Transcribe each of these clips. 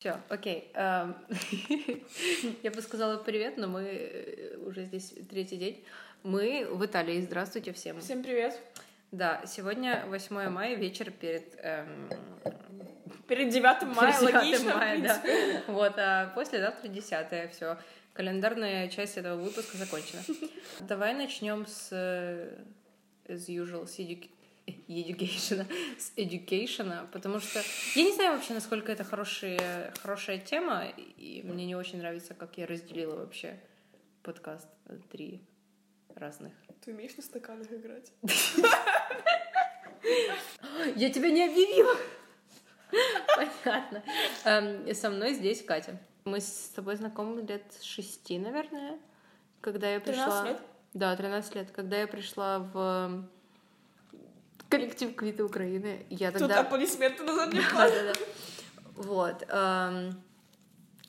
Все, окей. Эм, я бы сказала привет, но мы э, уже здесь третий день. Мы в Италии. Здравствуйте всем. Всем привет. Да, сегодня 8 мая, вечер перед... эм, Перед 9 мая, перед 9 логично, мая, да. Вот, а послезавтра 10 все. Календарная часть этого выпуска закончена. Давай начнем с э, as usual, с education, с education, потому что я не знаю вообще, насколько это хорошая, хорошая тема, и мне не очень нравится, как я разделила вообще подкаст на три разных. Ты умеешь на стаканах играть? Я тебя не объявила! Понятно. Эм, Со мной здесь Катя. Мы с тобой знакомы лет шести, наверное, когда я 13 пришла... лет? Да, 13 лет. Когда я пришла в коллектив Квиты Украины, я Тут тогда... аплодисменты на заднем Да, плане. да, да. Вот.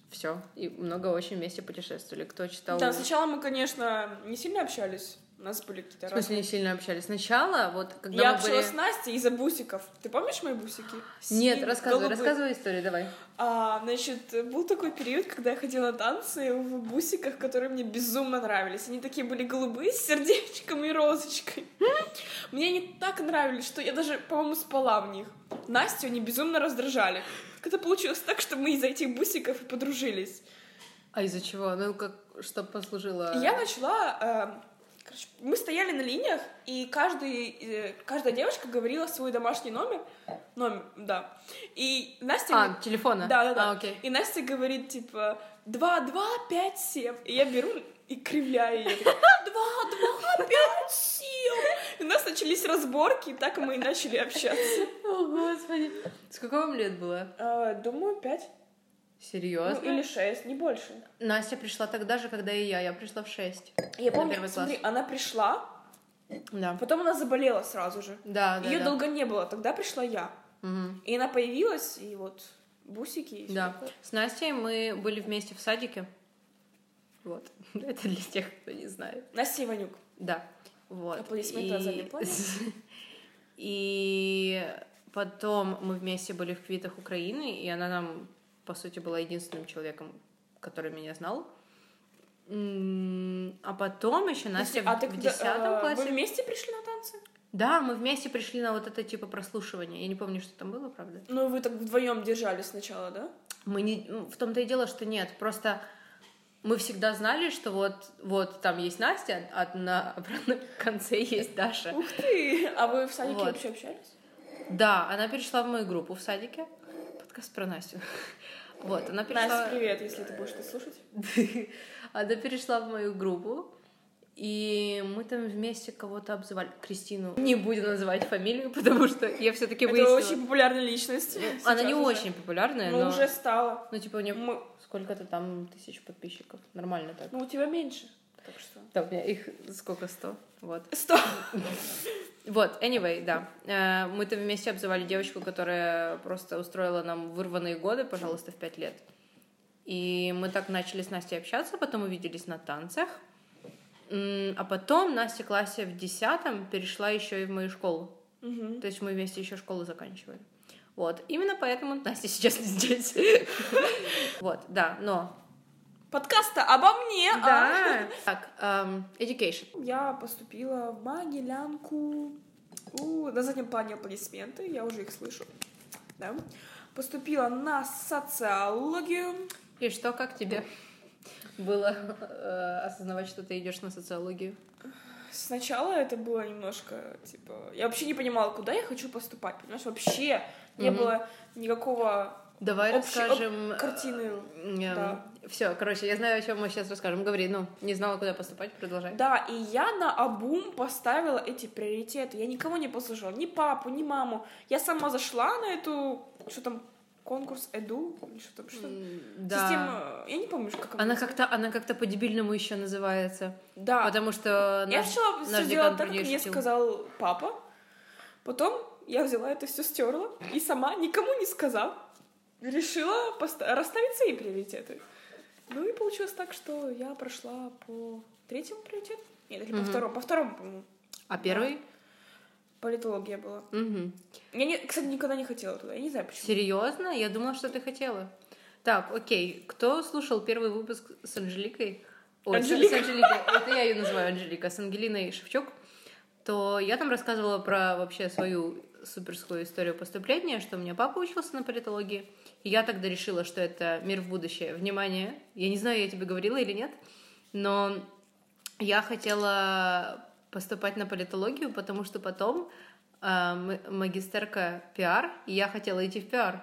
Все. И много очень вместе путешествовали. Кто читал... Да, сначала мы, конечно, не сильно общались. У нас были какие-то В смысле, не сильно общались. Сначала, вот, когда Я мы были... общалась с Настей из-за бусиков. Ты помнишь мои бусики? Нет, Синие, рассказывай, голубые. рассказывай историю, давай. А, значит, был такой период, когда я ходила на танцы в бусиках, которые мне безумно нравились. Они такие были голубые, с сердечком и розочкой. Мне они так нравились, что я даже, по-моему, спала в них. Настю они безумно раздражали. Как это получилось так, что мы из-за этих бусиков и подружились. А из-за чего? Ну, как, что послужило... Я начала... короче, мы стояли на линиях, и каждый, э, каждая девушка говорила свой домашний номер. Номер, да. И Настя... А, телефона? Да, да, да. А, окей. И Настя говорит, типа, 2, 2, 5, 7. И я беру и кривляю ее. 2, 2, 5, 7. И у нас начались разборки, и так мы и начали общаться. О, господи. Сколько вам лет было? А, Думаю, 5. Серьезно? Ну, или 6, не больше. Настя пришла тогда же, когда и я. Я пришла в 6. Я помню, первый смотри, класс. она пришла, Да. потом она заболела сразу же. Да, да, Ее да. долго не было, тогда пришла я. Мгм. И она появилась, и вот бусики и Да. такое. С Настей мы были вместе в садике. Вот. Это для тех, кто не знает. Настя Иванюк. Да. Вот. Аплодисменты И-. И потом мы вместе были в Квитах Украины, и она нам, по сути, была единственным человеком, который меня знал. А потом еще Настя а в ты в когда, десятом э, классе. Вы вместе пришли на танцы? Да, мы вместе пришли на вот это типа прослушивание. Я не помню, что там было, правда. Ну, вы так вдвоем держались сначала, да? Мы не... ну, В том-то и дело, что нет. Просто мы всегда знали, что вот, вот там есть Настя, а на обратном конце есть Даша. Ух ты! А вы в садике Вот. вообще общались? Да, она перешла в мою группу в садике. Подкаст про Настю. Вот, она перешла... Настя, привет, если ты будешь это слушать. Она перешла в мою группу, и мы там вместе кого-то обзывали. Кристину. Не буду называть фамилию, потому что я все таки Это выяснила. очень популярная личность. Она не уже. очень популярная, Ну, но... уже стала. Ну, типа, у нее Мы- сколько-то там тысяч подписчиков. Нормально так. Ну, у тебя меньше. Так что... Да, у меня их сколько, сто? Вот. Сто. Вот, anyway, да. Э, Мы там вместе обзывали девочку, которая просто устроила нам вырванные годы, пожалуйста, в пять лет. И мы так начали с Настей общаться, потом увиделись на танцах. А потом Настя в классе в десятом перешла еще и в мою школу. Мгм. То есть мы вместе еще школу заканчивали. Вот. Именно поэтому Настя сейчас здесь. Вот, да, но... Подкаст-то обо мне, а? Да. Так, эм, education. Я поступила в Могилянку. У, на заднем плане аплодисменты, я уже их слышу. Да. Поступила на социологию. И что, как тебе было э, осознавать, что ты идешь на социологию? Сначала это было немножко, типа... Я вообще не понимала, куда я хочу поступать, понимаешь? Вообще не Мгм. было никакого Давай общей- расскажем. об- картины. да. Все, короче, я знаю, о чем мы сейчас расскажем. Говори, ну, не знала, куда поступать, продолжай. Да, и я на обум поставила эти приоритеты. Я никого не послушала, ни папу, ни маму. Я сама зашла на эту, что там, конкурс Эду, что там, что Да. Система, я не помню, как Она как-то, она как-то по-дебильному еще называется. Да. Потому что Я наш, сначала наш все так, как мне шутил. сказал папа. Потом я взяла это все стерла и сама, никому не сказав, решила расставить свои приоритеты. Ну и получилось так, что я прошла по третьему приоритету. Нет, или по Мгм. второму. По второму, по-моему. А первый? Политология была. Мгм. Я, не, кстати, никогда не хотела туда. Я не знаю почему. Серьезно? Я думала, что ты хотела. Так, окей. Кто слушал первый выпуск с Анжеликой? Ой, с- Анжелика. с Анжеликой. Это я ее называю Анжелика. С Ангелиной Шевчук. То я там рассказывала про вообще свою суперскую историю поступления, что у меня папа учился на политологии. Я тогда решила, что это мир в будущее. Внимание, я не знаю, я тебе говорила или нет, но я хотела поступать на политологию, потому что потом э, магистерка пиар, и я хотела идти в пиар.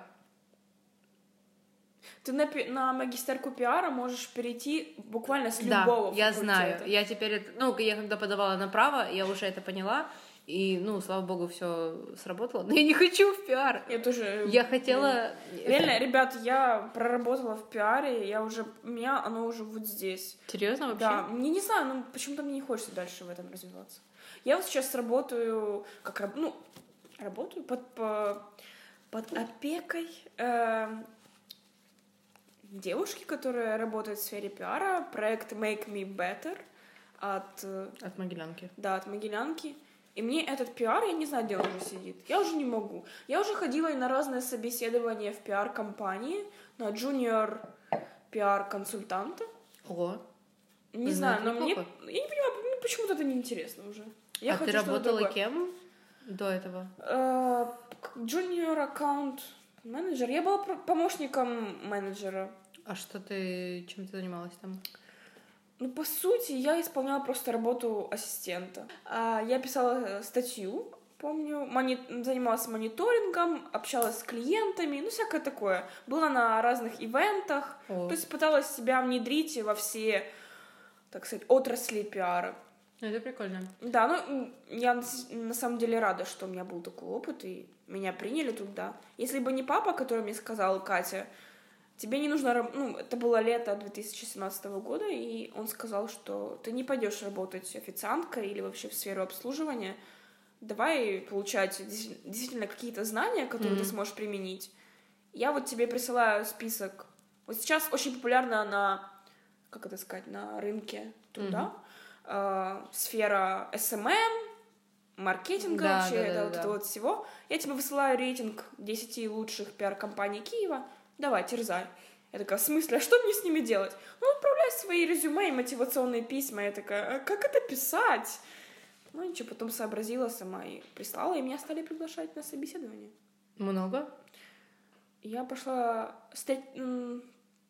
Ты на, на магистерку пиара можешь перейти буквально с Да, любого я факультета. знаю. Я теперь, ну, я когда подавала направо, я уже это поняла, и, ну, слава богу, все сработало. Но я не хочу в пиар. Я тоже... Я хотела... Реально, ребят, я проработала в пиаре, я уже... У меня оно уже вот здесь. Серьезно вообще? Да, мне не знаю, ну почему-то мне не хочется дальше в этом развиваться. Я вот сейчас работаю, как ну, работаю под, по- под опекой э, девушки, которая работает в сфере пиара, проект Make Me Better от, э, От Могилянки. да, от Могилянки. И мне этот пиар, я не знаю, где он уже сидит. Я уже не могу. Я уже ходила и на разные собеседования в пиар-компании, на джуниор пиар-консультанта. Ого. Не знаю, но мне... Я не понимаю, мне почему-то это неинтересно уже. Я а хочу ты работала другое. кем до этого? Э, Junior аккаунт менеджер. Я была помощником менеджера. А что ты... Чем ты занималась там? Ну, по сути, я исполняла просто работу ассистента. А, Я писала э, статью, помню, мони- занималась мониторингом, общалась с клиентами, ну, всякое такое. Была на разных ивентах, О, то есть пыталась себя внедрить во все, так сказать, отрасли пиара. ну, это прикольно. Да, ну, я на самом деле рада, что у меня был такой опыт, и меня приняли туда. Если бы не папа, который мне сказал, Катя, тебе не нужно... Ну, это было лето 2017 года, и он сказал, что ты не пойдешь работать официанткой или вообще в сферу обслуживания. Давай получать действительно какие-то знания, которые ты Мгм. сможешь применить. Я вот тебе присылаю список. Вот сейчас очень популярно на, как это сказать, на рынке труда э, сфера SMM, маркетинга Да, вообще, да, это да, вот да. это вот всего. Я тебе высылаю рейтинг 10 лучших пиар-компаний Киева. Давай, терзай. Я такая, в смысле, а что мне с ними делать? Ну, отправляй свои резюме и мотивационные письма. Я такая, а как это писать? Ну, ничего, потом сообразила сама и прислала, и меня стали приглашать на собеседование. Много? Я пошла, м,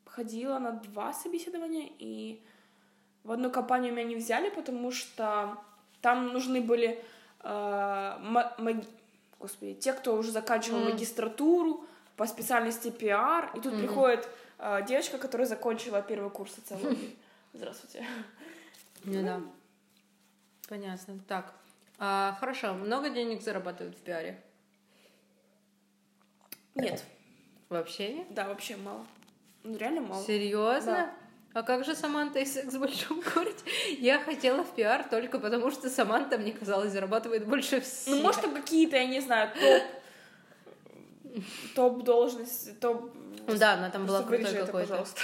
ходила на два собеседования, и в одну компанию меня не взяли, потому что там нужны были, э, ма- маги- господи, те, кто уже заканчивал Мгм. магистратуру по специальности пиар, и тут Мгм. приходит э, девочка, которая закончила первый курс социологии. Здравствуйте. Ну да. Понятно. Так. А, хорошо. Много денег зарабатывают в пиаре? Нет, Вообще нет? да, вообще мало. Ну, реально мало. Серьезно? А как же Саманта и секс в большом городе? Я хотела в пиар только потому, что Саманта, мне казалось, зарабатывает больше всех. Ну, может, там какие-то, я не знаю, топ... Топ должности, топ... Да, она там была крутой какой-то. пожалуйста.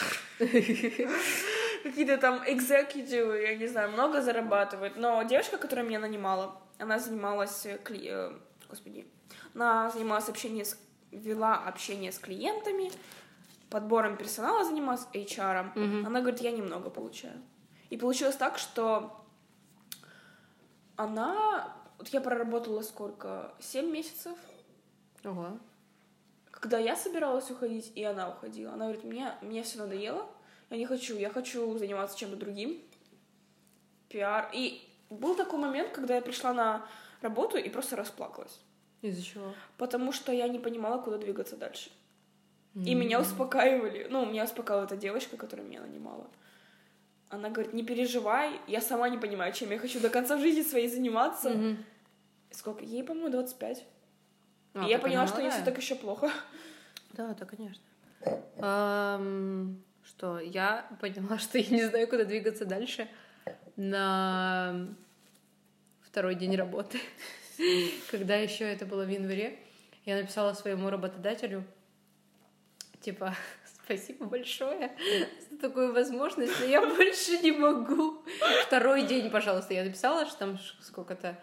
Какие-то там экзекутивы, я не знаю, много зарабатывает. Но девушка, которая меня нанимала, она занималась... э, кли- э, Господи. Она занималась общение с... Вела общение с клиентами, подбором персонала занималась, HR. Мгм. Она говорит, я немного получаю. И получилось так, что она... Вот я проработала сколько? Семь месяцев. Ого. Когда я собиралась уходить, и она уходила, она говорит, мне, мне все надоело, я не хочу, я хочу заниматься чем-то другим. Пиар. И был такой момент, когда я пришла на работу и просто расплакалась. Из-за чего? Потому что я не понимала, куда двигаться дальше. И меня успокаивали. Ну, меня успокаивала эта девочка, которая меня нанимала. Она говорит, не переживай, я сама не понимаю, чем я хочу до конца жизни своей заниматься. Мгм. Сколько? Ей, по-моему, 25. А, и я поняла, что молодая. так еще плохо. Да, да, конечно. Что, я поняла, что я не знаю, куда двигаться дальше на второй день работы. Когда еще это было в январе, я написала своему работодателю, типа, спасибо большое за такую возможность, но я больше не могу. Второй день, пожалуйста, я написала, что там сколько-то,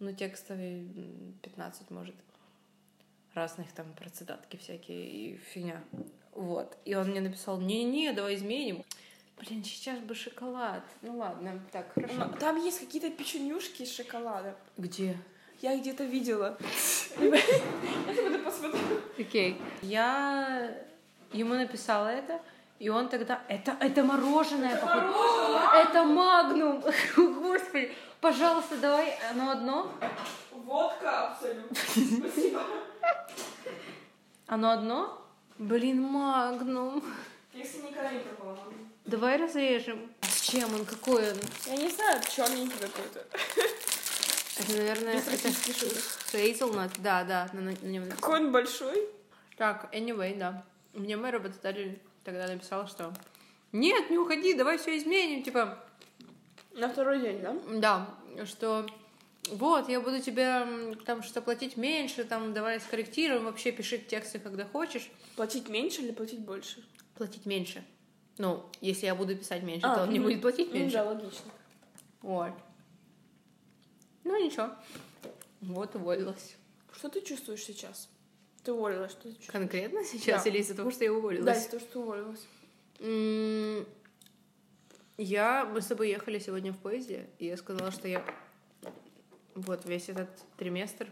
ну, текстовый м, 15, может. Разных там про цитатки всякие и фигня. Вот. И он мне написал, не-не, давай изменим. Блин, сейчас бы шоколад. Ну ладно, так, хорошо. М, Там есть какие-то печенюшки из шоколада. Где? Я где-то видела. Я буду посмотрю. Окей. Я ему написала это, и он тогда... Это, это мороженое, походу. Это магнум! Господи, пожалуйста, давай оно одно. Водка абсолютно. Спасибо. Оно одно? Блин, магнум. Если никогда не пробовала. Давай разрежем. С чем он? Какой он? Я не знаю, черненький какой-то. Это, наверное, это. Hazelnut. Да, да, на, на нем. Какой он большой. Так, anyway, да. Мне мой работодатель тогда написал, что нет, не уходи, давай все изменим. Типа, На второй день, да? да, что вот, я буду тебе там что платить меньше, там давай скорректируем, вообще пиши тексты, когда хочешь. Платить меньше или платить больше? Платить меньше. Ну, если я буду писать меньше, А, то он не мгм. будет платить Ну меньше. да, логично. Вот. Ну, ничего. Вот, уволилась. Что ты чувствуешь сейчас? Ты уволилась, что ты чувствуешь? Конкретно сейчас Да. или из-за того, что я уволилась? Да, из-за того, что уволилась. М, Я, мы с тобой ехали сегодня в поезде, и я сказала, что я вот весь этот триместр,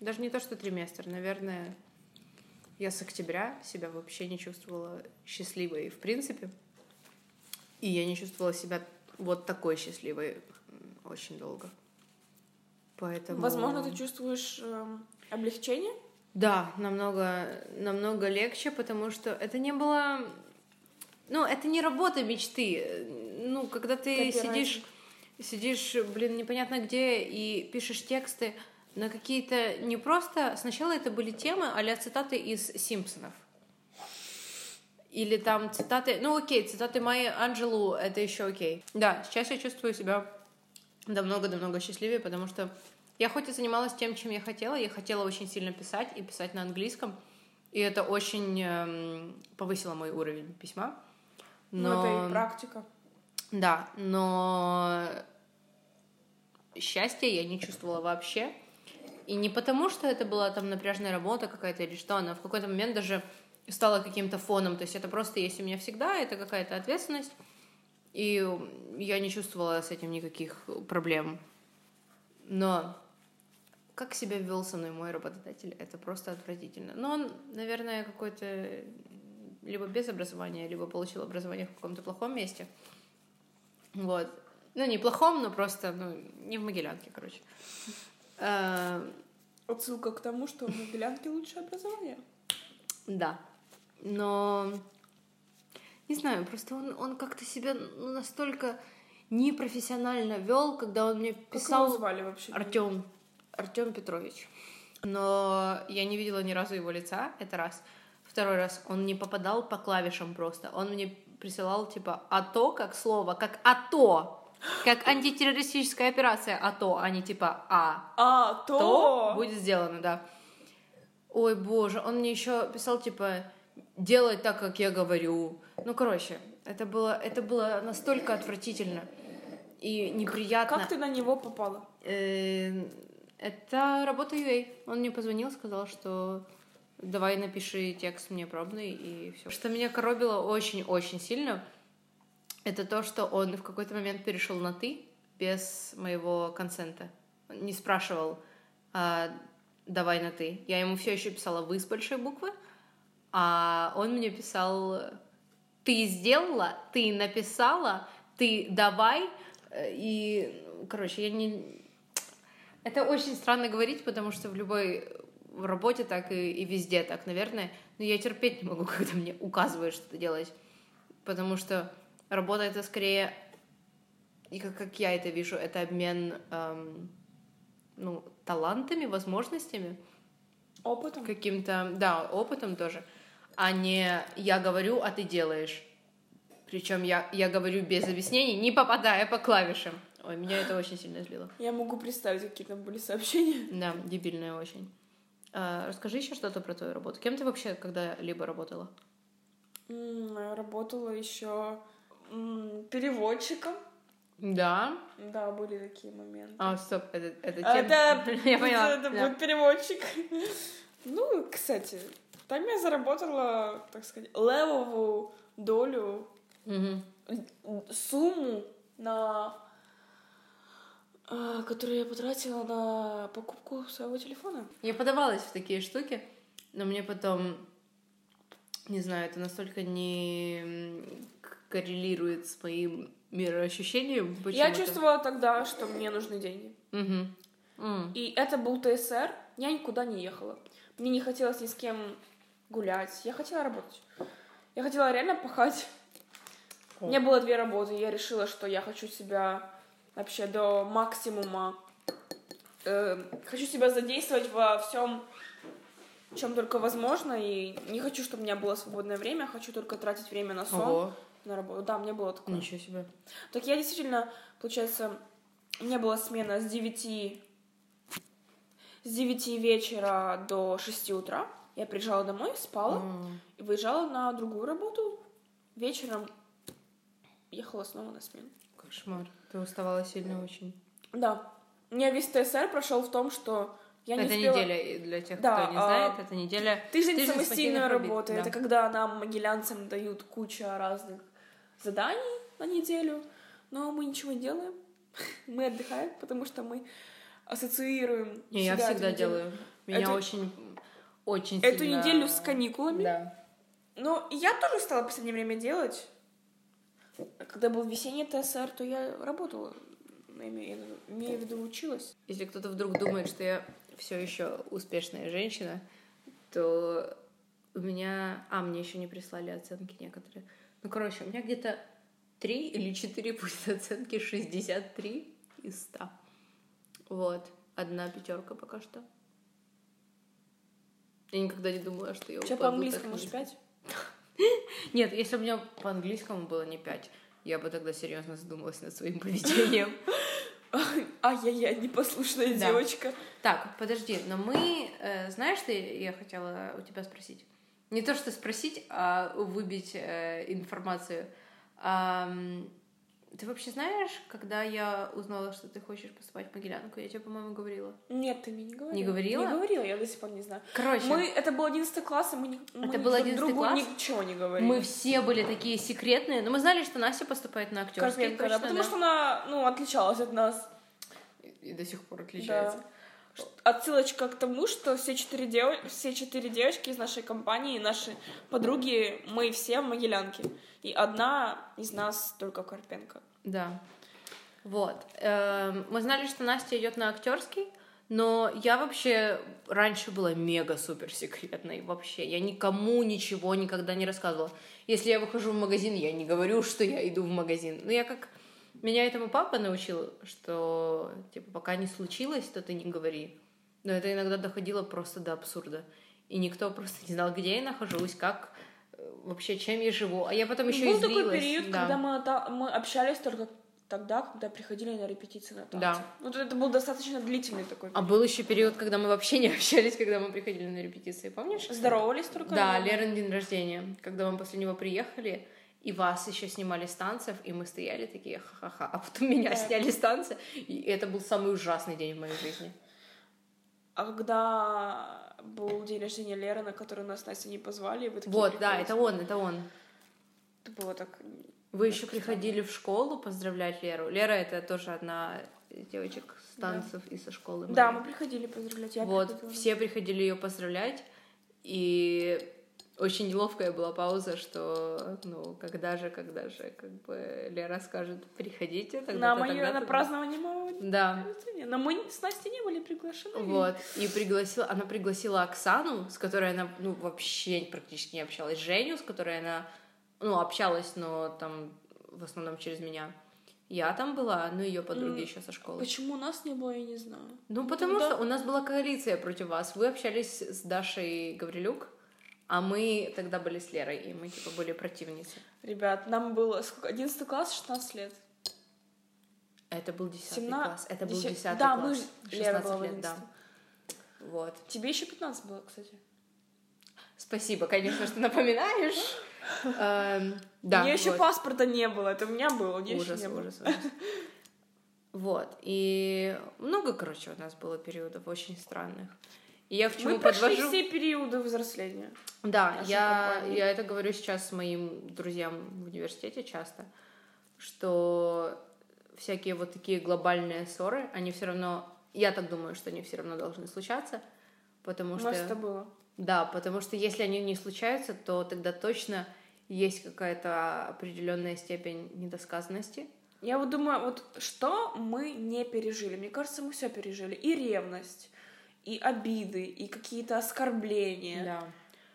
даже не то, что триместр, наверное, я с октября себя вообще не чувствовала счастливой в принципе, и я не чувствовала себя вот такой счастливой очень долго. Поэтому... Возможно, ты чувствуешь эм, облегчение? Да, намного, намного легче, потому что это не было... Ну, это не работа мечты. Ну, когда ты Копирайтинг. сидишь, сидишь, блин, непонятно где и пишешь тексты на какие-то... Не просто... Сначала это были темы а цитаты из «Симпсонов». Или там цитаты... Ну, окей, цитаты Майи Анджелу, это еще окей. Да, сейчас я чувствую себя намного-намного счастливее, потому что я хоть и занималась тем, чем я хотела, я хотела очень сильно писать и писать на английском, и это очень эм, повысило мой уровень письма. Ну, Но... это и практика. Да, но счастья я не чувствовала вообще. И не потому, что это была там напряжная работа какая-то или что, она в какой-то момент даже стала каким-то фоном. То есть это просто есть у меня всегда, это какая-то ответственность. И я не чувствовала с этим никаких проблем. Но как себя вел со мной мой работодатель, это просто отвратительно. Но он, наверное, какой-то либо без образования, либо получил образование в каком-то плохом месте. Вот. Ну, не плохом, но просто, ну, не в Могилянке, короче. Э, Отсылка к тому, что в Могилянке лучшее образование. Да. Но не знаю, просто он, он как-то себя ну, настолько непрофессионально вел, когда он мне Как его писал звали вообще? Артем Артем Петрович. Но я не видела ни разу его лица, это раз. Второй раз, он не попадал по клавишам просто. Он мне присылал типа АТО как слово, как АТО, как антитеррористическая операция АТО, а не типа А. А, то! То будет сделано, да. Ой, боже, он мне еще писал типа делай так, как я говорю. Ну, короче, это было, это было настолько отвратительно и неприятно. Как ты на него попала? Э, Это работа UA. Он мне позвонил, сказал, что давай напиши текст мне пробный и все. Что меня коробило очень-очень сильно, это то, что он в какой-то момент перешел на ты без моего консента. Не спрашивал, а, давай на ты. Я ему все еще писала вы с большой буквы, а он мне писал ты сделала, ты написала, ты давай. И, короче, я не... Это очень странно говорить, потому что в любой в работе так и, и везде так, наверное. Но я терпеть не могу, когда мне указывают что-то делать. Потому что работа это скорее, и как, как я это вижу, это обмен эм, ну, талантами, возможностями Опытом? каким-то, да, опытом тоже, а не я говорю, а ты делаешь. Причем я, я говорю без объяснений, не попадая по клавишам. Ой, меня это очень сильно злило. Я могу представить, какие там были сообщения. Да, дебильное очень. А, расскажи еще что-то про твою работу. Кем ты вообще когда-либо работала? Работала еще переводчиком. Да. Да, были такие моменты. А, стоп, это, это А, тем- да, Я поняла. Это да. будет переводчик. Ну, кстати, там я заработала, так сказать, левовую долю, Мгм. сумму на э, которую я потратила на покупку своего телефона. Я подавалась в такие штуки, но мне потом, не знаю, это настолько не коррелирует с моим мироощущением. Я чувствовала тогда, что мне нужны деньги. Мгм. М. И это был ТСР, я никуда не ехала. Мне не хотелось ни с кем гулять, я хотела работать. Я хотела реально пахать. У меня было две работы, я решила, что я хочу себя вообще до максимума, э, хочу себя задействовать во всем, чем только возможно, и не хочу, чтобы у меня было свободное время, хочу только тратить время на сон, Ого, на работу. Да, мне было такое. ничего себе. Так я действительно, получается, у меня была смена с 9, с 9 вечера до 6 утра. Я приезжала домой, спала М. и выезжала на другую работу. Вечером ехала снова на смену. Кошмар. Ты уставала сильно очень. Да. У меня весь ТСР прошел в том, что я не это успела... неделя, для тех, Да, кто не а, знает, это неделя... Тыждень самостоятельной самостоятельных работы. работ, Это да. когда нам, могилянцам, дают куча разных заданий на неделю, но мы ничего не делаем. Мы отдыхаем, потому что мы ассоциируем Не, я всегда делаю. Меня Эту- очень, очень Эту сильно- неделю с каникулами. Да. Но я тоже стала в последнее время делать. Когда был весенний ТСР, то я работала. Я имею в виду училась. Если кто-то вдруг думает, что я все еще успешная женщина, то у меня... А, мне еще не прислали оценки некоторые. Ну, короче, у меня где-то 3 или 4 пусть оценки 63 из 100. Вот. Одна пятерка пока что. Я никогда не думала, что я упаду. Сейчас по-английскому же 5? Нет, если бы у меня по-английскому было не 5, я бы тогда серьезно задумалась над своим поведением. Ай-яй-яй, непослушная Да. девочка. Так, подожди, но мы... э, знаешь, что я хотела у тебя спросить? Не то, что спросить, а выбить э, информацию. Ам, ты вообще знаешь, когда я узнала, что ты хочешь поступать в Могилянку? Я тебе, по-моему, говорила. Нет, ты мне не говорила. Не говорила? Не говорила, я до сих пор не знаю. Короче, Мы, мы, это был 11 класс, и мы, не, мы Это был друг 11 другу класс? ничего не говорили. все были такие секретные, но мы знали, что Настя поступает на актерский. Карпенко, да, потому что она, ну, отличалась от нас. И до сих пор отличается. Да. Отсылочка к тому, что все четыре, дев... все четыре девочки из нашей компании, наши подруги, мы все в Могилянке. И одна из нас только Карпенко. Да. Вот. Эм, Мы знали, что Настя идет на актерский, но я вообще раньше была мега супер секретной вообще. Я никому ничего никогда не рассказывала. Если я выхожу в магазин, я не говорю, что я иду в магазин. Ну, я как... Меня этому папа научил, что, типа, пока не случилось, то ты не говори. Но это иногда доходило просто до абсурда. И никто просто не знал, где я нахожусь, как вообще, чем я живу. А я потом еще Был и такой злилась. период, да. когда мы, мы общались только тогда, когда приходили на репетиции на танцы. Да. Вот это был достаточно длительный такой А был еще период, когда мы вообще не общались, когда мы приходили на репетиции, помнишь? Здоровались только. Да. Лерин день рождения, когда мы после него приехали, и вас еще снимали с танцев, и мы стояли такие ха-ха-ха, а потом меня Да. сняли с танца, и это был самый ужасный день в моей жизни. А когда был день рождения Леры, на который нас Настя не позвали, вы такие Вот, да, это он, это он. Это было так... Вы еще приходили в школу поздравлять Леру. Лера это тоже одна из девочек с Да. танцев и со школы. Да, моей. мы приходили поздравлять. Я вот, приходила. все приходили ее поздравлять, и очень неловкая была пауза, что, ну, когда же, когда же, как бы Лера скажет, приходите, тогда на мое на празднование моего Да, рождения. Но мы с Настей не были приглашены. вот, и пригласила, она пригласила Оксану, с которой она, ну, вообще практически не общалась, Женю, с которой она, ну, общалась, но там в основном через меня. Я там была, ну, ее подруги М, еще со школы. Почему нас не было, я не знаю. Ну, потому Да. что у нас была коалиция против вас. Вы общались с Дашей Гаврилюк, а мы тогда были с Лерой, и мы, типа, были противницы. Ребят, нам было сколько? 11 класс, 16 лет. Это был 10 Семна- класс. Это был десят- 10 Да, класс. мы... ж- Лера была в лет, да. 11. Вот. Тебе еще 15 было, кстати. Спасибо, конечно, что напоминаешь. Эм, Да, у нее еще паспорта не было, это у меня было, у еще не было. ужас. Вот. И много, короче, у нас было периодов очень странных. И я к чему Мы прошли подвожу? все периоды взросления. Да, я, компании. я это говорю сейчас моим друзьям в университете часто, что всякие вот такие глобальные ссоры, они все равно, я так думаю, что они все равно должны случаться, потому У что... нас это было. Да, потому что если они не случаются, то тогда точно есть какая-то определенная степень недосказанности. Я вот думаю, вот что мы не пережили? Мне кажется, мы все пережили. И ревность, и обиды, и какие-то оскорбления. Да.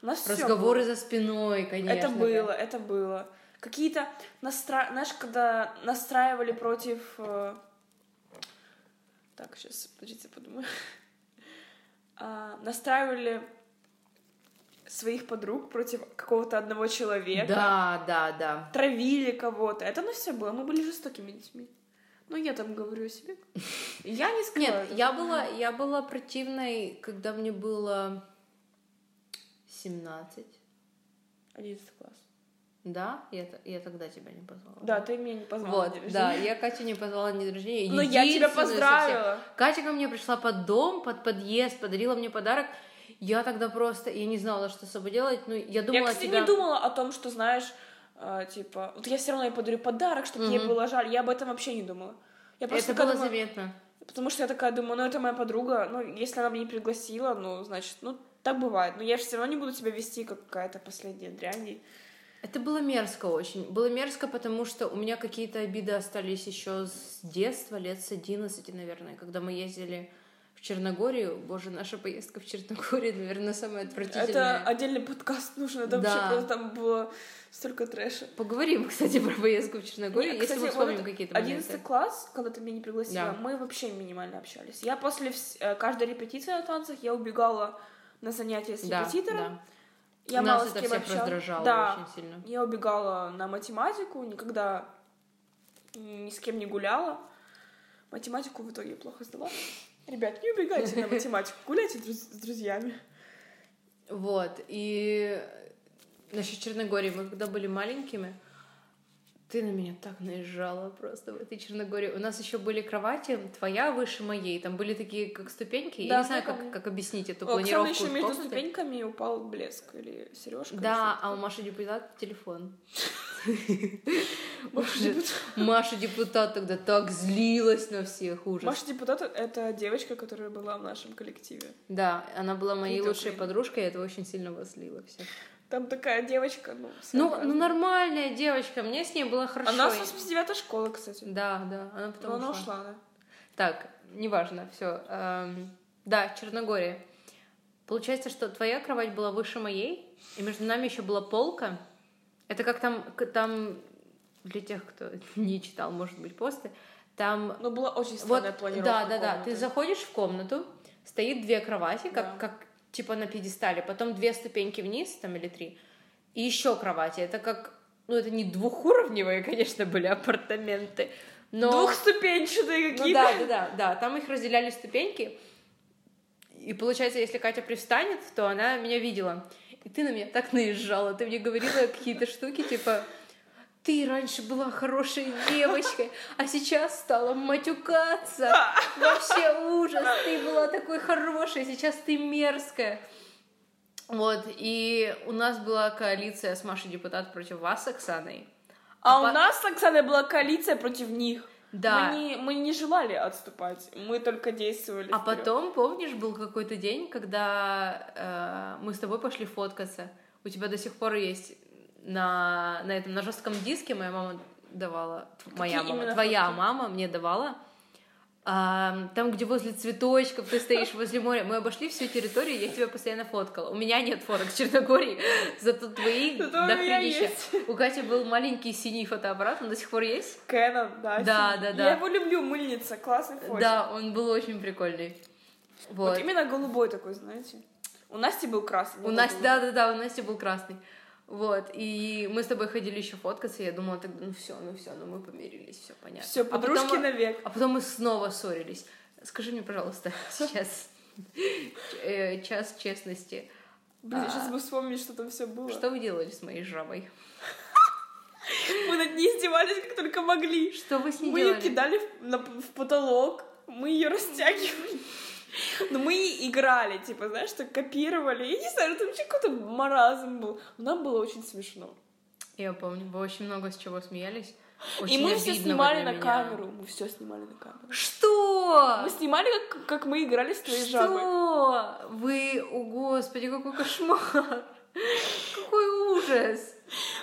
У нас Разговоры было. за спиной, конечно. Это да. было, это было. Какие-то настра... Знаешь, когда настраивали против... э, Так, сейчас, подождите, подумаю. А, настраивали своих подруг против какого-то одного человека. Да, да, да. Травили кого-то. Это на все было. Мы были жестокими детьми. Ну, я там говорю о себе. Я не скрываю. Нет, я была, я была противной, когда мне было 17. 11 класс. Да? Я, я тогда тебя не позвала. Да, ты меня не позвала. Вот, да, я Катю не позвала на день рождения. Но я тебя поздравила. Катя ко мне пришла под дом, под подъезд, подарила мне подарок. Я тогда просто, я не знала, что с собой делать. Ну, я думала, Я, кстати, тебя... не думала о том, что, знаешь, э, типа, вот я все равно ей подарю подарок, чтобы ей Мгм. было жаль. Я об этом вообще не думала. Я просто Это было думаю- заметно. Потому что я такая думаю, ну это моя подруга, ну если она меня не пригласила, ну значит, ну так бывает. Но я же все равно не буду себя вести как какая-то последняя дрянь. Это было мерзко очень. Было мерзко, потому что у меня какие-то обиды остались еще с детства, лет с 11, наверное, когда мы ездили Черногорию. Боже, наша поездка в Черногорию, наверное, самая отвратительная. Это отдельный подкаст это вообще Да. просто там было столько трэша. Поговорим, кстати, про поездку в Черногорию, Не, если кстати, мы вот вспомним это какие-то 11 моменты. класс, когда ты меня не пригласила, Да. мы вообще минимально общались. Я после вс- э, каждой репетиции на танцах, я убегала на занятия с Да, репетитором. да. Я Нас мало с это кем всех раздражало Да, очень сильно. Я убегала на математику, никогда ни с кем не гуляла. Математику в итоге плохо сдала. Ребят, не убегайте на математику, гуляйте с друзьями. Вот, и насчет Черногории, мы когда были маленькими, ты на меня так наезжала просто в этой Черногории. У нас еще были кровати, твоя выше моей, там были такие как ступеньки. Я Да, не знаю, я как, как объяснить эту О, планировку еще между комнаты. ступеньками упал блеск или сережка. Да, а у Маши депутат телефон. Маша депутат. Тогда так злилась на всех, ужас. Маша депутат — это девочка, которая была в нашем коллективе. Да, она была моей лучшей подружкой, и это очень сильно возлило всех. Там такая девочка, ну, Ну, ну, нормальная девочка, мне с ней было хорошо. Она с 89 школы, кстати. Да, да, она потом Но она ушла. ушла, да. Так, неважно, все. да, Черногория. Получается, что твоя кровать была выше моей, и между нами еще была полка. Это как там, там для тех, кто не читал, может быть, посты, там Но была очень вот, странная планировка да, да, да. комнаты. Ты заходишь в комнату, стоит две кровати, как, Да. как типа на пьедестале, потом две ступеньки вниз, там или три, и еще кровати. Это как, ну это не двухуровневые, конечно, были апартаменты, но Двухступенчатые ну какие-то. да, да, да, да. Там их разделяли ступеньки. И получается, если Катя привстанет, то она меня видела. И ты на меня так наезжала. Ты мне говорила какие-то штуки, типа, ты раньше была хорошей девочкой, а сейчас стала матюкаться. Вообще ужас. Ты была такой хорошей, сейчас ты мерзкая. Вот, и у нас была коалиция с Машей депутат против вас с Оксаной. А, А у по- нас с Оксаной была коалиция против них. Да. Мы не, мы не желали отступать, мы только действовали. А вперед. потом, помнишь, был какой-то день, когда э, мы с тобой пошли фоткаться. У тебя до сих пор есть на, на этом, на жестком диске моя мама давала, моя Какие мама, именно твоя фотки? мама мне давала. А, там, где возле цветочков ты стоишь, возле моря. Мы обошли всю территорию, я тебя постоянно фоткала. У меня нет фоток в Черногории, зато твои до хренища. У Кати был маленький синий фотоаппарат, он до сих пор есть? Кэнон, да. Да, да, да. Я его люблю, мыльница, классный фотик. Да, он был очень прикольный. Вот. Вот. именно голубой такой, знаете. У Насти был красный. У Насти, да, да, да, у Насти был красный. Вот, и мы с тобой ходили еще фоткаться, и я думала тогда, ну все, ну все, ну мы помирились, все понятно. Все, А подружки потом- навек. А потом мы снова ссорились. Скажи мне, пожалуйста, сейчас э, час честности. Блин, А. сейчас бы вспомнить, что там все было. Что вы делали с моей жабой? Мы над ней издевались, как только могли. Что вы с ней Мы ее делали? кидали в потолок, мы ее растягивали. Но мы играли, типа, знаешь, что копировали. Я не знаю, это вообще какой-то маразм был. Но нам было очень смешно. Я помню, мы очень много с чего смеялись. И Очень мы все снимали на меня. камеру. Мы все снимали на камеру. Что? Мы снимали, как, как мы играли с твоей жабой. Что? Вы, о господи, какой кошмар! Какой ужас!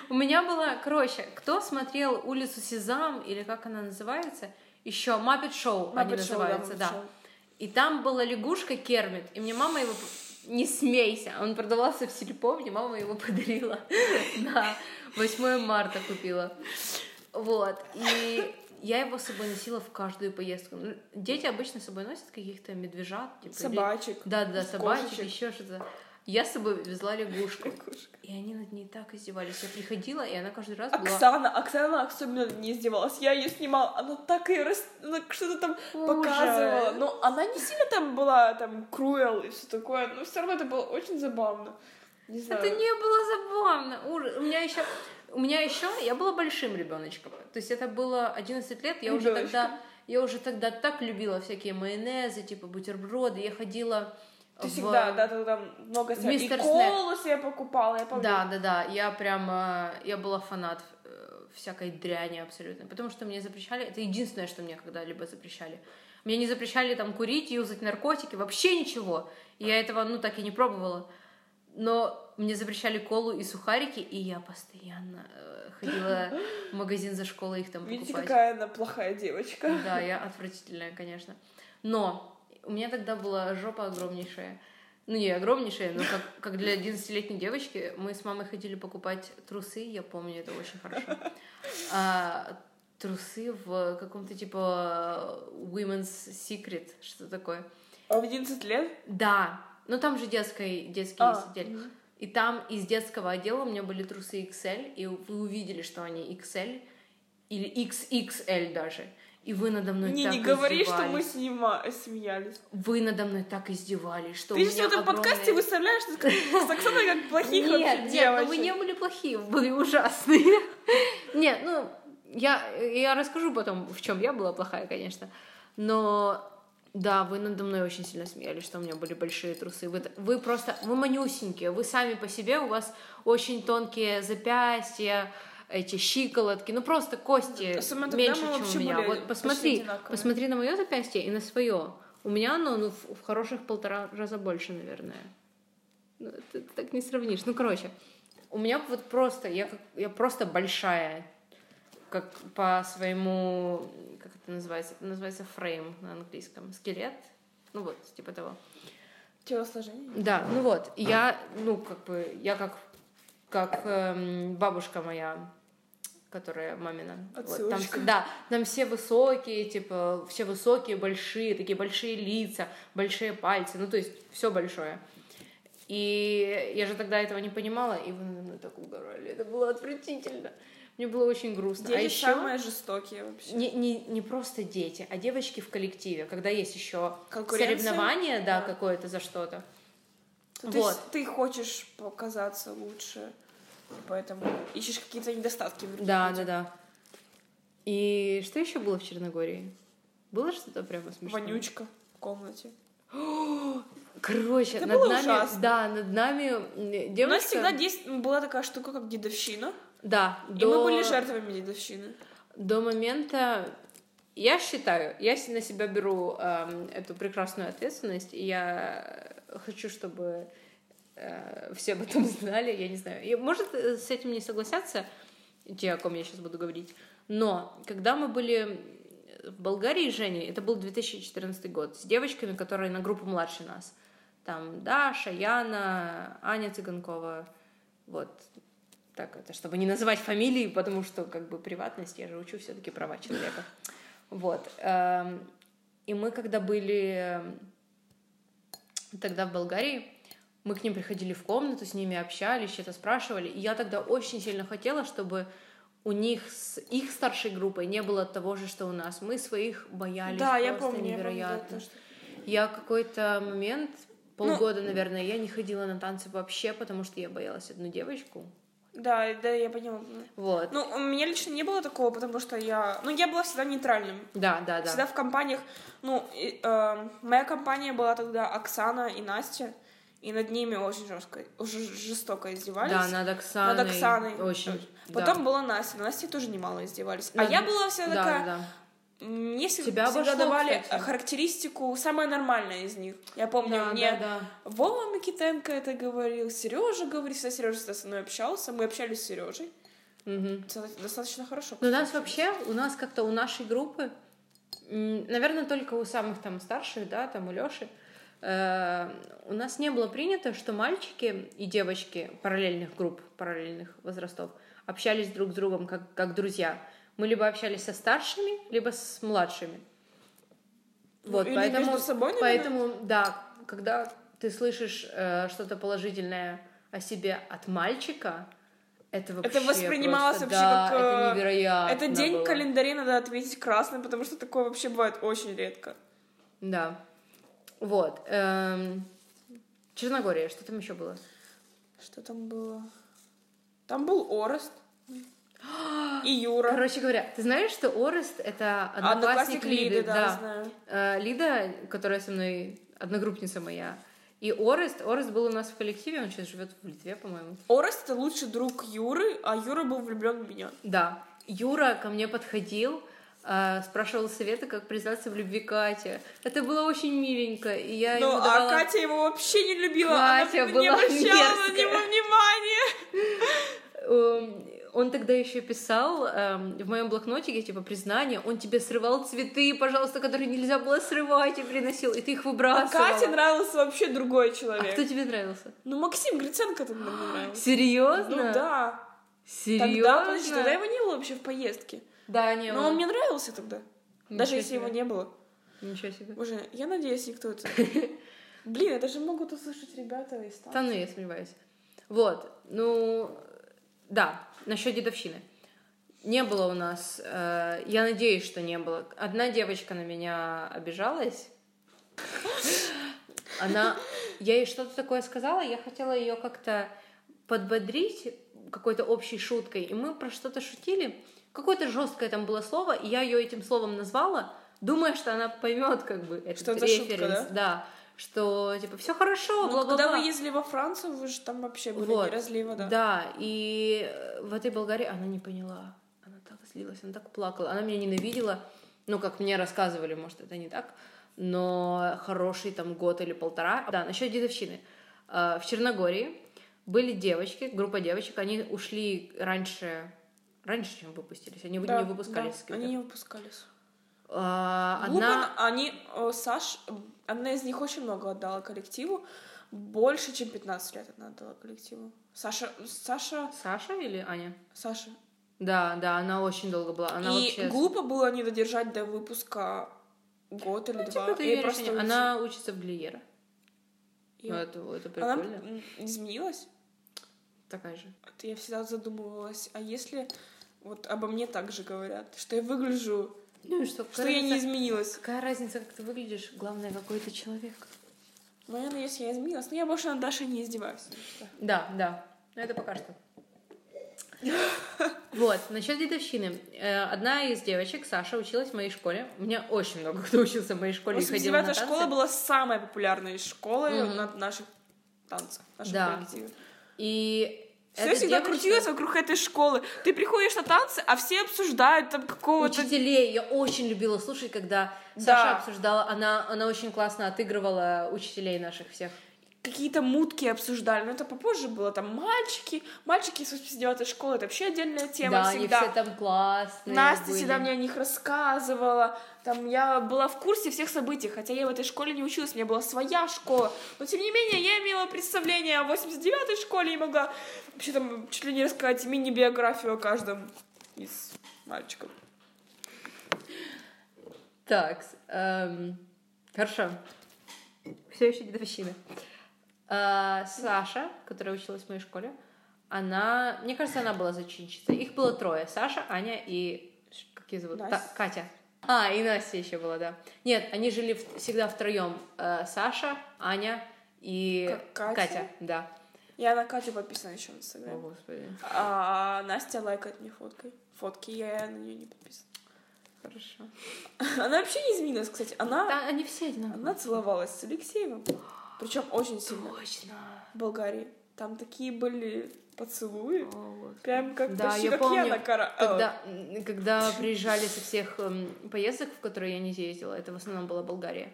У меня была, короче, кто смотрел улицу Сезам, или как она называется, еще Muppet Show они называются, да. И там была лягушка Кермит, и мне мама его... Не смейся, он продавался в Сельпо, мне мама его подарила на 8 марта купила. Вот, и я его с собой носила в каждую поездку. Ну, Дети обычно с собой носят каких-то медвежат, типа, Собачек. да, да, собачек, кошечек. еще что-то. Я с собой везла лягушку. Лягушка. И они над ней так издевались. Я приходила, и она каждый раз была... Оксана, Оксана особенно не издевалась. Я ее снимала, она так ее рас... что-то там Ужас. показывала. Но она не сильно там была там круэл и все такое, но все равно это было очень забавно. Не знаю. Это не было забавно. Ужас. У меня еще... У меня еще... Я была большим ребеночком. То есть это было 11 лет. Я уже Ребёночком. тогда... Я уже тогда так любила всякие майонезы, типа бутерброды. Я ходила Ты в- всегда, да, ты там много себя. И Мистер колу себе покупала, я помню. Да, да, да. Я прямо... Я была фанат э, всякой дряни абсолютно. Потому что мне запрещали... Это единственное, что мне когда-либо запрещали. Мне не запрещали там курить, юзать наркотики, вообще ничего. И Я этого, ну, так и не пробовала. Но мне запрещали колу и сухарики, и я постоянно э, ходила в магазин за школой их там Видите, покупать. какая она плохая девочка. Да, я отвратительная, конечно. Но у меня тогда была жопа огромнейшая. Ну, не огромнейшая, но как, как для 11-летней девочки мы с мамой ходили покупать трусы, я помню это очень хорошо. А, трусы в каком-то типа Women's Secret, что такое. А в 11 лет? Да, ну там же детский, детский А, есть отдель. И там из детского отдела у меня были трусы XL, и вы увидели, что они XL, или XXL даже. И вы надо мной Не, так не говори, что мы снима... смеялись. Вы надо мной так издевались, что Ты же в этом огромные- подкасте выставляешь что с Оксаной как плохих нет, вообще нет, девочек. ну вы не были плохие, вы были ужасные. Нет, ну, я, я расскажу потом, в чем я была плохая, конечно. Но да, вы надо мной очень сильно смеялись, что у меня были большие трусы. Вы, вы просто, вы манюсенькие, вы сами по себе, у вас очень тонкие запястья, эти щиколотки, ну просто кости Особенно тогда меньше, чем у меня. Вот посмотри, посмотри на мое запястье и на свое. У меня оно ну, в, в хороших полтора раза больше, наверное. Ну, ты, ты так не сравнишь. Ну, короче, у меня вот просто, я, как- я просто большая, как по своему, как это называется? Это называется фрейм на английском. Скелет. Ну вот, типа того. Телосложение? Да, ну вот, я, ну, как бы, я как, как эм, бабушка моя, которая мамина. Вот, там, Отсылочка. все- да, там все высокие, типа, все высокие, большие, такие большие лица, большие пальцы, ну, то есть все большое. И я же тогда этого не понимала, и вы надо мной так угорали. Это было отвратительно. Мне было очень грустно. Дети а еще самые жестокие вообще. не, не, не просто дети, а девочки в коллективе, когда есть еще соревнование, да, Да. какое-то за что-то. То Вот. Ты, ты хочешь показаться лучше, поэтому ищешь какие-то недостатки в Да, да, да. И что еще было в Черногории? Было что-то прямо смешное? Вонючка в комнате. Короче, Это над было нами, ужасно. да, над нами м, У нас всегда дейст- была такая штука, как дедовщина, Да, и до, мы были жертвами дедовщины. до момента... Я считаю, я на себя беру эм, эту прекрасную ответственность, и я хочу, чтобы э, все об этом знали, я не знаю. И, может, э, с этим не согласятся те, о ком я сейчас буду говорить, но когда мы были в Болгарии с Женей, это был 2014 год, с девочками, которые на группу младше нас. Там Даша, Яна, Аня Цыганкова, вот. Так это, чтобы не называть фамилии, потому что как бы приватность, я же учу все-таки права человека. Вот. эм, И мы когда были эм, тогда в Болгарии, мы к ним приходили в комнату, с ними общались, что-то спрашивали. И я тогда очень сильно хотела, чтобы у них с их старшей группой не было того же, что у нас. Мы своих боялись да, я просто помню, я помню, невероятно. то, что- Я какой-то момент, Ну, полгода, наверное, я не ходила на танцы вообще, потому что я боялась одну девочку. Да, да, я поняла. Вот. Ну, у меня лично не было такого, потому что я... Ну, я была всегда нейтральным. Да, да, да. Всегда в компаниях... Ну, и, э, моя компания была тогда Оксана и Настя, и над ними очень жестко, жестоко издевались. Да, над Оксаной. Над Оксаной. Очень. Потом да. была Настя, на Насте тоже немало издевались. Над- А я была вся да, такая... да. Мне всегда, Тебя всегда обошло, давали кстати. характеристику самая нормальная из них. Я помню, Да, мне да, да. Вова Микитенко это говорил, Сережа говорит, всегда Сережа со мной общался, мы общались с Сережей. Мгм. Достаточно хорошо. Но у нас вообще, у нас как-то у нашей группы, наверное, только у самых там старших, да, там у Лёши, э, у нас не было принято, что мальчики и девочки параллельных групп, параллельных возрастов общались друг с другом как, как друзья. Мы либо общались со старшими, либо с младшими. Вот, Или поэтому, между собой, наверное? поэтому, да, когда ты слышишь э, что-то положительное о себе от мальчика, это вообще Это воспринималось просто, вообще да, как, э, это невероятно Это день было. в календаре надо отметить красным, потому что такое вообще бывает очень редко. Да. Вот. эм, Черногория, что там еще было? Что там было? Там был Орест. И Юра. Короче говоря, ты знаешь, что Орест это одноклассник, Лиды, да, знаю. Э, Лида, которая со мной одногруппница моя, и Орест, Орест был у нас в коллективе, он сейчас живет в Литве, по-моему. Орест это лучший друг Юры, а Юра был влюблен в меня. Да. Юра ко мне подходил, спрашивал совета, как признаться в любви Кате. Это было очень миленько, и я Ну, ему а давала... Катя его вообще не любила. Катя Она не была обращала на него внимания. Эм, Он тогда еще писал эм, в моем блокнотике, типа, признание, он тебе срывал цветы, пожалуйста, которые нельзя было срывать, и приносил, и ты их А выбрасывала. Кате нравился вообще другой А человек. кто тебе нравился? Ну, Максим Гриценко тогда мне нравился. Серьезно? Ну да. Серьезно? Тогда, подожди, тогда его не было вообще в поездке. Да, не Но он мне нравился тогда. Даже Ничего если его не было. Ничего себе. Боже, я надеюсь, никто это... Блин, это же могут услышать ребята из Да, там. ну, я сомневаюсь. Вот, ну, да, насчет дедовщины. Не было у нас, э, я надеюсь, что не было. Одна девочка на меня обижалась. Она, я ей что-то такое сказала, я хотела ее как-то подбодрить какой-то общей шуткой, и мы про что-то шутили. Какое-то жесткое там было слово, и я ее этим словом назвала, думая, что она поймет как бы этот Что это шутка, референс. да? да? что типа все хорошо, Ну, бла-бла-бла. когда вы ездили во Францию, вы же там вообще были Вот. не разлива, да. Да, и э, в этой Болгарии она не поняла. Она так злилась, она так плакала. Она меня ненавидела. Ну, как мне рассказывали, может, это не так. Но хороший там год или полтора. Да, насчет дедовщины. Э, В Черногории были девочки, группа девочек, они ушли раньше, раньше, чем выпустились. Они Да, не выпускались. да, они не выпускались. А, Одна... они, э, Саш, одна из них очень много отдала коллективу, больше, чем 15 лет она отдала коллективу. Саша, Саша, Саша или Аня? Саша. Да, да, она очень долго была. Она и вообще... глупо было не додержать до выпуска год или два. Типа, ты веришь, просто она учится в Глиера. И Ну, это, это Она прикольно. м, изменилась. Такая же. Я всегда задумывалась, а если вот обо мне так же говорят, что я выгляжу, Ну и что, что я не изменилась. Какая разница, как ты выглядишь? Главное, какой ты человек. Ну, я надеюсь, я изменилась. Но я больше над Дашей не издеваюсь. Да, да. Но это пока что. Вот, насчет дедовщины. Э, Одна из девочек, Саша, училась в моей школе. У меня очень много кто учился в моей школе и ходил на 89-я танцы. школа была самой популярной из школы Мгм. на наших танцах, наших Да. коллективе. И Все всегда девочка- крутилось вокруг этой школы. Ты приходишь на танцы, а все обсуждают там какого-то... Учителей я очень любила слушать, когда Да. Саша обсуждала, она, она очень классно отыгрывала учителей наших всех. Какие-то мутки обсуждали, но это попозже было. Там мальчики, мальчики из 89-й школы, это вообще отдельная тема да, всегда. они все там классные Настя были. всегда мне о них рассказывала. Там я была в курсе всех событий, хотя я в этой школе не училась, у меня была своя школа. Но тем не менее, я имела представление о 89-й школе и могла вообще там чуть ли не рассказать мини-биографию о каждом из мальчиков. Так, эм, хорошо. Все еще дедовщина. А, Саша, которая училась в моей школе, она, мне кажется, она была зачинщицей. Их было трое. Саша, Аня и... Как ее зовут? Настя. Та- Катя. А, и Настя еще была, да. Нет, они жили в- всегда втроем. Саша, Аня и Как Катя? да. Я на Катю подписана еще в О, Инстаграме. господи. А Настя лайкает мне фоткой. Фотки я на нее не подписана. Хорошо. Она вообще не изменилась, кстати. Она, Да, они все одинаковые. она целовалась с Алексеевым. Причем очень сильно. Точно. В Болгарии. Там такие были поцелуи. О. Прям как Да, почти я как помню, я на кара... Когда, м, когда приезжали со всех эм, поездок, в которые я не ездила, это в основном была Болгария,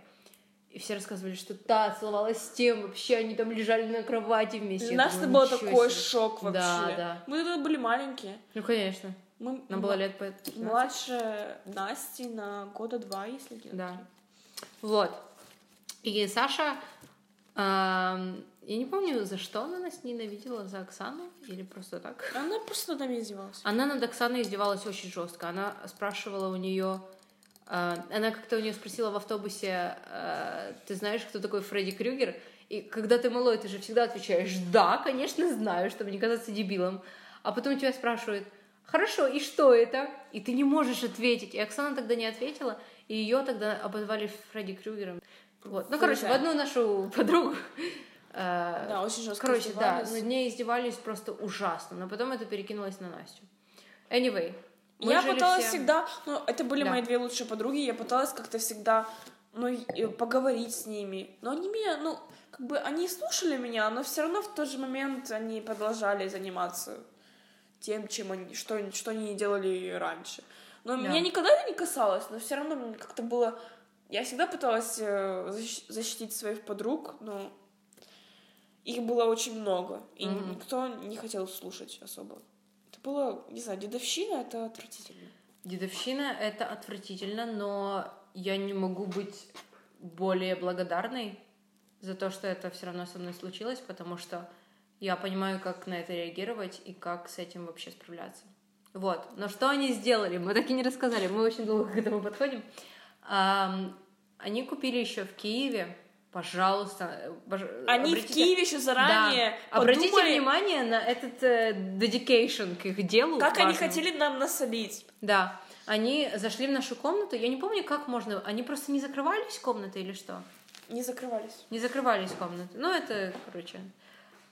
и все рассказывали, что та целовалась с тем, вообще они там лежали на кровати вместе. Для Я нас это был «Ничего такой себе». шок вообще. Да, да. Мы тогда были маленькие. Ну, конечно. Мы Нам было лет по 15. младше Насти на года два, если не Да. Вот. И Саша, я не помню, за что она нас ненавидела, за Оксану или просто так. Она просто над нами издевалась. Она над Оксаной издевалась очень жестко. Она спрашивала у нее, она как-то у нее спросила в автобусе, э, ты знаешь, кто такой Фредди Крюгер? И когда ты малой, ты же всегда отвечаешь, да, конечно, знаю, чтобы не казаться дебилом. А потом тебя спрашивают, хорошо, и что это? И ты не можешь ответить. И Оксана тогда не ответила, и ее тогда обозвали Фредди Крюгером. Вот. Ну, короче, в одну нашу подругу э, Да, очень жестко Короче, да, над ней издевались просто ужасно, но потом это перекинулось на Настю. Anyway, я пыталась все- всегда, ну, это были Да. мои две лучшие подруги, я пыталась как-то всегда, ну, и поговорить с ними. Но они меня, ну, как бы они слушали меня, но все равно в тот же момент они продолжали заниматься тем, чем они, что, что они делали раньше. Но Да. меня никогда это не касалось, но все равно мне как-то было... Я всегда пыталась э, защ- защитить своих подруг, но их было очень много, и Мгм. никто не хотел слушать особо. Это было, не знаю, дедовщина, это отвратительно. Дедовщина — это отвратительно, но я не могу быть более благодарной за то, что это все равно со мной случилось, потому что я понимаю, как на это реагировать и как с этим вообще справляться. Вот. Но что они сделали? Мы так и не рассказали. Мы очень долго к этому подходим. Они купили еще в Киеве, пожалуйста, э, пож- Они в обратите- Киеве еще заранее Да. Обратите подумали, внимание на этот э, dedication к их делу. как они важному. хотели нам насолить. Да. Они зашли в нашу комнату. Я не помню, как можно. Они просто не закрывались комнаты или что? Не закрывались. Не закрывались комнаты. Ну, это, короче,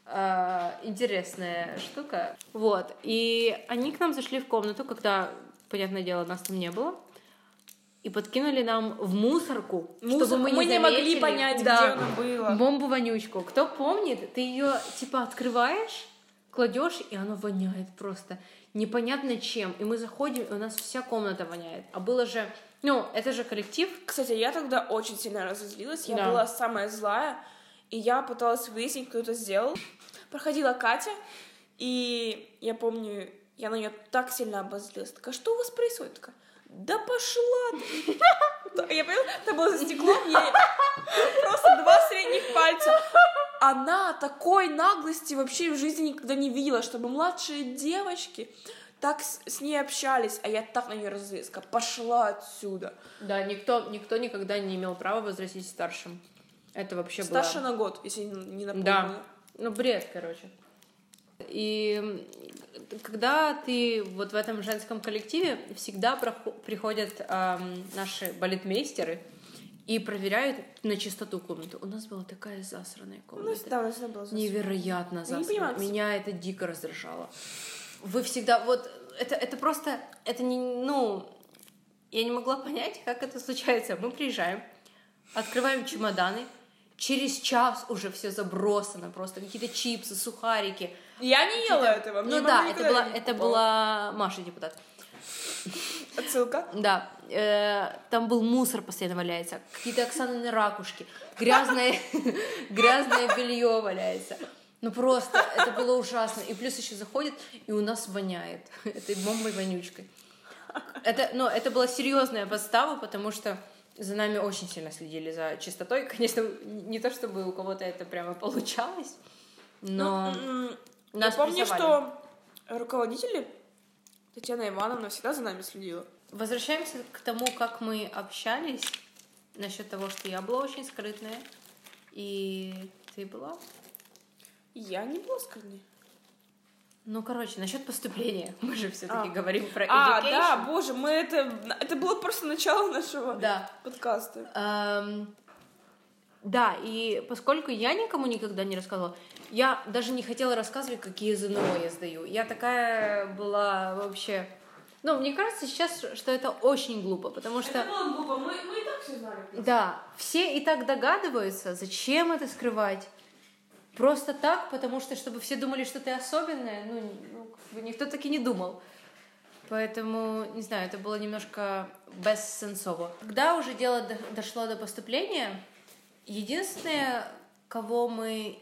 а, интересная штука. Вот. И они к нам зашли в комнату, когда, понятное дело, нас там не было. И подкинули нам в мусорку, чтобы Мусор- мы мы не, не могли заметили. понять, Да. где она была. Бомбу-вонючку. Кто помнит, ты ее типа открываешь, кладешь, и оно воняет просто непонятно чем. И мы заходим, и у нас вся комната воняет. А было же, ну, это же коллектив. Кстати, я тогда очень сильно разозлилась. Я Да. была самая злая. И я пыталась выяснить, кто это сделал. Проходила Катя, и я помню, я на нее так сильно обозлилась. Такая, что у вас происходит? Такая, да пошла ты!» Я поняла, это было за стеклом, ей просто два средних пальца. Она такой наглости вообще в жизни никогда не видела, чтобы младшие девочки так с, с ней общались, а я так на нее. Такая, Пошла отсюда. Да, никто, никто никогда не имел права возразить старшим. Это вообще Старше было... на год, если не на Да. Ну, бред, короче. И когда ты вот в этом женском коллективе, всегда приходят ам, наши балетмейстеры и проверяют на чистоту комнату. У нас была такая засранная У нас, комната. да, у нас было засрано. Невероятно не засранная. кстати. Меня это дико раздражало. Вы всегда... Вот это, это просто... Это не... Ну... Я не могла понять, как это случается. Мы приезжаем, открываем чемоданы, через час уже все забросано, просто какие-то чипсы, сухарики. Я не ела этого. Ну да, это была, это была Маша депутат. Отсылка. Да, э, там был мусор постоянно валяется, какие-то Оксанины ракушки, грязное, грязное белье валяется. Ну просто, это было ужасно. И плюс еще заходит, и у нас воняет этой бомбой вонючкой. Это, ну, это была серьезная подстава, потому что за нами очень сильно следили за чистотой. Конечно, не то чтобы у кого-то это прямо получалось, но Ну, м, я нас помню, что руководители Татьяна Ивановна всегда за нами следила. Возвращаемся к тому, как мы общались насчет того, что я была очень скрытная, и ты была. Я не была скрытной. Ну, короче, насчет поступления. Мы же все-таки А. говорим про А, education. да, боже, мы это... Это было просто начало нашего Да. подкаста. Эм, Да, и поскольку я никому никогда не рассказывала, я даже не хотела рассказывать, какие ЗНО я сдаю. Я такая была вообще... Ну, мне кажется сейчас, что это очень глупо, потому что... Это было глупо, мы, мы и так все знали. Да, все и так догадываются, зачем это скрывать. Просто так, потому что, чтобы все думали, что ты особенная, ну, ну как бы никто так и не думал. Поэтому, не знаю, это было немножко бессенсово. Когда уже дело до- дошло до поступления, единственное, кого мы,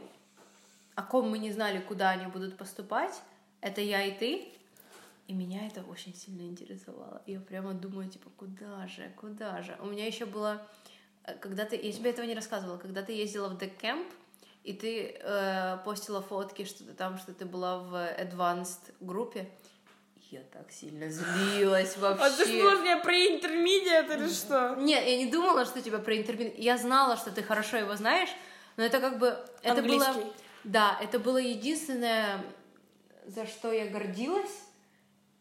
о ком мы не знали, куда они будут поступать, это я и ты. И меня это очень сильно интересовало. Я прямо думаю, типа, куда же, куда же? У меня еще было, э, когда ты, я тебе этого не рассказывала, когда ты ездила в деккэмп, и ты э, постила фотки, что ты там, что ты была в advanced группе, я так сильно злилась вообще. А ты что, мне про интермедиат или что? Нет, я не думала, что тебя про интервью. Я знала, что ты хорошо его знаешь, но это как бы это было. Да, это было единственное, за что я гордилась.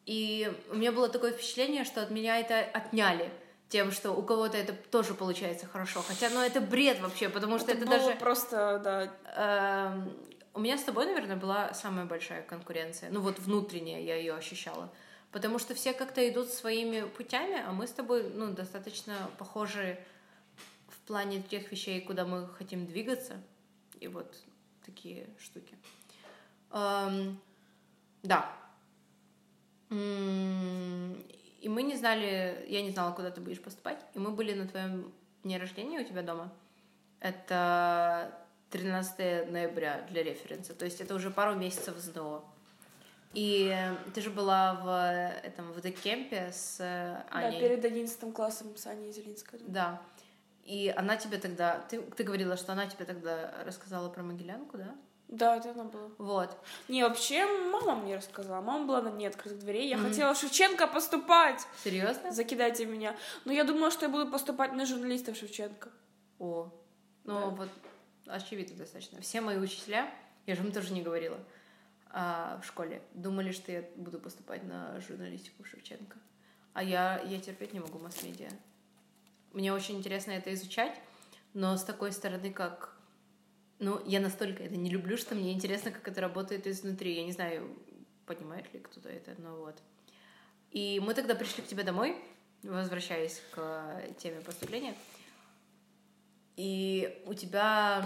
И у меня было такое впечатление, что от меня это отняли тем, что у кого-то это тоже получается хорошо. Хотя, ну, это бред вообще, потому что это, было даже... просто, да. Эм, у меня с тобой, наверное, была самая большая конкуренция. Ну вот внутренняя я ее ощущала. Потому что все как-то идут своими путями, а мы с тобой, ну, достаточно похожи в плане тех вещей, куда мы хотим двигаться. И вот такие штуки. Эм, да. И мы не знали, я не знала, куда ты будешь поступать. И мы были на твоем дне рождения у тебя дома. Это 13 ноября для референса. То есть это уже пару месяцев ЗДО. И ты же была в этом в декемпе с Да, Аней. перед 11 классом с Аней Зелинской. да. Да. И она тебе тогда... Ты, ты говорила, что она тебе тогда рассказала про Могилянку, да? Да, это она была. Вот. Не, вообще, мама мне рассказала. Мама была на дне открытых дверей. Я хотела в Шевченко поступать. Серьезно? Закидайте меня. Но я думала, что я буду поступать на журналистов Шевченко. О. Ну, Да. вот очевидно достаточно. Все мои учителя, я же им тоже не говорила, а, в школе, думали, что я буду поступать на журналистику Шевченко. А я, я терпеть не могу масс-медиа. Мне очень интересно это изучать, но с такой стороны, как... Ну, я настолько это не люблю, что мне интересно, как это работает изнутри. Я не знаю, понимает ли кто-то это, но вот. И мы тогда пришли к тебе домой, возвращаясь к теме поступления. И у тебя,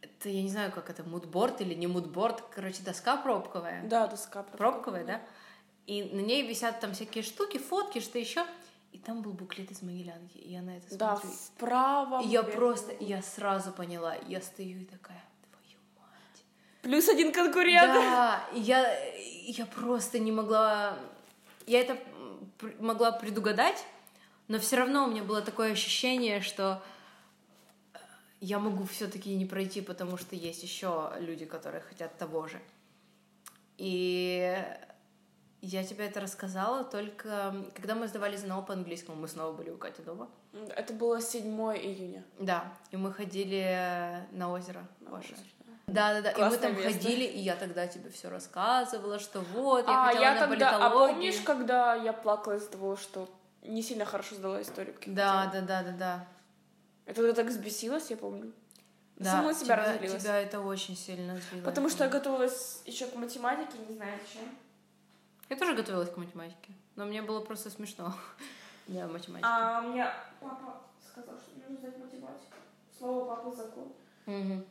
это, я не знаю, как это, мудборд или не мудборд, короче, доска пробковая. Да, доска. Пробковая, да? И на ней висят там всякие штуки, фотки, что еще. И там был буклет из Могилянки, и я на это Да, смотрю. вправо. И я просто, я сразу поняла, я стою и такая, твою мать. Плюс один конкурент. Да, и я, я просто не могла... Я это могла предугадать, но все равно у меня было такое ощущение, что я могу все-таки не пройти, потому что есть еще люди, которые хотят того же. И я тебе это рассказала только когда мы сдавали ЗНО по английскому, мы снова были у Кати дома. Это было 7 июня. Да, и мы ходили на озеро На ваше. озеро, да. Да, да, да. И мы Классное там место. ходили, и я тогда тебе все рассказывала, что вот, я а, хотела я на тогда... А помнишь, когда я плакала из-за того, что не сильно хорошо сдала историю? Да, да, да, да, да. Я тогда так взбесилась, я помню. Да, Сама себя тебя, разозлилась. тебя это очень сильно злило. Потому что я готовилась еще к математике, не знаю зачем. Я тоже готовилась к математике, но мне было просто смешно. Да, математика. А меня папа сказал, что мне нужно сдать математику. Слово папы закон. Мгм.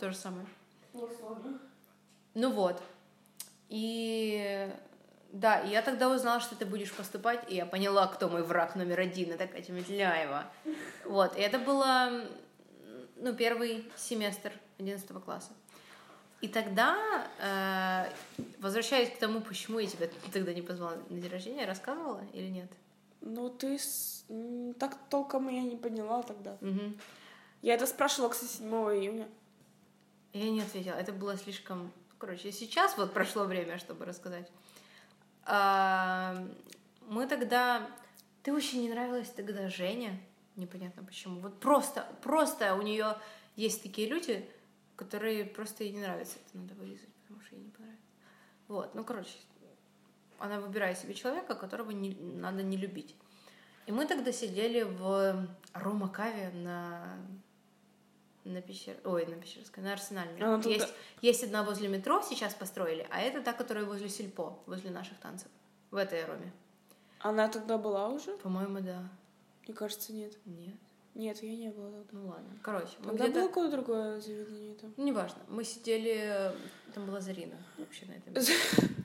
То же самое. Сложно. Ну вот. И да, и я тогда узнала, что ты будешь поступать, и я поняла, кто мой враг номер один, это Катя Метляева. Вот, и это было, ну, первый семестр 11 класса. И тогда, э, возвращаясь к тому, почему я тебя тогда не позвала на день рождения, рассказывала или нет? Ну, ты с- так толком я не поняла тогда. Мгм. Я это спрашивала, кстати, 7 июня. Я не ответила. Это было слишком... Короче, сейчас вот прошло время, чтобы рассказать. Мы тогда... Ты очень не нравилась тогда Женя. Непонятно почему. Вот просто, просто у нее есть такие люди, которые просто ей не нравятся. Это надо вырезать, потому что ей не понравится. Вот, ну, короче, она выбирает себе человека, которого не, надо не любить. И мы тогда сидели в Рома Каве на На Пещер... Ой, на Пещерской, на Арсенальной. А, ну, тут есть, есть одна возле метро, сейчас построили, а это та, которая возле Сельпо, возле наших танцев. В этой аэроме. Она тогда была уже? По-моему, да. Мне кажется, нет. Нет. Нет, я не была тогда. Ну ладно. Короче, мы Тогда было какое-то другое заведение там. Ну, неважно. Мы сидели... Там была Зарина вообще на этом. месте.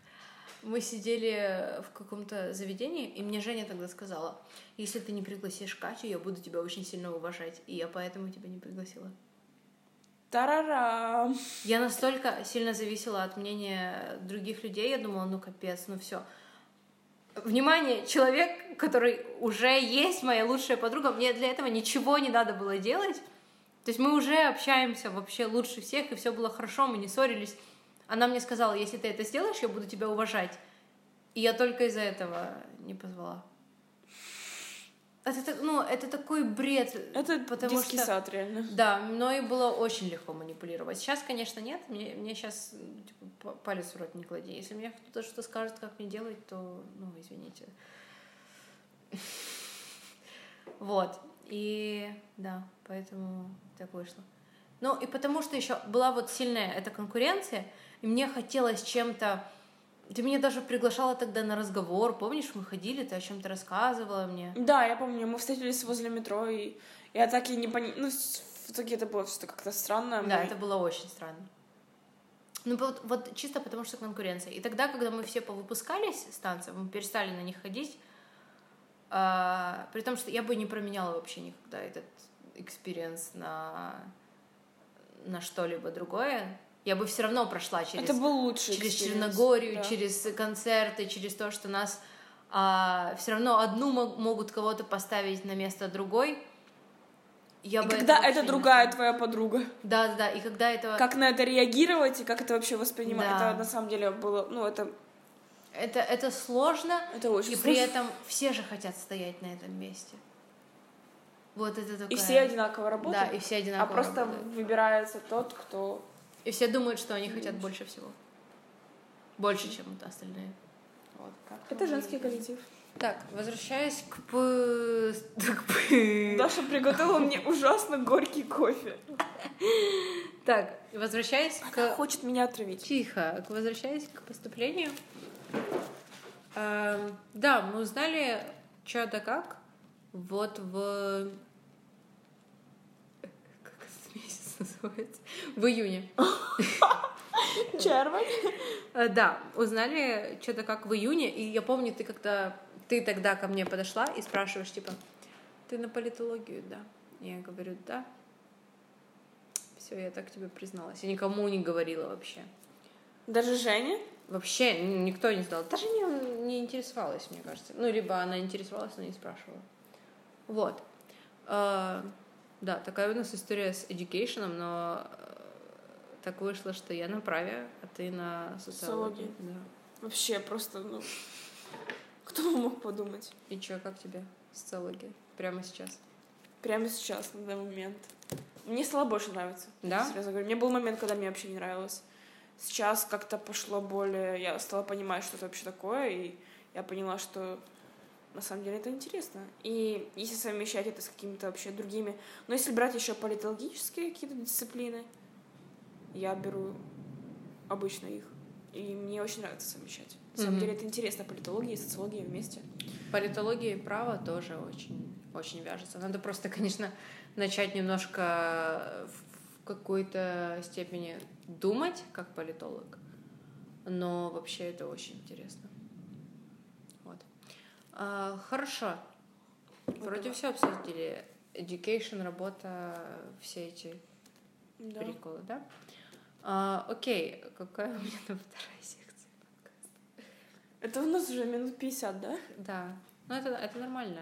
Мы сидели в каком-то заведении, и мне Женя тогда сказала, если ты не пригласишь Катю, я буду тебя очень сильно уважать. И я поэтому тебя не пригласила. Тарарам! Я настолько сильно зависела от мнения других людей, я думала, ну капец, ну все. Внимание, человек, который уже есть моя лучшая подруга, мне для этого ничего не надо было делать. То есть мы уже общаемся вообще лучше всех, и все было хорошо, мы не ссорились. Она мне сказала, если ты это сделаешь, я буду тебя уважать. И я только из-за этого не позвала. Это, ну, это такой бред. Это потому детский что... сад, реально. Да, мной было очень легко манипулировать. Сейчас, конечно, нет. Мне, мне сейчас типа, п- палец в рот не клади. Если мне кто-то что скажет, как мне делать, то, ну, извините. Вот. И да, поэтому так вышло. Ну, и потому что еще была вот сильная эта конкуренция, и мне хотелось чем-то... Ты меня даже приглашала тогда на разговор, помнишь, мы ходили, ты о чем-то рассказывала мне. Да, я помню, мы встретились возле метро, и я так и не поняла... Ну, в итоге это было все как-то странно. Да, Мы- это было очень странно. Ну, вот, вот чисто потому, что конкуренция. И тогда, когда мы все повыпускались с танцев, мы перестали на них ходить, а, при том, что я бы не променяла вообще никогда этот экспириенс на, на что-либо другое. Я бы все равно прошла через, Это был лучший через Черногорию, да. через концерты, через то, что нас все равно одну мо- могут кого-то поставить на место другой. Я И бы когда это не другая оставила. твоя подруга. Да, да, да. И когда это... Как на это реагировать и как это вообще воспринимать. Да. Это на самом деле было... Ну, это, Это, это сложно, это очень и сложно. при этом все же хотят стоять на этом месте. Вот это такая... И все одинаково Да, работают. и все а одинаково просто работают. выбирается тот, кто... И все думают, что они хотят больше всего. Больше, чем остальные. Вот, как Это женский коллектив. Так, возвращаясь к... п- к п- Даша приготовила мне ужасно горький кофе. Так, возвращаясь к... Хочет меня отравить. Тихо. К- Возвращаясь к поступлению. Эм, да, мы узнали, что да как. Вот в... Как этот месяц называется? В июне. Червонь. Э, Да, узнали что-то как в июне, и я помню, ты когда ты тогда ко мне подошла и спрашиваешь, типа, ты на политологию, да? Я говорю, да. Все, я так тебе призналась. Я никому не говорила вообще. Даже Женя? Вообще никто не знал. Даже не, не интересовалась, мне кажется. Ну, либо она интересовалась, но не спрашивала. Вот. Да, такая у нас история с education, но э, так вышло, что я на праве, а ты на социологии. Социологии. Да. Вообще просто, ну... Кто мог подумать? И чё, как тебе социология? Прямо сейчас? Прямо сейчас, на данный момент. Мне стало больше нравиться. Да? Серьезно говорю. Мне был момент, когда мне вообще не нравилось. Сейчас как-то пошло более... Я стала понимать, что это вообще такое, и я поняла, что на самом деле это интересно. И если совмещать это с какими-то вообще другими... Но если брать еще политологические какие-то дисциплины, я беру обычно их. И мне очень нравится совмещать. На самом Мгм. деле это интересно, политология и социология вместе. Политология и право тоже очень, очень вяжется. Надо просто, конечно, начать немножко в какой-то степени думать как политолог, но вообще это очень интересно. Вот. А, хорошо. Вроде давай. все обсудили. Education, работа, все эти Да. приколы, да? А, окей, какая у меня там вторая секция? Это у нас уже минут 50, да? Да, ну это, это нормально.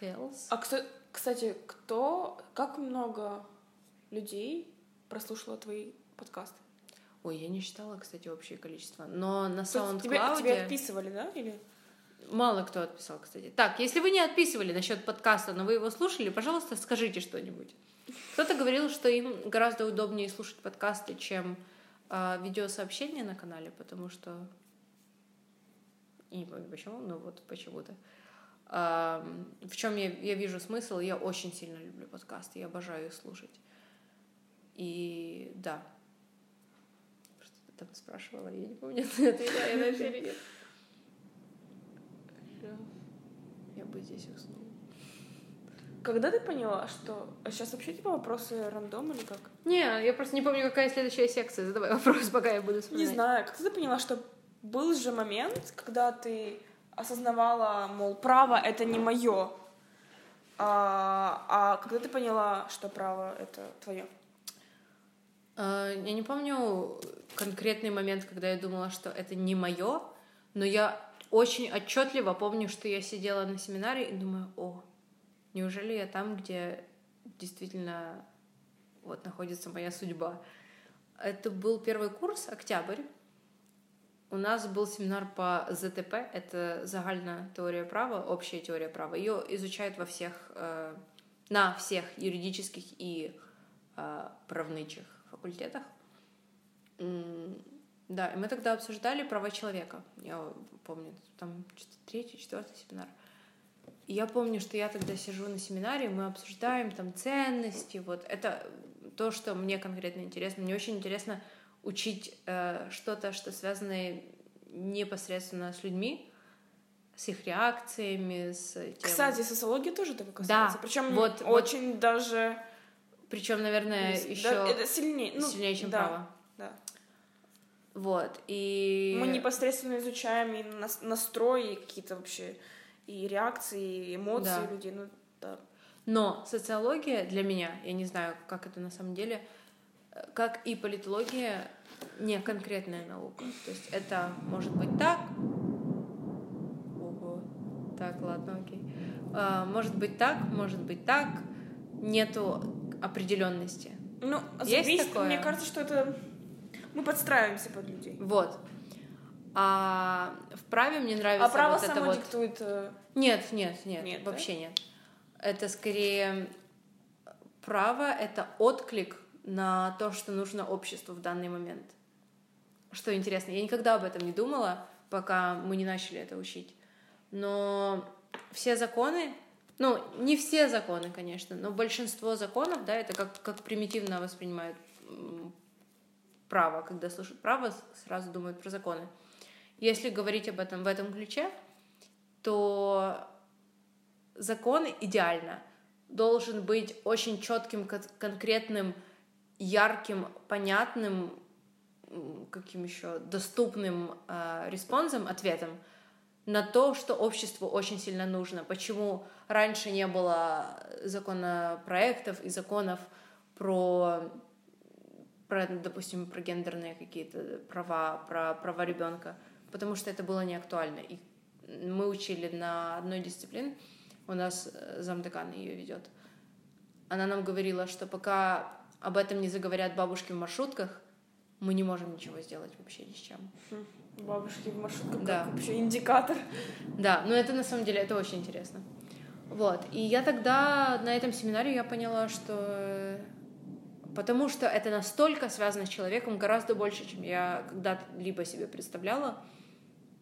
Health. А кста- кстати, кто, как много людей прослушало твои подкасты? Ой, я не считала, кстати, общее количество. Но на SoundCloud тебе отписывали, да? Или? Мало кто отписал, кстати. Так, если вы не отписывали насчет подкаста, но вы его слушали, пожалуйста, скажите что-нибудь. Кто-то говорил, что им гораздо удобнее слушать подкасты, чем а, видеосообщения на канале, потому что... Я не помню почему, но вот почему-то. А, в чем я, я вижу смысл? Я очень сильно люблю подкасты, я обожаю их слушать. И да. Что ты там спрашивала? Я не помню ответа, я на или нет. Я бы здесь уснула. Когда ты поняла, что... А сейчас вообще типа вопросы рандом или как? Не, я просто не помню, какая следующая секция. Задавай вопрос, пока я буду вспоминать. Не знаю. Как ты поняла, что был же момент, когда ты осознавала, мол, право — это не мое, а, а когда ты поняла, что право — это твое? А, я не помню конкретный момент, когда я думала, что это не мое, но я очень отчетливо помню, что я сидела на семинаре и думаю, о, неужели я там, где действительно вот находится моя судьба. Это был первый курс, октябрь. У нас был семинар по ЗТП, это загальная теория права, общая теория права. Ее изучают во всех, э, на всех юридических и э, правничих факультетах. Да, и мы тогда обсуждали права человека. Я помню, там третий, четвертый семинар. И я помню, что я тогда сижу на семинаре, мы обсуждаем там ценности, вот это то, что мне конкретно интересно. Мне очень интересно учить э, что-то, что связано непосредственно с людьми, с их реакциями, с тем... Кстати, социология тоже так касается. Да, Причем вот, очень вот. даже... Причем, наверное, еще да, это сильнее, ну, сильнее, чем да, право. Да. Вот, и... Мы непосредственно изучаем и настрой, и какие-то вообще и реакции, и эмоции да. людей. Ну, да. Но социология для меня, я не знаю, как это на самом деле, как и политология, не конкретная наука. То есть это может быть так. Ого. Так, ладно, окей. А, может быть так, может быть так. Нету определенности. Ну, Есть зависит, такое? мне кажется, что это мы подстраиваемся под людей. Вот. А в праве мне нравится а право вот само это вот... диктует... Э, нет, нет, нет, нет вообще да? нет. Это скорее право, это отклик на то, что нужно обществу в данный момент. Что интересно, я никогда об этом не думала, пока мы не начали это учить. Но все законы, ну, не все законы, конечно, но большинство законов, да, это как, как примитивно воспринимают право. Когда слышат право, сразу думают про законы. Если говорить об этом в этом ключе, то закон идеально должен быть очень четким, конкретным, ярким, понятным, каким еще доступным э, респонсом, ответом на то, что обществу очень сильно нужно. Почему раньше не было законопроектов и законов про, про допустим, про гендерные какие-то права, про права ребенка? Потому что это было не актуально. И мы учили на одной дисциплине, у нас э, замдекан ее ведет. Она нам говорила, что пока об этом не заговорят бабушки в маршрутках, мы не можем ничего сделать вообще ни с чем. Хм, бабушки в маршрутках да. как вообще индикатор. Да, но это на самом деле это очень интересно. Вот. И я тогда на этом семинаре я поняла, что потому что это настолько связано с человеком гораздо больше, чем я когда-либо себе представляла.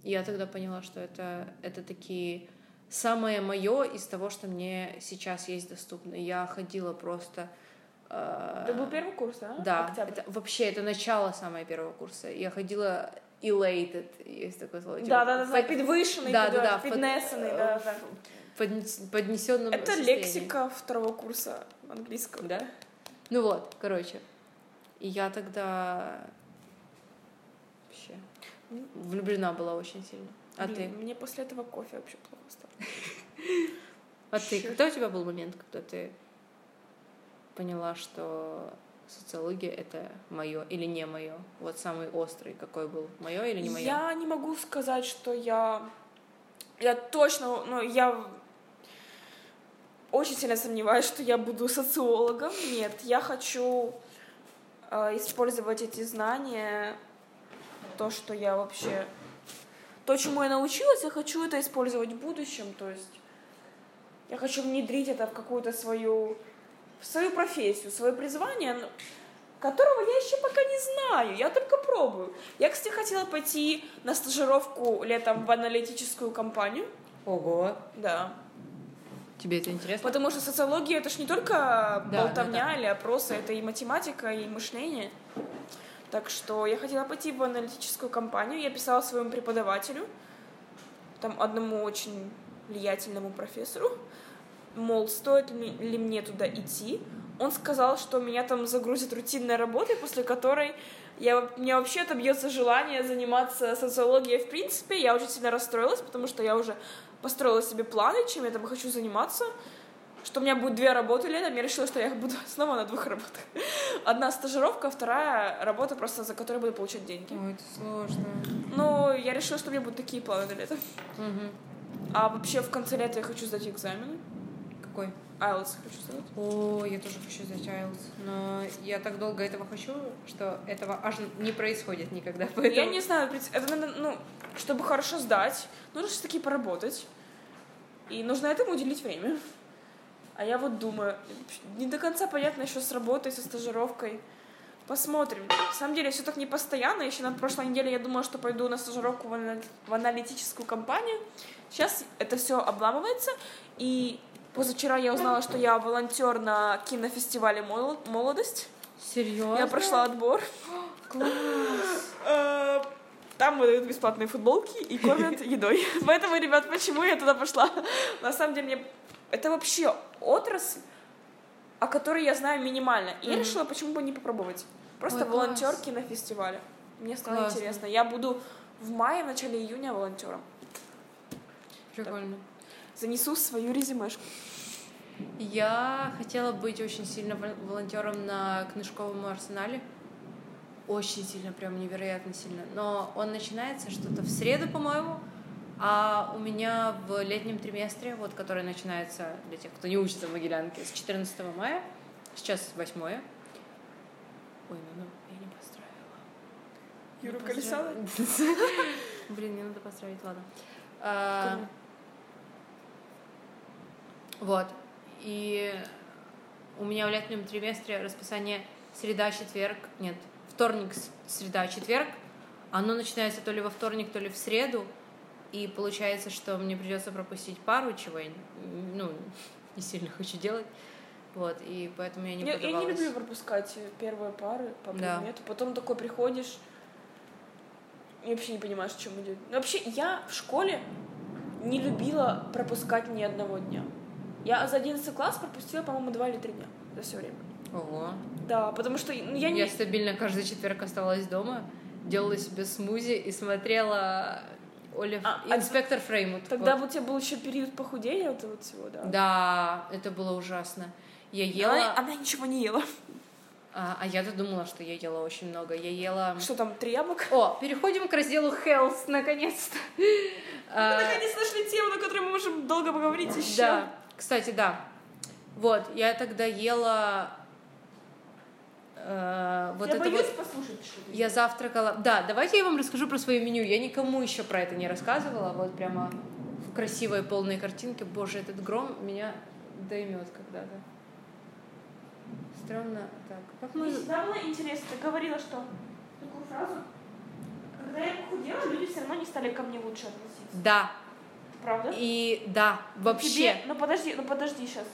И я тогда поняла, что это, это такие самое мое из того, что мне сейчас есть доступно. Я ходила просто... Э, это был первый курс, да? Да. Это, вообще, это начало самого первого курса. Я ходила elated, есть такое слово. Да, да, да, под... подвышенный, да, да, да, поднесенный, под... да, да. Под, поднесенном Это состоянии. лексика второго курса английского. Да? Ну вот, короче. И я тогда вообще Влюблена была очень сильно. А Блин, ты? Мне после этого кофе вообще плохо стало. А ты? Когда у тебя был момент, когда ты поняла, что социология это мое или не мое? Вот самый острый какой был? Мое или не мое? Я не могу сказать, что я... Я точно, ну, я очень сильно сомневаюсь, что я буду социологом. Нет, я хочу э, использовать эти знания то, что я вообще... То, чему я научилась, я хочу это использовать в будущем, то есть я хочу внедрить это в какую-то свою, в свою профессию, свое призвание, которого я еще пока не знаю, я только пробую. Я, кстати, хотела пойти на стажировку летом в аналитическую компанию, Ого. Да. Тебе это интересно? Потому что социология это ж не только Да, болтовня да, да. или опросы, это и математика, и мышление. Так что я хотела пойти в аналитическую компанию, я писала своему преподавателю, там одному очень влиятельному профессору, мол, стоит ли мне туда идти. Он сказал, что меня там загрузят рутинной работой, после которой я, у меня вообще отобьется желание заниматься социологией в принципе. Я очень сильно расстроилась, потому что я уже построила себе планы, чем я там хочу заниматься. Что у меня будет две работы летом, я решила, что я буду снова на двух работах. Одна стажировка, вторая работа, просто за которую буду получать деньги. Ой, это сложно. Но я решила, что у меня будут такие планы на лето. Мгм. А вообще в конце лета я хочу сдать экзамены. Какой? IELTS хочу сдать. О, я тоже хочу сдать IELTS, но я так долго этого хочу, что этого аж не происходит никогда. Поэтому... Я не знаю, это надо, ну, чтобы хорошо сдать, нужно все-таки поработать. И нужно этому уделить время. А я вот думаю, не до конца понятно еще с работой, со стажировкой. Посмотрим. На самом деле, все так не постоянно. Еще на прошлой неделе я думала, что пойду на стажировку в, в аналитическую компанию. Сейчас это все обламывается. И позавчера я узнала, что я волонтер на кинофестивале «Мол- «Молодость». Серьезно? Я прошла отбор. Э, Там выдают бесплатные футболки и кормят едой. Поэтому, ребят, почему я туда пошла? На самом деле, мне это вообще отрасль, о которой я знаю минимально. И я решила, почему бы не попробовать. Просто Ой, волонтер класс. кинофестиваля. Мне стало Классно. интересно. Я буду в мае, в начале июня волонтером. Прикольно. Занесу свою резюмешку. Я хотела быть очень сильно вол- волонтером на книжковом арсенале. Очень сильно, прям невероятно сильно. Но он начинается что-то в среду, по-моему. А у меня в летнем триместре, вот который начинается для тех, кто не учится в Могилянке, с 14 мая, сейчас 8 Ой, ну, ну я не построила. Юру Колесова? Блин, мне надо построить, ладно. Вот. И у меня в летнем триместре расписание среда-четверг, нет, вторник, среда, четверг. Оно начинается то ли во вторник, то ли в среду. И получается, что мне придется пропустить пару, чего я ну, не сильно хочу делать. Вот, и поэтому я не Я, я не люблю пропускать первые пары по Да. предмету. Потом такой приходишь и вообще не понимаешь, о чем идет. Вообще, я в школе не любила пропускать ни одного дня. Я за 11 класс пропустила, по-моему, два или три дня за все время. Ого. Да, потому что ну, я не... Я стабильно каждый четверг оставалась дома, делала себе смузи и смотрела Олив... А, а Инспектор Фреймут. Тогда Вот. вот у тебя был еще период похудения вот этого всего, да? Да, это было ужасно. Я ела... Она, она ничего не ела. А, а я-то думала, что я ела очень много. Я ела... Что там, три яблока? О, переходим к разделу health, наконец-то. Мы А, наконец нашли тему, на которой мы можем долго поговорить еще. Да, кстати, да. Вот, я тогда ела... э, вот я это боюсь вот... послушать, что ты Я завтракала... Да, давайте я вам расскажу про свое меню. Я никому еще про это не рассказывала. Вот прямо в красивой полной картинке. Боже, этот гром меня доймет когда-то. Странно. Так, как мы... Мне всегда было интересно, ты говорила, что такую фразу, когда я похудела, люди все равно не стали ко мне лучше относиться. Да, Правда? и да, вообще. Тебе, ну подожди, ну подожди сейчас.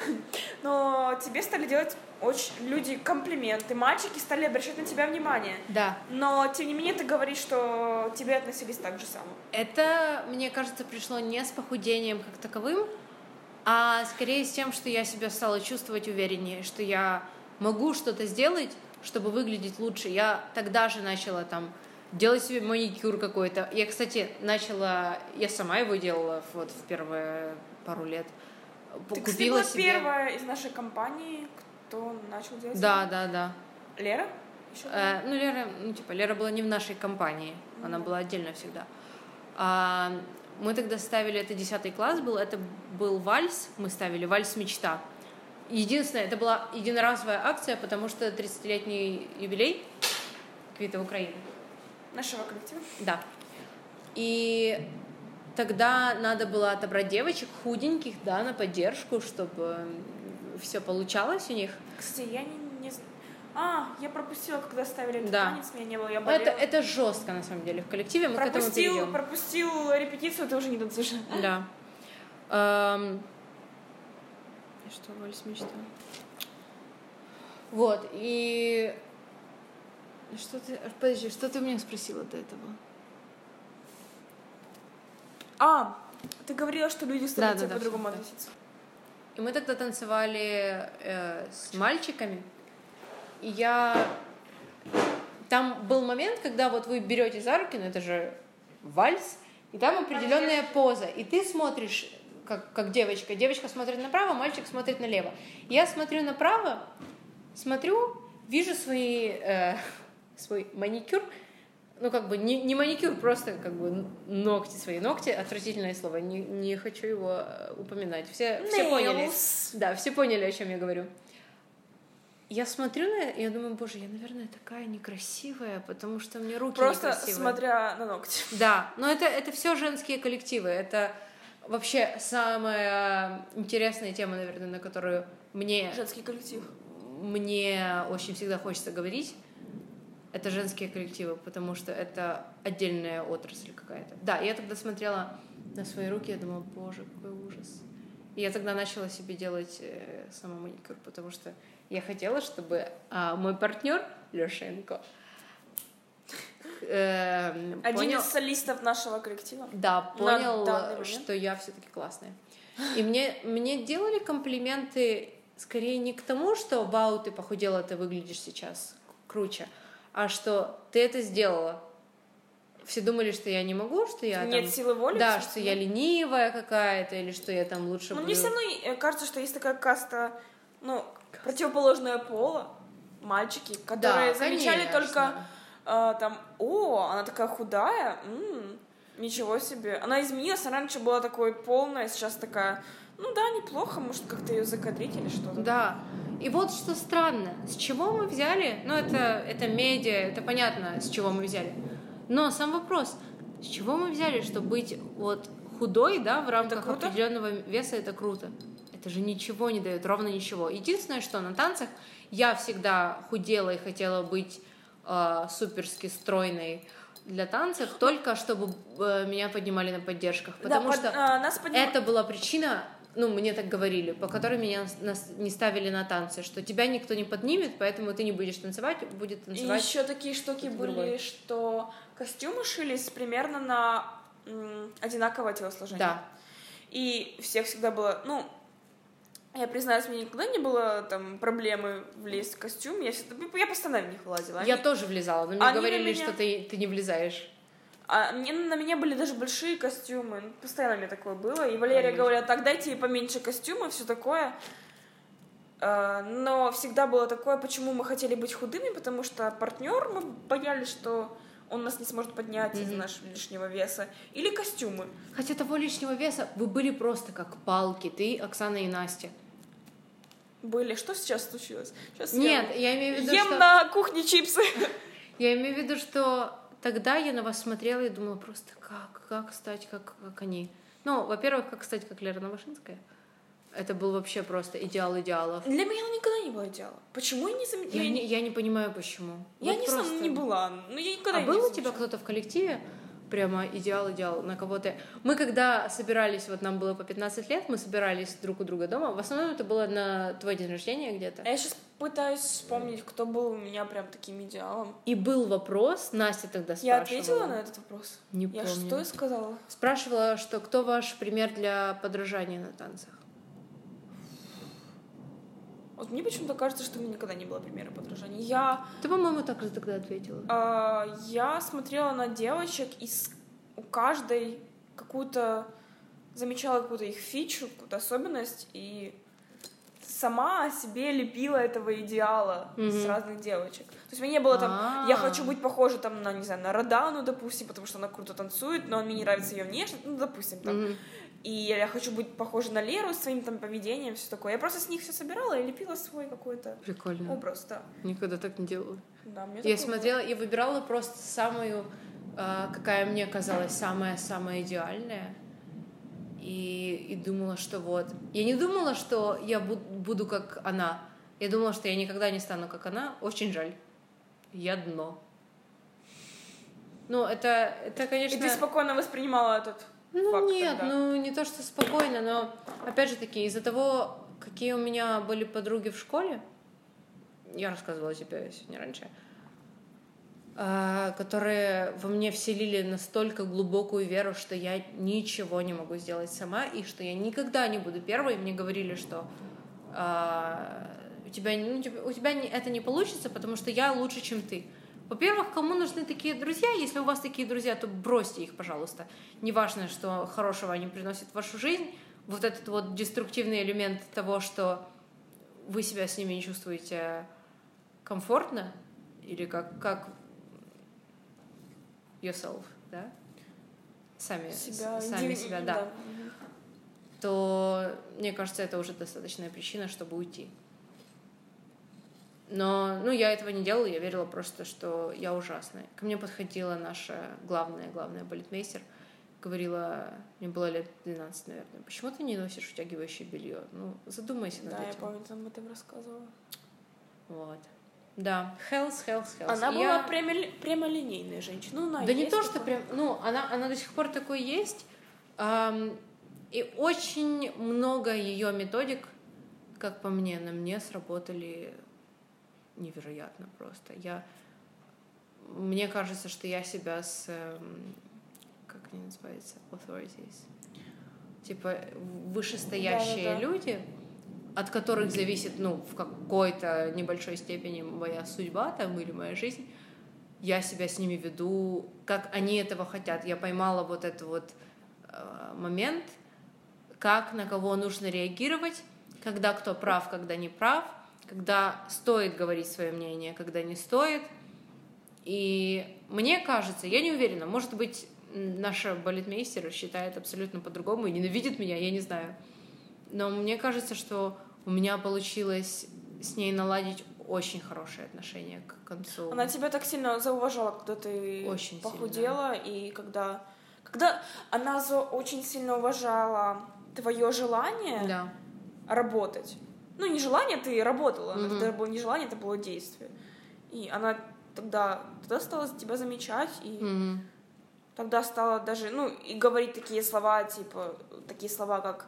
Но тебе стали делать очень люди комплименты, мальчики стали обращать на тебя внимание. Да. Но тем не менее ты говоришь, что тебе относились так же само. Это, мне кажется, пришло не с похудением как таковым, а скорее с тем, что я себя стала чувствовать увереннее, что я могу что-то сделать, чтобы выглядеть лучше. Я тогда же начала там делать себе маникюр какой-то. Я, кстати, начала, я сама его делала вот в первые пару лет. Ты, кстати, Купила была себе. первая из нашей компании, кто начал делать. Да, да, да. Лера? Еще? Э, ну, Лера, ну, типа, Лера была не в нашей компании, она была отдельно всегда. А, мы тогда ставили, это 10 класс был, это был вальс, мы ставили вальс «Мечта». Единственное, это была единоразовая акция, потому что 30-летний юбилей Квита Украины. Нашего коллектива. Да. И тогда надо было отобрать девочек худеньких, да, на поддержку, чтобы все получалось у них. Кстати, я не, не А, я пропустила, когда ставили этот Да. танец, меня не было, я это, это жестко, на самом деле, в коллективе. Мы к этому пропустил, перейдем. пропустил репетицию, ты уже не танцуешь. Да. Эм, Что, вальс мечта? Вот, и... Что ты... Подожди, что ты меня спросила до этого? А, ты говорила, что люди стали Да, да, да, по-другому да. относиться. И мы тогда танцевали э, с мальчиками, и я... Там был момент, когда вот вы берете за руки, ну это же вальс, и там определенная поза, и ты смотришь, как, как девочка. Девочка смотрит направо, мальчик смотрит налево. Я смотрю направо, смотрю, вижу свои, э, свой маникюр, ну как бы не, не маникюр, просто как бы ногти, свои ногти, отвратительное слово, не, не хочу его э, упоминать. Все, все поняли. Да, все поняли, о чем я говорю. Я смотрю на это, и я думаю, боже, я, наверное, такая некрасивая, потому что мне руки Просто некрасивые. смотря на ногти. Да, но это, это все женские коллективы. Это вообще самая интересная тема, наверное, на которую мне, Женский коллектив. мне очень всегда хочется говорить. Это женские коллективы, потому что это отдельная отрасль какая-то. Да, я тогда смотрела на свои руки, я думала, боже, какой ужас. И я тогда начала себе делать э, сама маникюр, потому что я хотела, чтобы а, мой партнер Лешенко эм, Один понял, из солистов нашего коллектива. да, понял, что я все-таки классная. И мне, мне делали комплименты скорее не к тому, что вау, ты похудела, ты выглядишь сейчас круче, а что ты это сделала. Все думали, что я не могу, что я Нет там... силы воли. Да, что я ленивая какая-то, или что я там лучше Но буду... мне все равно э, кажется, что есть такая каста, ну, противоположная пола, мальчики, которые Да, замечали конечно. только э, там, о, она такая худая, м, ничего себе. Она изменилась, она раньше была такой полная, сейчас такая, ну да, неплохо, может как-то ее закадрить или что-то. Да. И вот что странно, с чего мы взяли, ну это, это медиа, это понятно, с чего мы взяли. Но сам вопрос, с чего мы взяли, что быть вот худой, да, в рамках определенного веса, это круто. Это же ничего не дает, ровно ничего. Единственное, что на танцах я всегда худела и хотела быть э, суперски стройной для танцев, только чтобы э, меня поднимали на поддержках. Да, Потому под- что а, нас подним- это была причина, ну, мне так говорили, по которой меня нас- не ставили на танцы, что тебя никто не поднимет, поэтому ты не будешь танцевать, будет И танцевать. еще такие штуки были, другой. что костюмы шились примерно на м, одинаковое телосложение. Да. И всех всегда было, ну, я признаюсь, мне никогда не было там проблемы влезть в костюм. Я, всегда, я постоянно в них вылазила. Я Они- тоже влезала, но мне они говорили, меня- что ты, ты не влезаешь. А мне, на меня были даже большие костюмы. Ну, Постоянно мне такое было. И Валерия Конечно. говорила, так дайте ей поменьше костюма, все такое. А, Но всегда было такое, почему мы хотели быть худыми, потому что партнер, мы боялись, что он нас не сможет поднять Мгм. нашего лишнего веса. Или костюмы. Хотя того лишнего веса вы были просто как палки, ты, Оксана и Настя. Были. Что сейчас случилось? Сейчас Нет, я я имею в виду, ем что... на кухне чипсы. Я имею в виду, что тогда я на вас смотрела и думала просто, как, как стать, как, как они. Ну, во-первых, как стать, как Лера Новошинская. Это был вообще просто идеал идеалов. Для меня она никогда не была идеала. Почему я не заметила? Я не, я не понимаю, почему. Я Вот не просто. не была. Ну, я никогда А не был у замечала. тебя кто-то в коллективе? Прямо идеал-идеал на кого-то. Мы когда собирались, вот нам было по 15 лет, мы собирались друг у друга дома. В основном это было на твой день рождения где-то. А я сейчас пытаюсь вспомнить, кто был у меня прям таким идеалом. И был вопрос, Настя тогда Я спрашивала. ответила на этот вопрос? Не Я помню. что и сказала? Спрашивала, что кто ваш пример для подражания на танцах? Вот мне почему-то кажется, что у меня никогда не было примера подражания. Я, Ты, по-моему, так же тогда ответила. а, я смотрела на девочек, и с- у каждой какую-то... Замечала какую-то их фичу, какую-то особенность, и сама себе лепила этого идеала с Мгм. разных девочек. То есть у меня не было там, я А. хочу быть похожа там на, не знаю, на Родану, допустим, потому что она круто танцует, но мне не нравится ее внешность, ну, допустим, там. Мгм. И я хочу быть похожа на Леру своим там поведением, все такое. Я просто с них все собирала и лепила свой какой-то Прикольно. образ, да. Никогда так не делала. Да, мне Я смотрела и выбирала просто самую, а, какая мне казалась самая-самая идеальная. И, и думала, что вот. Я не думала, что я бу- буду как она, Я думала, что я никогда не стану, как она. Очень жаль. Я дно. Ну, это, это конечно... И ты спокойно воспринимала этот Ну, факт нет, тогда? ну, не то, что спокойно, но, опять же таки, из-за того, какие у меня были подруги в школе, я рассказывала тебе сегодня раньше, а, которые во мне вселили настолько глубокую веру, что я ничего не могу сделать сама, и что я никогда не буду первой. Мне говорили, что а, у тебя, ну, у тебя это не получится, потому что я лучше, чем ты. Во-первых, кому нужны такие друзья? Если у вас такие друзья, то бросьте их, пожалуйста. Неважно, что хорошего они приносят в вашу жизнь. Вот этот вот деструктивный элемент того, что вы себя с ними не чувствуете комфортно, или как, как yourself, да? Сами себя, сами себя, да Мгм. то мне кажется, это уже достаточная причина, чтобы уйти. Но, ну, я этого не делала, я верила просто, что я ужасная. Ко мне подходила наша главная, главная балетмейстер, говорила, мне было лет 12, наверное, почему ты не носишь утягивающее белье? Ну, задумайся над Да, я этим. помню, ты об этом рассказывала. Вот. Да, health, health, health. Она И была я- прямо- прямолинейная женщина. Ну, она Да не то, что прям, ну, она, она до сих пор такой есть. Ам, и очень много ее методик, как по мне, на мне сработали невероятно просто. Я, мне кажется, что я себя с, эм, как они называются, authorities, типа вышестоящие Да-да-да. люди, от которых зависит, ну, в какой-то небольшой степени моя судьба там или моя жизнь, я себя с ними веду, как они этого хотят. Я поймала вот этот вот э, момент, как на кого нужно реагировать, когда кто прав, когда не прав, когда стоит говорить свое мнение, когда не стоит. И мне кажется, я не уверена, может быть, наша балетмейстер считает абсолютно по-другому и ненавидит меня, я не знаю. Но мне кажется, что у меня получилось с ней наладить очень хорошие отношения к концу. Она тебя так сильно зауважала, когда ты Очень сильно, похудела, и когда... Когда она за- очень сильно уважала твое желание Да. работать. Ну, не желание, ты работала. Мгм. Это было не желание, это было действие. И она тогда, тогда стала тебя замечать, и Мгм. тогда стала даже, ну, и говорить такие слова, типа, такие слова, как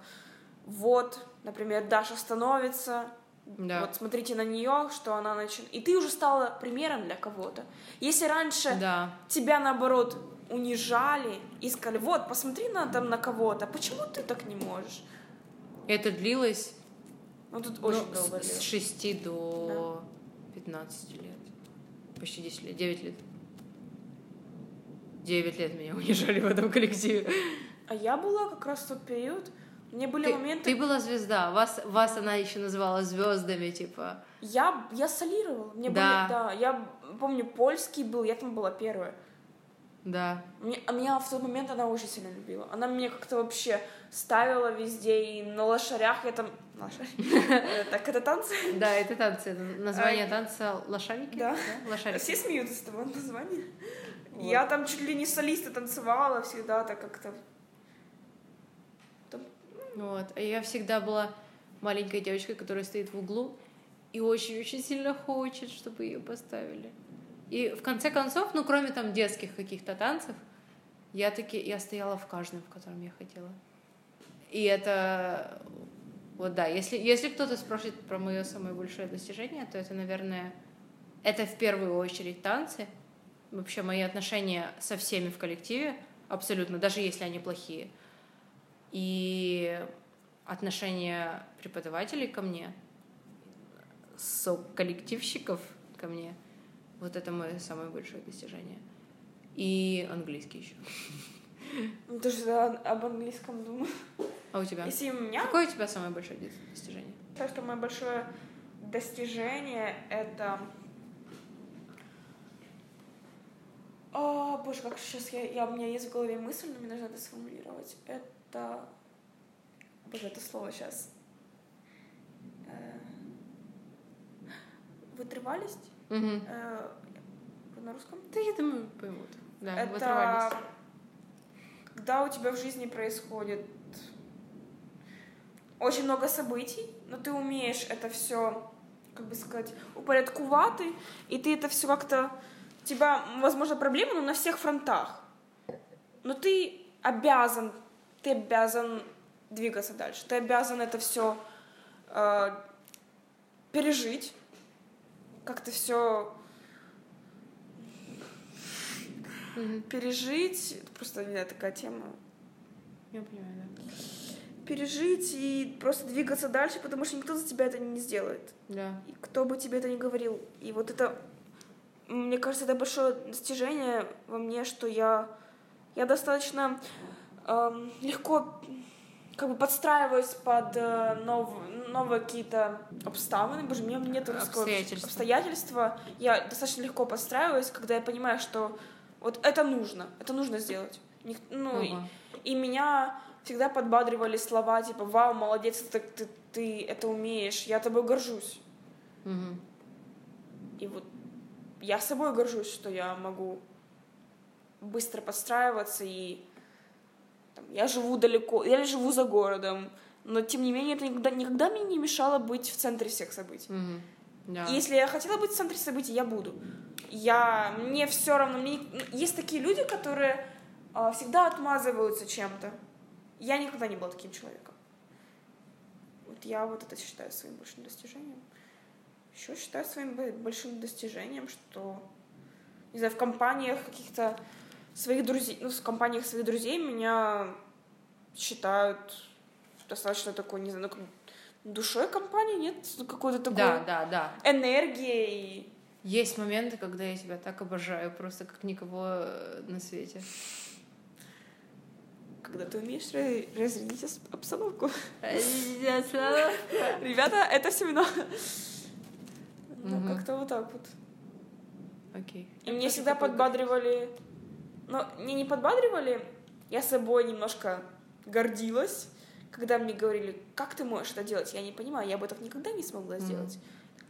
вот, например, Даша становится, Да. вот смотрите на нее, что она начинает. И ты уже стала примером для кого-то. Если раньше Да. тебя, наоборот, унижали и сказали, вот, посмотри на, там на кого-то, почему ты так не можешь? Это длилось Ну, тут ну, очень с- долго с, длилось. 6 до 15 лет. Почти 10 лет. 9 лет. 9 лет меня унижали в этом коллективе. А я была как раз в тот период, мне были Ты, моменты... ты была звезда. Вас, вас она еще называла звездами, типа. Я, я солировала. Мне Да. были, да, я помню, польский был, я там была первая. Да. Мне, а меня в тот момент она очень сильно любила. Она меня как-то вообще ставила везде, и на лошарях я там... Э, Так, это танцы? Да, это танцы. Название А, танца лошарики? Да. Лошарики. Все смеются с того названия. Я там чуть ли не солиста танцевала всегда, так как-то... Вот. А я всегда была маленькой девочкой, которая стоит в углу и очень-очень сильно хочет, чтобы ее поставили. И в конце концов, ну, кроме там детских каких-то танцев, я таки, я стояла в каждом, в котором я хотела. И это, вот да, если, если кто-то спросит про мое самое большое достижение, то это, наверное, это в первую очередь танцы. Вообще мои отношения со всеми в коллективе, абсолютно, даже если они плохие. И отношение преподавателей ко мне, коллективщиков ко мне, вот это мое самое большое достижение. И английский еще. Ну, ты же о- об английском думаю. А у тебя? Если у меня... Какое у тебя самое большое достижение? считаю, что мое большое достижение это... О, боже, как сейчас я, я... У меня есть в голове мысль, но мне нужно это сформулировать. Это... Боже, это слово сейчас. Вытривалість? Угу. Э, на русском? Да, я думаю, поймут. Да, это оторвались. Когда у тебя в жизни происходит очень много событий, но ты умеешь это все как бы сказать, упорядкуватый, и ты это все как-то... У тебя, возможно, проблемы, но на всех фронтах. Но ты обязан, ты обязан двигаться дальше. Ты обязан это все э, пережить, как-то все Мгм. пережить. Просто, не знаю, такая тема. Я понимаю, да. Пережить и просто двигаться дальше, потому что никто за тебя это не сделает. Да. И кто бы тебе это ни говорил. И вот это, мне кажется, это большое достижение во мне, что я, я достаточно эм, легко как бы подстраиваюсь под э, нов, новые какие-то обставины. Боже, у меня нет Обстоятельства. обстоятельства. Я достаточно легко подстраиваюсь, когда я понимаю, что вот это нужно, это нужно сделать. Ник- Ну, и- Ага. и меня всегда подбадривали слова типа «Вау, молодец, ты, ты, ты это умеешь, я тобой горжусь». Мгм. И вот я собой горжусь, что я могу быстро подстраиваться и там, я живу далеко, я живу за городом, но тем не менее это никогда, никогда мне не мешало быть в центре всех событий. Мгм. Да. И Если я хотела быть в центре событий, я буду. Я мне все равно. Мне... Есть такие люди, которые а, всегда отмазываются чем-то. Я никогда не была таким человеком. Вот я вот это считаю своим большим достижением. Еще считаю своим большим достижением, что не знаю, в компаниях каких-то своих друзей, ну, в компаниях своих друзей меня считают достаточно такой, не знаю, ну, душой компании, нет? Какой-то такой Да, да, да. энергией. Есть моменты, когда я тебя так обожаю, просто как никого э, на свете. Когда ты умеешь ра- разрядить обстановку. Ребята, это семена. Ну, как-то вот так вот. Окей. И мне всегда подбадривали... Но не не подбадривали, я собой немножко гордилась, когда мне говорили, как ты можешь это делать? Я не понимаю, я бы так никогда не смогла сделать.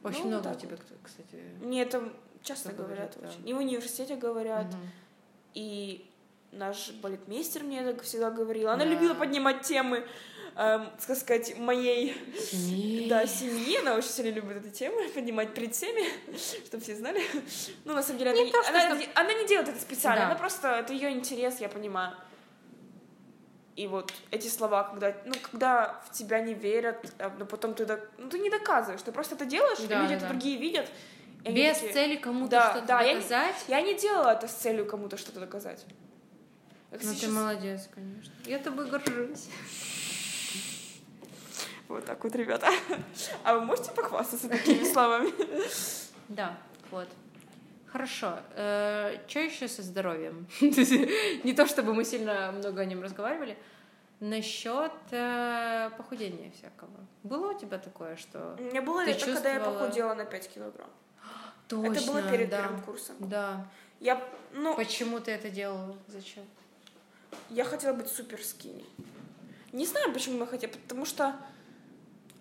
Очень Ну, много у тебя, кстати. Мне это часто Что говорят. говорят, да. очень. И в университете говорят, Мгм. и наш балетмейстер мне это всегда говорила. Она Да. любила поднимать темы, эм, так сказать, моей Семьи. да, семьи. Она очень сильно любит эту тему, поднимать перед всеми, чтобы все знали. Ну, на самом деле, она, Не не, то, что она, не- она не делает это специально, Да. она просто, это ее интерес, я понимаю. И вот эти слова, когда, ну, когда в тебя не верят, а, но потом ты, ну, ты не доказываешь, ты просто это делаешь, и Да, люди да, это другие видят. и Без такие, цели кому-то Да, что-то да, я не- доказать. Я не делала это с целью кому-то что-то доказать. Как Ну ты сейчас- молодец, конечно. Я тобой горжусь. Вот так вот, ребята. А вы можете похвастаться такими словами? Да, вот. Хорошо. Что еще со здоровьем? Не то чтобы мы сильно много о нем разговаривали. Насчет э, похудения всякого. Было у тебя такое, что У меня было лето, когда я чувствовала- похудела на 5 килограмм. точно, это было перед да, первым курсом. Да. Я, ну, Почему ты это делала? Зачем? я хотела быть супер скини. Не знаю, почему я хотела, потому что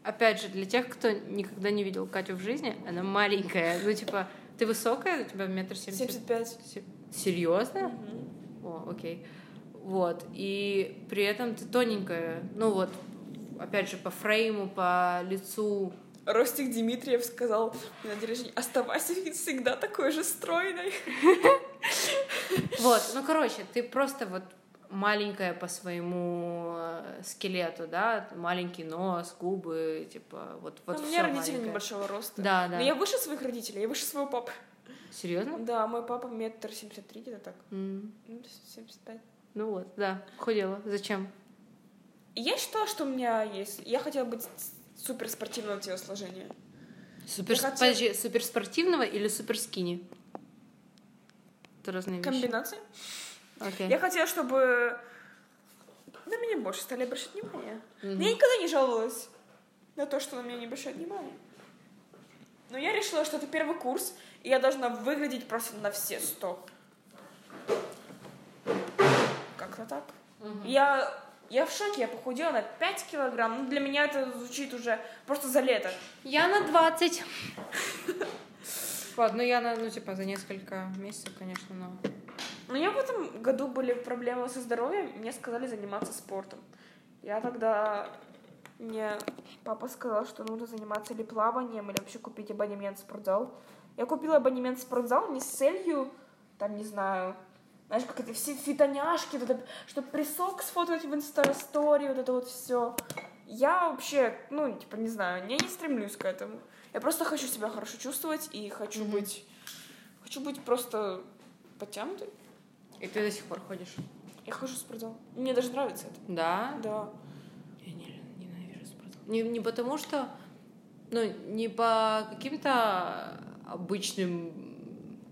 Опять же, для тех, кто никогда не видел Катю в жизни, она маленькая. Ну, типа, ты высокая, у тебя метр семьдесят 75. Се- Серьезно? Мгм. О, окей. Вот. И при этом ты тоненькая. Ну вот, опять же, по фрейму, по лицу. Ростик Дмитриев сказал на день рождения, оставайся всегда такой же стройной. Вот, ну, короче, ты просто вот маленькая по своему э, скелету, да, маленький нос, губы, типа, вот, вот Ну, у меня родители маленькое. небольшого роста. Да, да. Но я выше своих родителей, я выше своего папы. Серьезно? Да, мой папа метр семьдесят три, где-то так. М, Ну, 75. Ну вот, да, худела. Зачем? Я считала, что у меня есть... Я хотела быть суперспортивного телосложения. Супер, хотела- подожди, суперспортивного или суперскини? Это разные вещи. Комбинация. Окей. Я хотела, чтобы на меня больше стали обращать внимание. Мгм. Я никогда не жаловалась на то, что на меня не обращают внимание. Но я решила, что это первый курс, и я должна выглядеть просто на все сто. Как-то так. Я, я в шоке, я похудела на 5 килограмм. Ну, для меня это звучит уже просто за лето. Я на 20. Ладно, ну я на, ну, типа, за несколько месяцев, конечно, но... У меня в этом году были проблемы со здоровьем, мне сказали заниматься спортом. Я тогда мне папа сказал, что нужно заниматься или плаванием, или вообще купить абонемент в спортзал. Я купила абонемент в спортзал не с целью, там, не знаю, знаешь, как это все фитоняшки, вот это, чтобы прессок сфотографировать в инстастори, вот это вот все. Я вообще, ну, типа, не знаю, я не стремлюсь к этому. Я просто хочу себя хорошо чувствовать и хочу mm-hmm. быть, хочу быть просто подтянутой. И ты до сих пор ходишь? Я хожу в спортзал. Мне даже нравится это. Да? Да. Я не, ненавижу спортзал. Не, не потому что, ну, не по каким-то обычным,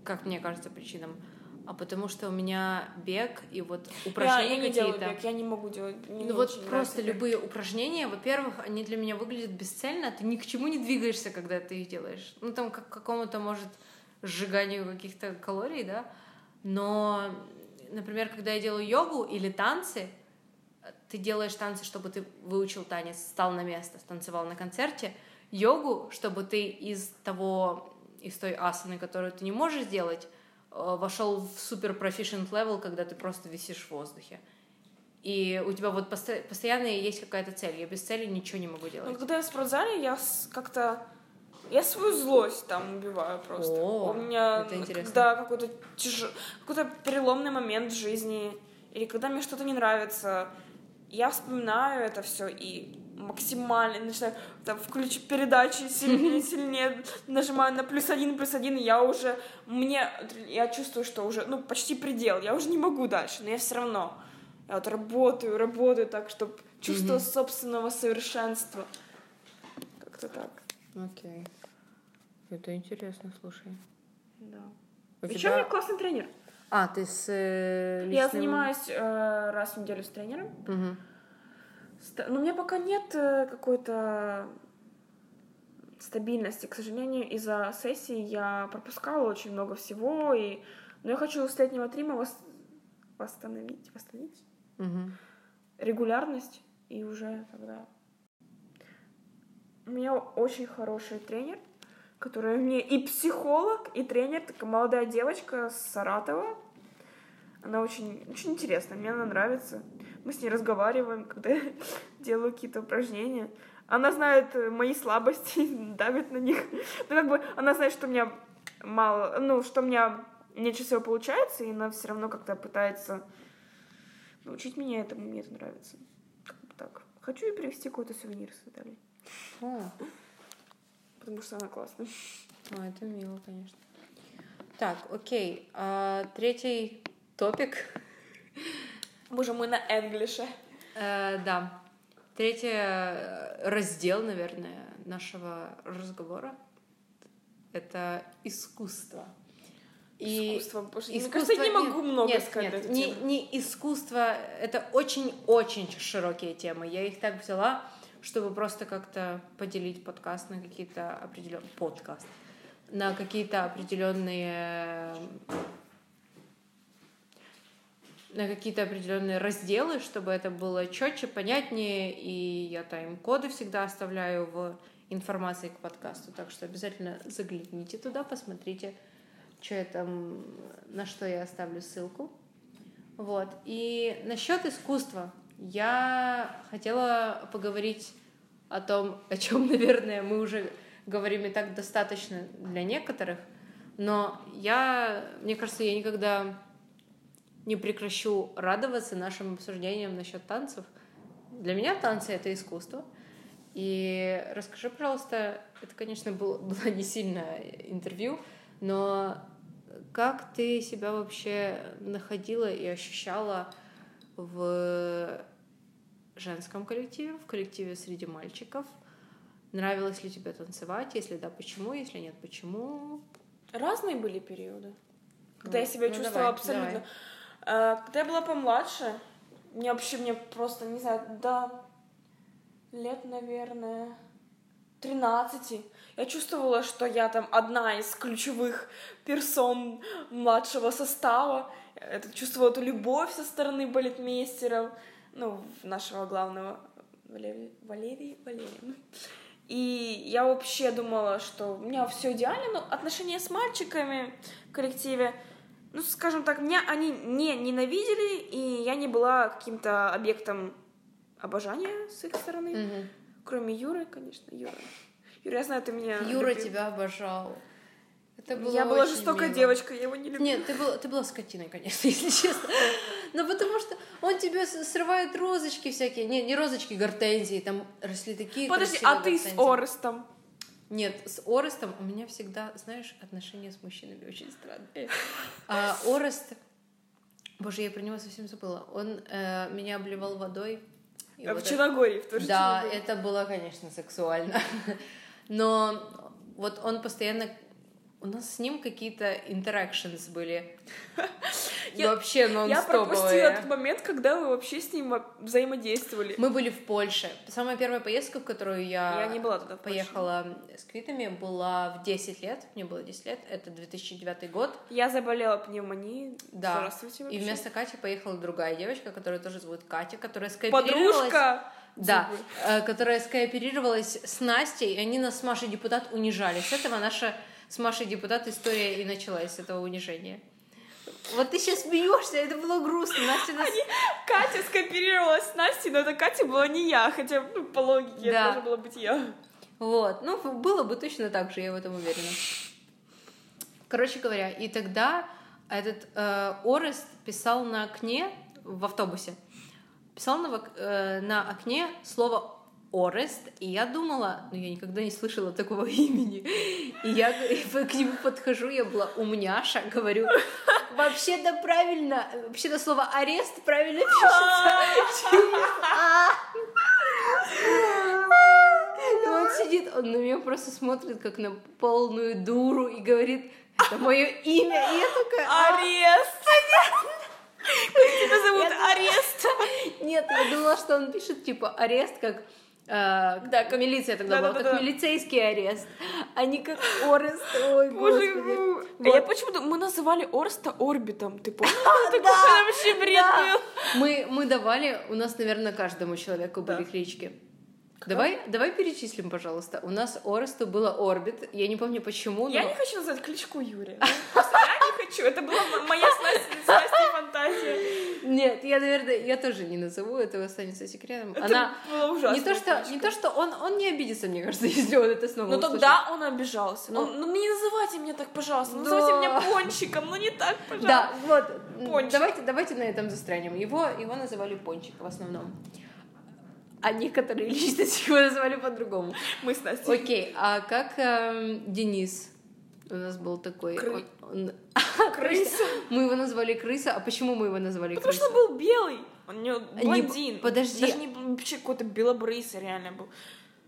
как мне кажется, причинам, а потому что у меня бег и вот упражнения я, я не какие-то. Делаю бег, я не могу делать. Не ну вот просто бег. любые упражнения, во-первых, они для меня выглядят бесцельно, ты ни к чему не двигаешься, когда ты их делаешь. Ну там как какому-то может сжиганию каких-то калорий, да. Но, например, когда я делаю йогу или танцы, ты делаешь танцы, чтобы ты выучил танец, стал на место, станцевал на концерте. Йогу, чтобы ты из того, из той асаны, которую ты не можешь сделать, Э, вошел в супер proficient level, когда ты просто висишь в воздухе. И у тебя вот посто- постоянно есть какая-то цель. Я без цели ничего не могу делать. Ну, когда я в спортзале, я как-то... Я свою злость там убиваю просто. О, у меня это интересно. когда какой-то тяж... какой-то переломный момент в жизни, или когда мне что-то не нравится, я вспоминаю это все и максимально, начинаю там включить передачи сильнее, сильнее, нажимаю на плюс один, плюс один, и я уже, мне, я чувствую, что уже, ну, почти предел, я уже не могу дальше, но я все равно, я вот работаю, работаю так, чтобы чувство собственного совершенства. Как-то так. Окей. Это интересно, слушай. Да. У Еще тебя... у меня классный тренер. А, ты с э, личным... Я занимаюсь э, раз в неделю с тренером. Угу. Но у меня пока нет э, какой-то стабильности. К сожалению, из-за сессии я пропускала очень много всего, и... но я хочу с летнего трима вос... восстановить, восстановить угу. регулярность, и уже тогда... У меня очень хороший тренер, который мне и психолог, и тренер, такая молодая девочка с Саратова. Она очень, очень интересная, мне она нравится. Мы с ней разговариваем, когда я делаю какие-то упражнения. Она знает мои слабости, давит на них. Ну, как бы она знает, что у меня мало, ну, что у меня меньше всего получается, и она все равно как-то пытается научить меня этому, мне это нравится. Как бы так. Хочу ей привезти какой-то сувенир с Италии. О. Потому что она классная. О, это мило, конечно. Так, окей. А, третий топик Боже, мы на энглише. Э, да. Третий э, раздел, наверное, нашего разговора — это искусство. И искусство, боже, искусство... мне кажется, я не могу нет, много нет, сказать нет, не, не искусство, это очень-очень широкие темы. Я их так взяла, чтобы просто как-то поделить подкаст на какие-то определенные... Подкаст. На какие-то определенные на какие-то определенные разделы, чтобы это было четче, понятнее, и я тайм-коды всегда оставляю в информации к подкасту, так что обязательно загляните туда, посмотрите, что я там, на что я оставлю ссылку. Вот. И насчет искусства я хотела поговорить о том, о чем, наверное, мы уже говорим и так достаточно для некоторых, но я, мне кажется, я никогда не прекращу радоваться нашим обсуждениям насчет танцев. Для меня танцы — это искусство. И расскажи, пожалуйста, это, конечно, было, было не сильное интервью, но как ты себя вообще находила и ощущала в женском коллективе, в коллективе среди мальчиков? Нравилось ли тебе танцевать? Если да, почему? Если нет, почему? Разные были периоды, когда ну, я себя ну, чувствовала давай, абсолютно... Давай Э, когда я была помладше, мне вообще, мне просто, не знаю, да, лет, наверное, 13, я чувствовала, что я там одна из ключевых персон младшего состава. Это чувствовала эту любовь со стороны балетмейстеров, ну, нашего главного Валерий, Валерий, Валерий. И я вообще думала, что у меня все идеально, но отношения с мальчиками в коллективе ну, скажем так, меня они не ненавидели, и я не была каким-то объектом обожания с их стороны. Mm-hmm. Кроме Юры, конечно, Юра. Юра, я знаю, ты меня Юра любил. тебя обожал. Это было Я была жестокая мило. девочка, я его не любила. Нет, ты была, ты была скотиной, конечно, если честно. Но потому что он тебе с- срывает розочки всякие. Не, не розочки, гортензии. Там росли такие Подожди, а ты с гортензии. Орестом? Нет, с Орестом у меня всегда, знаешь, отношения с мужчинами очень странные. А Орест... Боже, я про него совсем забыла. Он э, меня обливал водой. А вот в это- Черногории, в той же Да, Черногории. это было, конечно, сексуально. Но вот он постоянно... У нас с ним какие-то interactions были. Я- Вообще Я нон-стоповые. пропустила этот момент, когда вы вообще с ним во- взаимодействовали. Мы были в Польше. Самая первая поездка, в которую я, Я не была туда поехала с квитами, была в 10 лет. Мне было 10 лет. Это 2009 год. Я заболела пневмонией. Да. Здравствуйте И вместо Кати поехала другая девочка, которую тоже зовут Катя, которая скооперировалась... Подружка. Да, Зубы. э, которая скооперировалась с Настей, и они нас с Машей Депутат унижали. С этого наша с Машей Депутат история и началась, с этого унижения. Вот ты сейчас смеешься, это было грустно. Настя нас... Катя скооперировалась с Настей, но это Катя была не я, хотя ну, по логике Да. это должна была быть я. Вот, ну, было бы точно так же, я в этом уверена. Короче говоря, и тогда этот э, Орест писал на окне в автобусе, писал на, э, на окне слово Орест, и я думала, ну я никогда не слышала такого имени, и я к нему подхожу, я была умняша, говорю, вообще-то правильно, вообще-то слово арест правильно пишется. И он сидит, он на меня просто смотрит как на полную дуру и говорит, это мое имя. И я такая, «А, Арест! Как тебя зовут? Арест! Нет, я думала, что он пишет типа арест как э, Да, как- милиция тогда была, Да-да-да-да. как милицейский арест, а не как Орест. Ой, Боже, господи. Вот. я почему-то... Мы называли Орста орбитом, ты помнишь? Такой вообще бред Да. был. Мы, мы давали, у нас, наверное, каждому человеку были Да. клички. Давай, давай перечислим, пожалуйста. У нас Оресту было Орбит. Я не помню почему, но... Я не хочу назвать кличку Юрия. Ну, я не хочу. Это была моя с Настей- с Настей фантазия. Нет, я, наверное, я тоже не назову, это останется секретом. Это Она... Не то, что, не то, что он, он не обидится, мне кажется, если он это снова Но услышит. тогда он обижался. Ну. Он, ну не называйте меня так, пожалуйста. Да. Называйте меня пончиком, ну не так, пожалуйста. Да, вот. Пончик. Давайте, давайте на этом застрянем. Его, его называли Пончик в основном. А некоторые личности его называли по-другому. Мы с Настей. Окей, а как эм, Денис? У нас был такой... Кры- он- Крыса. Мы его назвали крыса. А почему мы его назвали Потому что крыса? он был белый. Он не Не- блондин. подожди. Даже не вообще какой-то белобрысый реально был.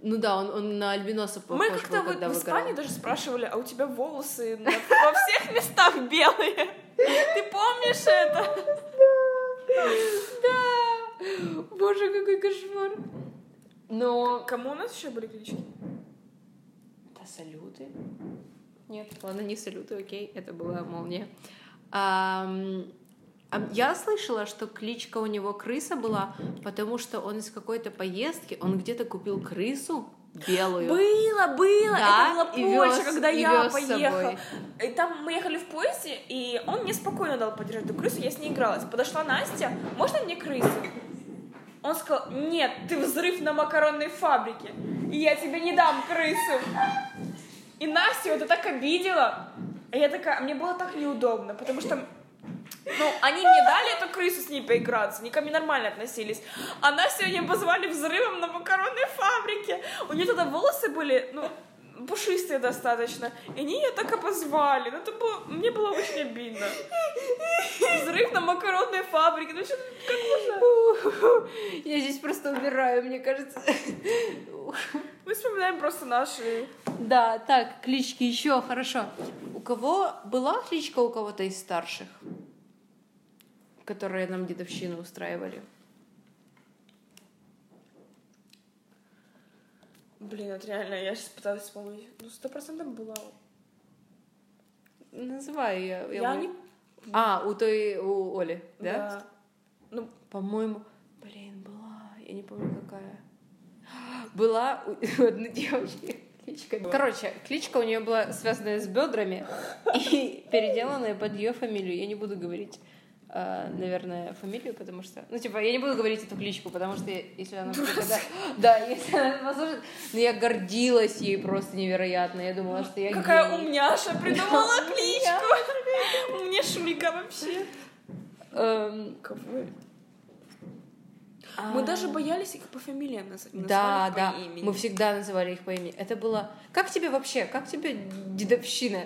Ну да, он, он на альбиноса похож Мы был, как-то когда в выгорал. Испании даже спрашивали, а у тебя волосы на- во всех местах белые? Ты помнишь это? Да! Боже, какой кошмар! Но... Кому у нас еще были клички? Это салюты? Нет, ладно, не салюты, окей, это была молния. А я слышала, что кличка у него крыса была, потому что он из какой-то поездки, он где-то купил крысу белую. Было, было, Да, это и была Польша, вез- когда я поехала. И там мы ехали в поезде, и он мне спокойно дал подержать эту крысу, я с ней игралась. Подошла Настя, можно мне крысу? Он сказал, нет, ты взрыв на макаронной фабрике, и я тебе не дам крысу. И Настя вот это так обидела. А я такая, мне было так неудобно, потому что ну, они мне дали эту крысу с ней поиграться, они ко мне нормально относились. А нас сегодня позвали взрывом на макаронной фабрике. У нее тогда волосы были, ну, пушистые достаточно. И они ее так обозвали. Ну, это было, мне было очень обидно. Взрыв на макаронной фабрике. Ну, что, как можно? Я здесь просто умираю, мне кажется. Мы вспоминаем просто наши... Да, так, клички еще, хорошо. У кого была кличка у кого-то из старших, которые нам дедовщину устраивали? Блин, это реально, я сейчас пыталась вспомнить. Ну, сто процентов была. Называй я. Я бы- не... А, у той, у Оли, да? Да. Ну, По-моему, блин, была, я не помню какая. Была у одной девочки кличка. Короче, кличка у нее была связанная с бедрами и переделанная под ее фамилию. Я не буду говорить, э, наверное, фамилию, потому что... Ну, типа, я не буду говорить эту кличку, потому что если она... Да, да, если она послушает... Но я гордилась ей просто невероятно. Я думала, что я Какая умняша придумала кличку. Мне Шулька вообще. Эм, Кого? Мы а, даже боялись их по фамилиям наз- называли Да, их по да, имени. мы всегда называли их по имени. Это было... Как тебе вообще, как тебе дедовщина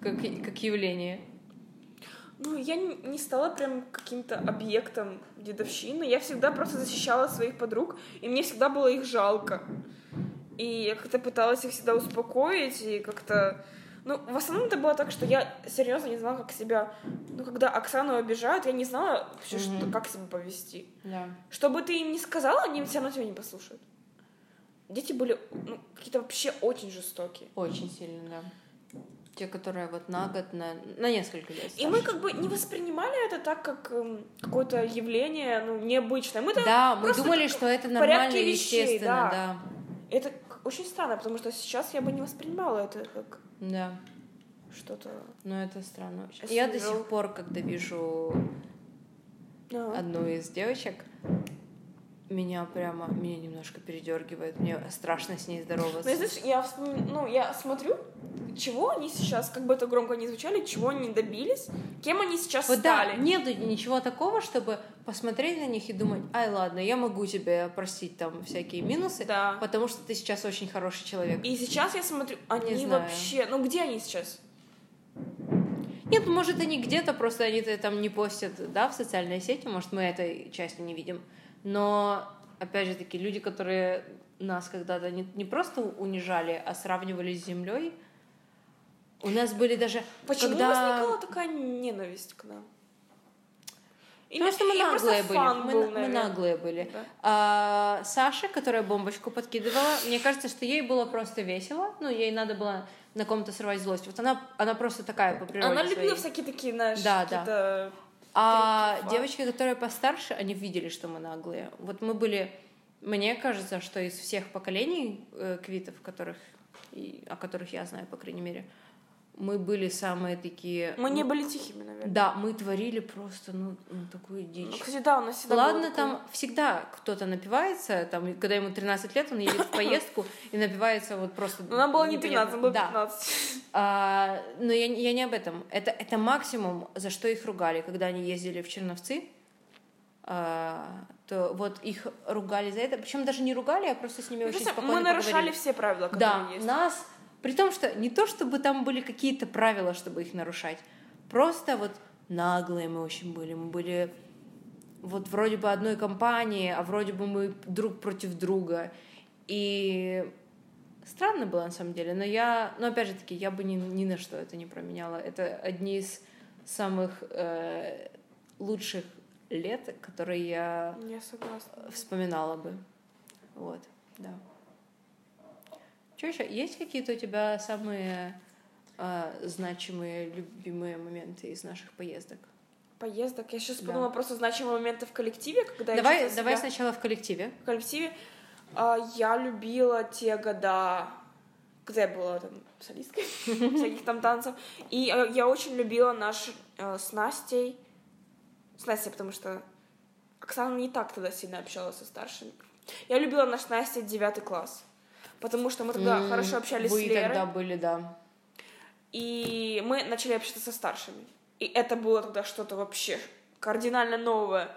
как, как явление? Ну, я не не стала прям каким-то объектом дедовщины. Я всегда просто защищала своих подруг, и мне всегда было их жалко. И я как-то пыталась их всегда успокоить, и как-то... Ну, в основном это было так, что я серьезно не знала, как себя... Ну, когда Оксану обижают, я не знала вообще, что, Мгм. как себя повести. Да. Что бы ты им ни сказала, они все равно тебя не послушают. Дети были ну, какие-то вообще очень жестокие. Очень сильно, да. Те, которые вот на год, на, на несколько лет. И мы как бы не воспринимали это так, как эм, какое-то явление, ну, необычное. Мы Да, мы думали, что это нормально и вещей, естественно, да. да. Это очень странно, потому что сейчас я бы не воспринимала это как Да. что-то... Но это странно очень. Я до сих пор, когда вижу одну из девочек, меня прямо, меня немножко передергивает. Мне страшно с ней здороваться. Ну, знаешь, я, вспом- ну, я смотрю, чего они сейчас, как бы это громко не звучали, чего они добились, кем они сейчас Вот да, стали. нет ничего такого, чтобы посмотреть на них и думать, ай, ладно, я могу тебе простить там всякие минусы, Да. потому что ты сейчас очень хороший человек. И сейчас я смотрю, они знаю. вообще... Ну, где они сейчас? Нет, ну, может, они где-то, просто они там не постят, да, в социальные сети, может, мы этой части не видим. Но, опять же таки, люди, которые нас когда-то не, не просто унижали, а сравнивали с землей, у нас были даже... Почему когда... возникала такая ненависть к нам? Или, Потому что мы наглые были. Мы, был, мы наглые были. Да. А, Саша, которая бомбочку подкидывала, мне кажется, что ей было просто весело. Ну, ей надо было на ком-то срывать злость. Вот она, она просто такая по природе Она любила своей. всякие такие, знаешь, Да, да. А Трюки, девочки, которые постарше, они видели, что мы наглые. Вот мы были... Мне кажется, что из всех поколений э, квитов, которых, и, о которых я знаю, по крайней мере, мы были самые такие... Мы не были тихими, наверное. Да, мы творили просто, ну, ну, такую Ну, дичь. кстати, да, у нас всегда Ладно, такое. там всегда кто-то напивается, там, когда ему 13 лет, он едет в поездку и напивается вот просто... Ну, нам было не непонятно. 13, нам было Да. 15. А, но я, я не об этом. Это, это максимум, за что их ругали, когда они ездили в Черновцы. а, то вот их ругали за это. Причем даже не ругали, а просто с ними очень Просто спокойно мы нарушали поговорили. все правила, которые Да, есть. нас... При том, что не то, чтобы там были какие-то правила, чтобы их нарушать. Просто вот наглые мы очень были. Мы были вот вроде бы одной компании, а вроде бы мы друг против друга. И странно было на самом деле, но я, но опять же таки, я бы ни, ни на что это не променяла. Это одни из самых э, лучших лет, которые я Я согласна. вспоминала бы. Вот, да. Что еще? Есть какие-то у тебя самые э, значимые, любимые моменты из наших поездок? Поездок. Я сейчас Да. подумала просто значимые моменты в коллективе, когда я давай, чувствовала давай себя сначала в коллективе. в коллективе. А, я любила те года, когда я была там солисткой всяких там танцев. И э, я очень любила наш э, с Настей. С Настей, потому что Оксана не так тогда сильно общалась со старшими. Я любила наш с Настей девятый класс. Потому что мы тогда М, хорошо общались Вы с Лерой. тогда были, да. И мы начали общаться со старшими. И это было тогда что-то вообще кардинально новое.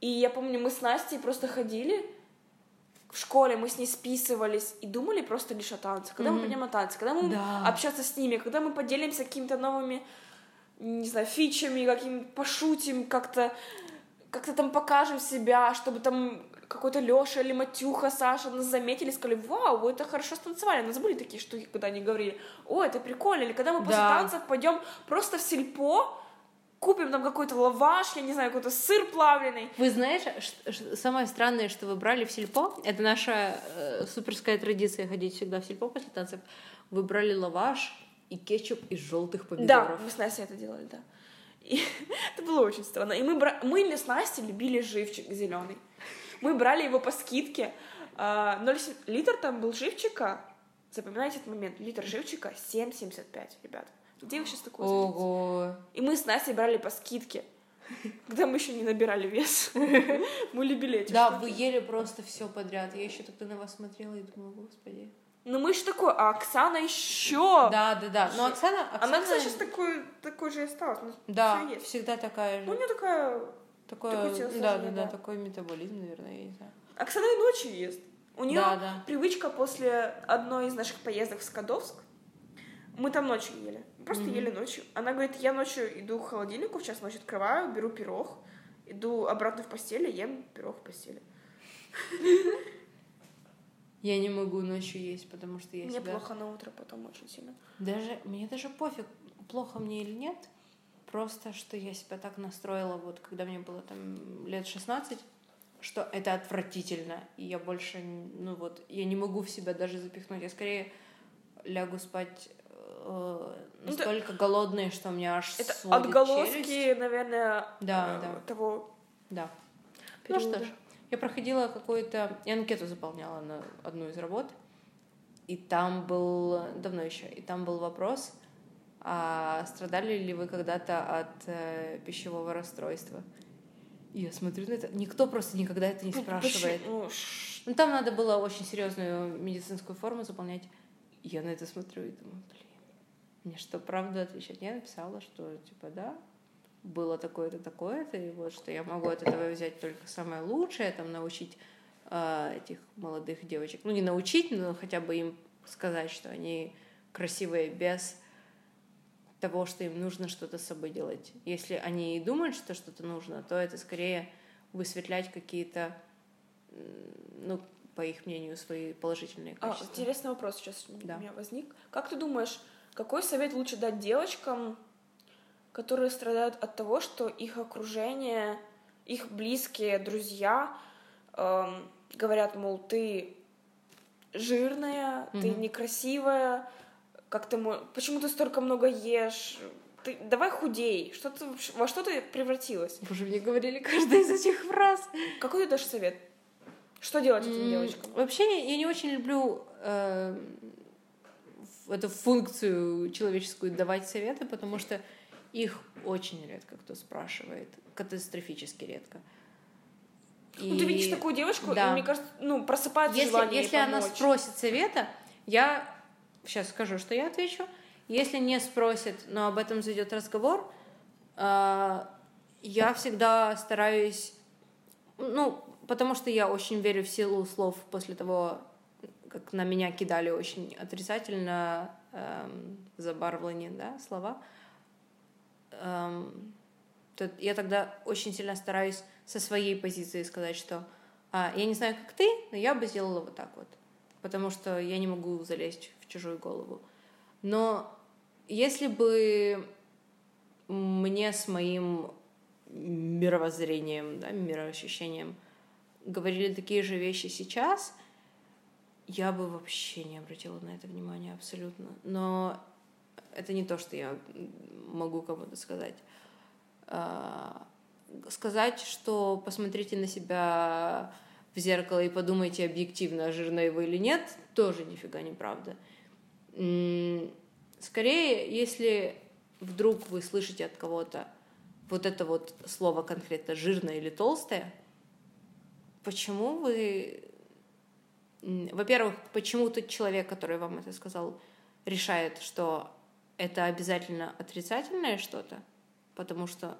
И я помню, мы с Настей просто ходили в школе, мы с ней списывались и думали просто лишь о танцах. Когда мы Мгм. пойдем на танцы, когда мы будем Да. общаться с ними, когда мы поделимся какими-то новыми, не знаю, фичами, каким пошутим, как-то как-то там покажем себя, чтобы там какой-то Леша или Матюха, Саша нас заметили, сказали, вау, вы это хорошо станцевали. У нас были такие штуки, когда они говорили, о, это прикольно. Или когда мы после Да. танцев пойдем просто в сельпо, купим там какой-то лаваш, я не знаю, какой-то сыр плавленый. Вы знаешь, самое странное, что вы брали в сельпо, это наша э, суперская традиция ходить всегда в сельпо после танцев. Вы брали лаваш и кетчуп из желтых Да, помидоров. мы с Настей это делали, да. И это было очень странно. И мы, бра... мы с Настей любили живчик зеленый. Мы брали его по скидке. А, 0,7 литр там был живчика. Запоминайте этот момент. Литр живчика 7,75, ребят. Где вы сейчас такое? Ого. И мы с Настей брали по скидке. Когда мы еще не набирали вес. Мы любили эти Да, вы ели просто все подряд. Я еще тогда на вас смотрела и думала, господи. Ну мы же такой, а Оксана еще. Да, да, да. Но Оксана, Она, Оксана- кстати, сейчас такой, такой же и осталась. да, есть. всегда такая же. Ну, у нее такая... такое, такое да, телосложение, да, да, да. такой метаболизм, наверное, я не знаю. Оксана и ночью ест. У нее Да, да. привычка после одной из наших поездок в Скадовск. Мы там ночью ели. Просто ели ночью. Она говорит, я ночью иду к холодильнику, в час ночи открываю, беру пирог, иду обратно в постель и ем пирог в постели. Я не могу ночью есть, потому что я Мне себя... плохо на утро потом очень сильно. Даже, мне даже пофиг, плохо мне или нет. Просто, что я себя так настроила, вот, когда мне было там лет 16, что это отвратительно. И я больше, ну вот, я не могу в себя даже запихнуть. Я скорее лягу спать э, Ну, это- настолько голодная, что у меня аж Это отголоски, челюсть. наверное, Да, э, да. того Да. Ну что ж, я проходила какую-то... Я анкету заполняла на одну из работ, и там был... Давно еще. И там был вопрос, а страдали ли вы когда-то от э, пищевого расстройства? И я смотрю на это. Никто просто никогда это не Ну, спрашивает. Ну, Ну, там надо было очень серьезную медицинскую форму заполнять. И я на это смотрю и думаю, блин, мне что, правда отвечать? Я написала, что, типа, да, было такое-то, такое-то, и вот, что я могу от этого взять только самое лучшее, там, научить э, этих молодых девочек, ну, не научить, но хотя бы им сказать, что они красивые без того, что им нужно что-то с собой делать. Если они и думают, что что-то нужно, то это скорее высветлять какие-то, ну, по их мнению, свои положительные А, качества. интересный вопрос сейчас Да. у меня возник. Как ты думаешь, какой совет лучше дать девочкам, которые страдают от того, что их окружение, их близкие, друзья эм, говорят, мол, ты жирная, ты Мгм. некрасивая, как ты мо- почему ты столько много ешь? Ты давай худей. Что ты во что ты превратилась? Боже, мне говорили каждая из этих фраз. Какой ты дашь совет? Что делать этим девочкам? Вообще, я не очень люблю э, эту функцию человеческую давать советы, потому что их очень редко кто спрашивает. Катастрофически редко. Ну, ты И- видишь такую девочку, да. и мне кажется, ну, просыпается если, желание если она спросит совета, я сейчас скажу, что я отвечу. Если не спросит, но об этом зайдет разговор, э, я всегда стараюсь, ну, потому что я очень верю в силу слов после того, как на меня кидали очень отрицательно эм, забарвление, да, слова. Эм, то я тогда очень сильно стараюсь со своей позиции сказать, что а, я не знаю, как ты, но я бы сделала вот так вот, потому что я не могу залезть в чужую голову. Но если бы мне с моим мировоззрением, да, мироощущением говорили такие же вещи сейчас, я бы вообще не обратила на это внимание абсолютно. Но это не то, что я могу кому-то сказать. А, Сказать, что посмотрите на себя в зеркало и подумайте объективно, жирная вы или нет, тоже нифига не правда. Скорее, если вдруг вы слышите от кого-то вот это вот слово конкретно жирное или толстое, почему вы... Во-первых, почему тот человек, который вам это сказал, решает, что это обязательно отрицательное что-то, потому что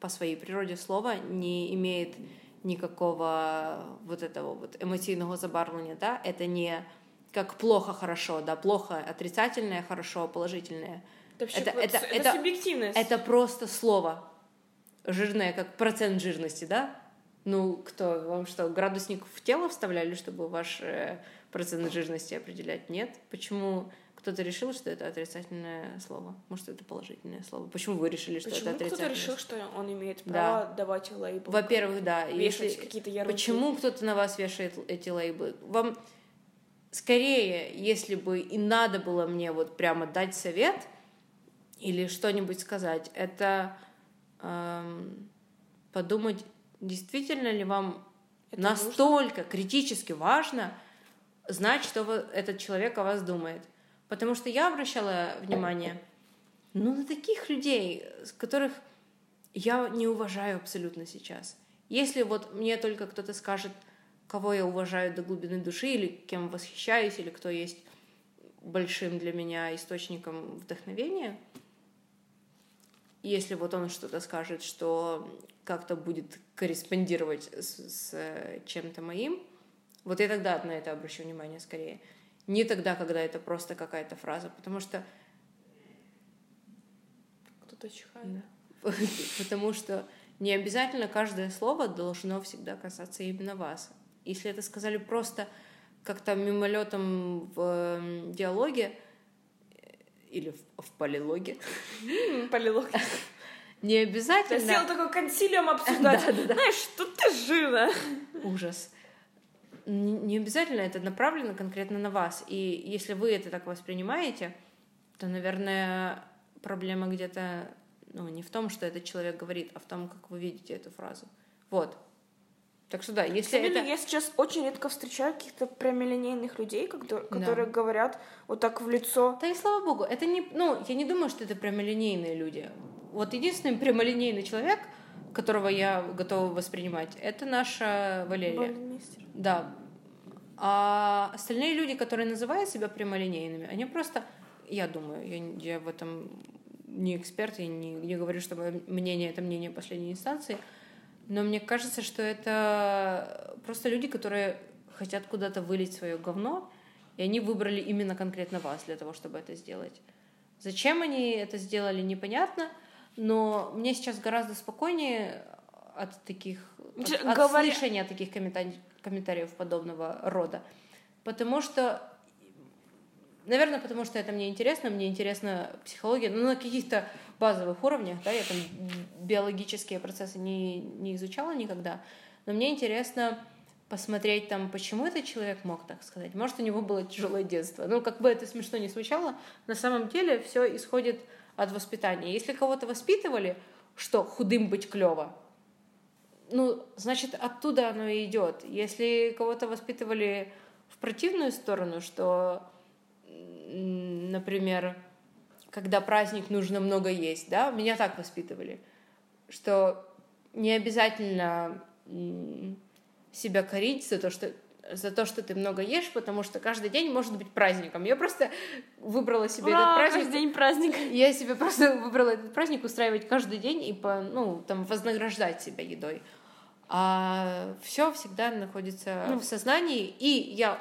по своей природе слова не имеет никакого вот этого вот эмоционального забарвления, да, это не как плохо, хорошо, да, плохо, отрицательное, хорошо, положительное. Это, это- вот- это- это это- субъективность. Это просто слово. Жирное, как процент жирности, да? Ну, кто, вам что, градусник в тело вставляли, чтобы ваш э, процент жирности определять? Нет? Почему кто-то решил, что это отрицательное слово? Может, это положительное слово? Почему вы решили, что Почему это кто-то отрицательное решил, слово? что он имеет Да. право давать лейбл? Во-первых, да. вешать если- какие-то ярлыки? Почему кто-то на вас вешает эти лейблы? Вам скорее, если бы и надо было мне вот прямо дать совет или что-нибудь сказать, это эм, подумать, действительно ли вам Это настолько критически важно знать, что вы- этот человек о вас думает. Потому что я обращала внимание, ну, на таких людей, которых я не уважаю абсолютно сейчас. Если вот мне только кто-то скажет, кого я уважаю до глубины души, или кем восхищаюсь, или кто есть большим для меня источником вдохновения, если вот он что-то скажет, что как-то будет корреспондировать с, с чем-то моим, вот я тогда на это обращу внимание скорее. Не тогда, когда это просто какая-то фраза, потому что... Кто-то чихает. Потому что не обязательно каждое слово должно всегда касаться именно вас. Если это сказали просто как-то мимолетом в диалоге или в, в полилоге. Полилог. Не обязательно. Я сел такой консилиум обсуждать. Знаешь, что ты жирно. Ужас не обязательно это направлено конкретно на вас. И если вы это так воспринимаете, то, наверное, проблема где-то ну, не в том, что этот человек говорит, а в том, как вы видите эту фразу. Вот. Так что да, если Кстати, это... Я сейчас очень редко встречаю каких-то прямолинейных людей, которые, которые да. говорят вот так в лицо. Да и слава богу, это не... Ну, я не думаю, что это прямолинейные люди. Вот единственный прямолинейный человек, которого я готова воспринимать, это наша Валерия. Да. А остальные люди, которые называют себя прямолинейными, они просто, я думаю, я, я в этом не эксперт, я не, не говорю, что мое мнение это мнение последней инстанции, но мне кажется, что это просто люди, которые хотят куда-то вылить свое говно, и они выбрали именно конкретно вас для того, чтобы это сделать. Зачем они это сделали, непонятно, но мне сейчас гораздо спокойнее от таких от, Говоря... от слышания таких комментариев, комментариев подобного рода. Потому что Наверное, потому что это мне интересно, мне интересна психология, ну, на каких-то базовых уровнях, да, я там биологические процессы не, не изучала никогда, но мне интересно посмотреть там, почему этот человек мог так сказать. Может, у него было тяжелое детство. Ну, как бы это смешно не звучало, на самом деле все исходит от воспитания. Если кого-то воспитывали, что худым быть клево, ну, значит, оттуда оно и идет. Если кого-то воспитывали в противную сторону, что, например, когда праздник нужно много есть, да, меня так воспитывали, что не обязательно себя корить за то, что за то, что ты много ешь, потому что каждый день может быть праздником. Я просто выбрала себе Ура, этот праздник. Каждый день праздник. Я себе просто выбрала этот праздник устраивать каждый день и по, ну, там, вознаграждать себя едой. А все всегда находится ну, в сознании, и я,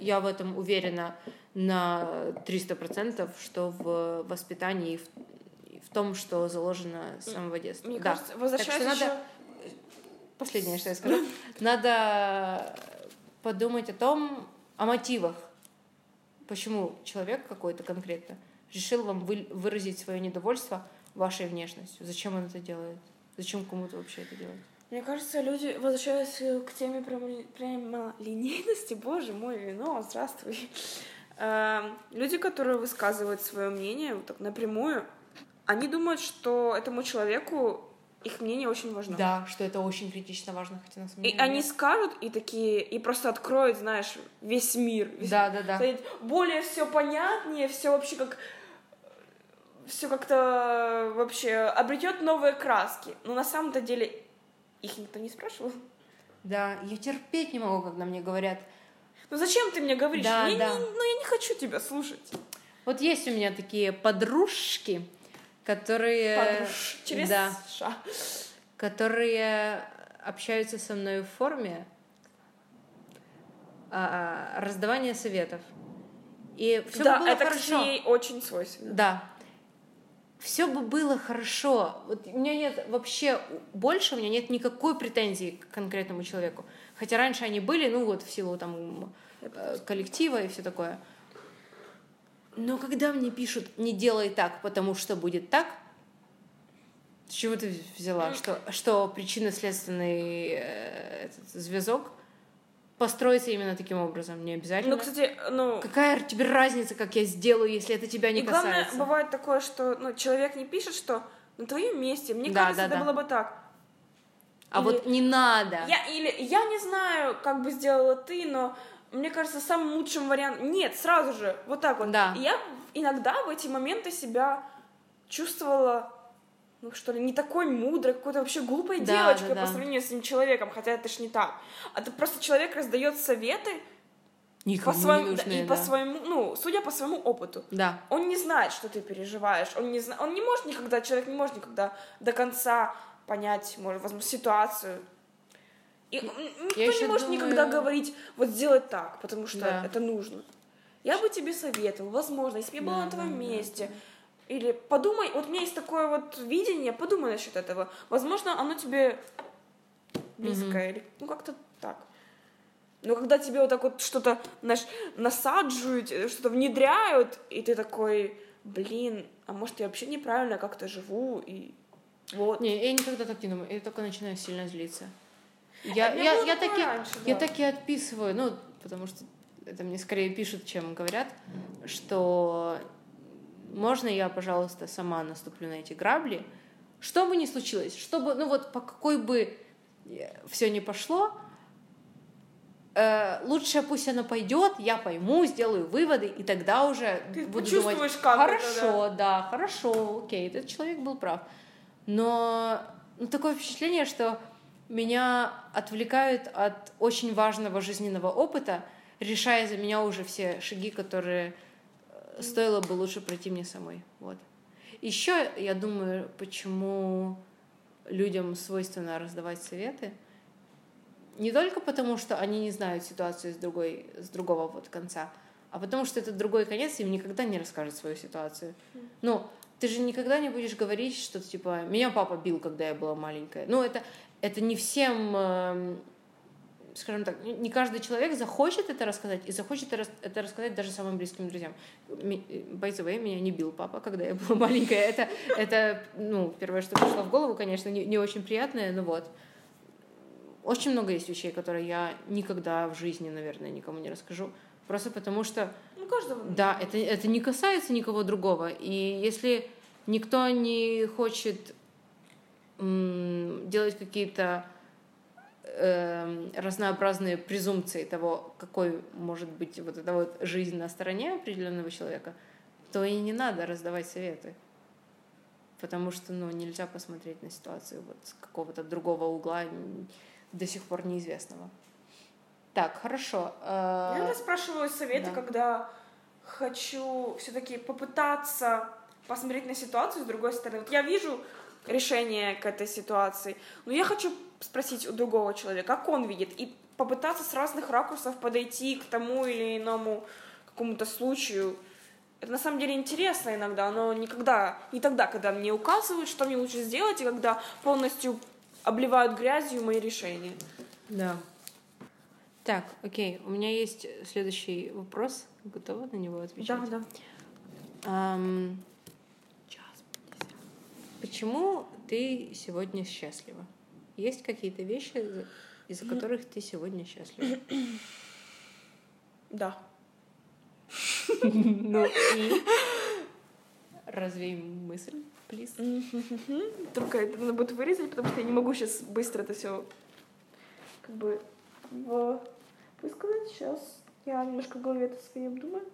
я в этом уверена на 300%, что в воспитании и в, в том, что заложено с самого детства. Мне да. кажется, возвращаясь так что надо... Последнее, что я скажу. Надо подумать о том, о мотивах, почему человек какой-то конкретно решил вам вы, выразить свое недовольство вашей внешностью. Зачем он это делает? Зачем кому-то вообще это делать? Мне кажется, люди, возвращаясь к теме прямолинейности, боже мой, вино, здравствуй. Эм, люди, которые высказывают свое мнение вот так напрямую, они думают, что этому человеку их мнение очень важно. Да, что это очень критично важно, хотя на самом деле. И они скажут и такие, и просто откроют, знаешь, весь мир. Весь да, да, да. Более все понятнее, все вообще как все как-то вообще обретет новые краски. Но на самом-то деле их никто не спрашивал. Да, я терпеть не могу, когда мне говорят. Ну зачем ты мне говоришь? Да, я да. Не, ну я не хочу тебя слушать. Вот есть у меня такие подружки, которые... Подруж... Через да, ша. Которые общаются со мной в форме а, а раздавания советов. И все да, было это хорошо. к ней очень свойственно. Да. Все бы было хорошо. Вот у меня нет вообще больше, у меня нет никакой претензии к конкретному человеку. Хотя раньше они были, ну вот в силу там э, коллектива и все такое. Но когда мне пишут «не делай так, потому что будет так», с чего ты взяла? Что, что причинно-следственный э, этот звездок построиться именно таким образом, не обязательно. Ну, кстати, ну... Какая тебе разница, как я сделаю, если это тебя не и касается? главное, бывает такое, что ну, человек не пишет, что на твоем месте, мне да, кажется, да, это да. было бы так. А или... вот не надо. Я, или я не знаю, как бы сделала ты, но мне кажется, самым лучшим вариантом... Нет, сразу же, вот так вот. Да. И я иногда в эти моменты себя чувствовала ну что ли, не такой мудрой, какой-то вообще глупой Да, девочкой да, да. по сравнению с этим человеком, хотя это ж не так. А ты просто человек раздает советы по Никому своему, не нужны, и по да. своему, ну, судя по своему опыту. Да. Он не знает, что ты переживаешь, он не зна... он не может никогда, человек не может никогда до конца понять, может, возможно, ситуацию. И никто не ещё может думаю- никогда говорить, вот сделай так, потому что Да. это нужно. Я бы тебе советовал, возможно, если бы я была Да, на твоем да, да, месте. Или подумай, вот у меня есть такое вот видение, подумай насчет этого. Возможно, оно тебе близкое, или ну как-то так. Но когда тебе вот так вот что-то знаешь, насадживают, э, что-то внедряют, и ты такой, блин, а может я вообще неправильно как-то живу, и вот. Не, я никогда так не думаю. Я только начинаю сильно злиться. Я, А я, я, таки, раньше, я да. таки отписываю, ну, потому что это мне скорее пишут, чем говорят, что можно я, пожалуйста, сама наступлю на эти грабли, что бы ни случилось, чтобы, ну вот по какой бы все не пошло, э, лучше пусть оно пойдет, я пойму, сделаю выводы, и тогда уже Ты буду думать, как это, хорошо, да, хорошо, окей, этот человек был прав. Но ну, такое впечатление, что меня отвлекают от очень важного жизненного опыта, решая за меня уже все шаги, которые э, стоило бы лучше пройти мне самой. Вот. Еще я думаю, почему людям свойственно раздавать советы. Не только потому, что они не знают ситуацию с, другой, с другого вот конца, а потому что этот другой конец им никогда не расскажет свою ситуацию. Ну, ты же никогда не будешь говорить, что типа меня папа бил, когда я была маленькая. Ну, это, это не всем, эм, скажем так, не- каждый человек захочет это рассказать и захочет это рас- это рассказать даже самым близким друзьям. Э, By the way, меня не бил папа, когда я была маленькая. Это, это ну, первое, что пришло в голову, конечно, не, не очень приятное, но вот. Очень много есть вещей, которые я никогда в жизни, наверное, никому не расскажу. Просто потому что Ну, каждого. да, это, это не касается никого другого. И если никто не хочет делать какие-то эм, разнообразные презумпции того, какой может быть вот эта вот жизнь на стороне определенного человека, то и не надо раздавать советы. Потому что, ну, нельзя посмотреть на ситуацию вот с какого-то другого угла, до сих пор неизвестного. Так, хорошо. э, Я спрашиваю советы, да. когда хочу все-таки попытаться посмотреть на ситуацию с другой стороны. Вот я вижу решение к этой ситуации, но я хочу спросить у другого человека, как он видит, и попытаться с разных ракурсов подойти к тому или иному какому-то случаю. Это на самом деле интересно иногда, но никогда, не тогда, когда мне указывают, что мне лучше сделать, и когда полностью обливают грязью мои решения. Да. Так, окей, у меня есть следующий вопрос. Готова на него отвечать? да. Ам, Почему ты сегодня счастлива? Есть какие-то вещи, из- из-за которых ты сегодня счастлива? Да. Ну и развей мысль, плиз. Только это надо будет вырезать, потому что я не могу сейчас быстро это все как бы в... высказать. Сейчас я немножко в голове это своей обдумаю.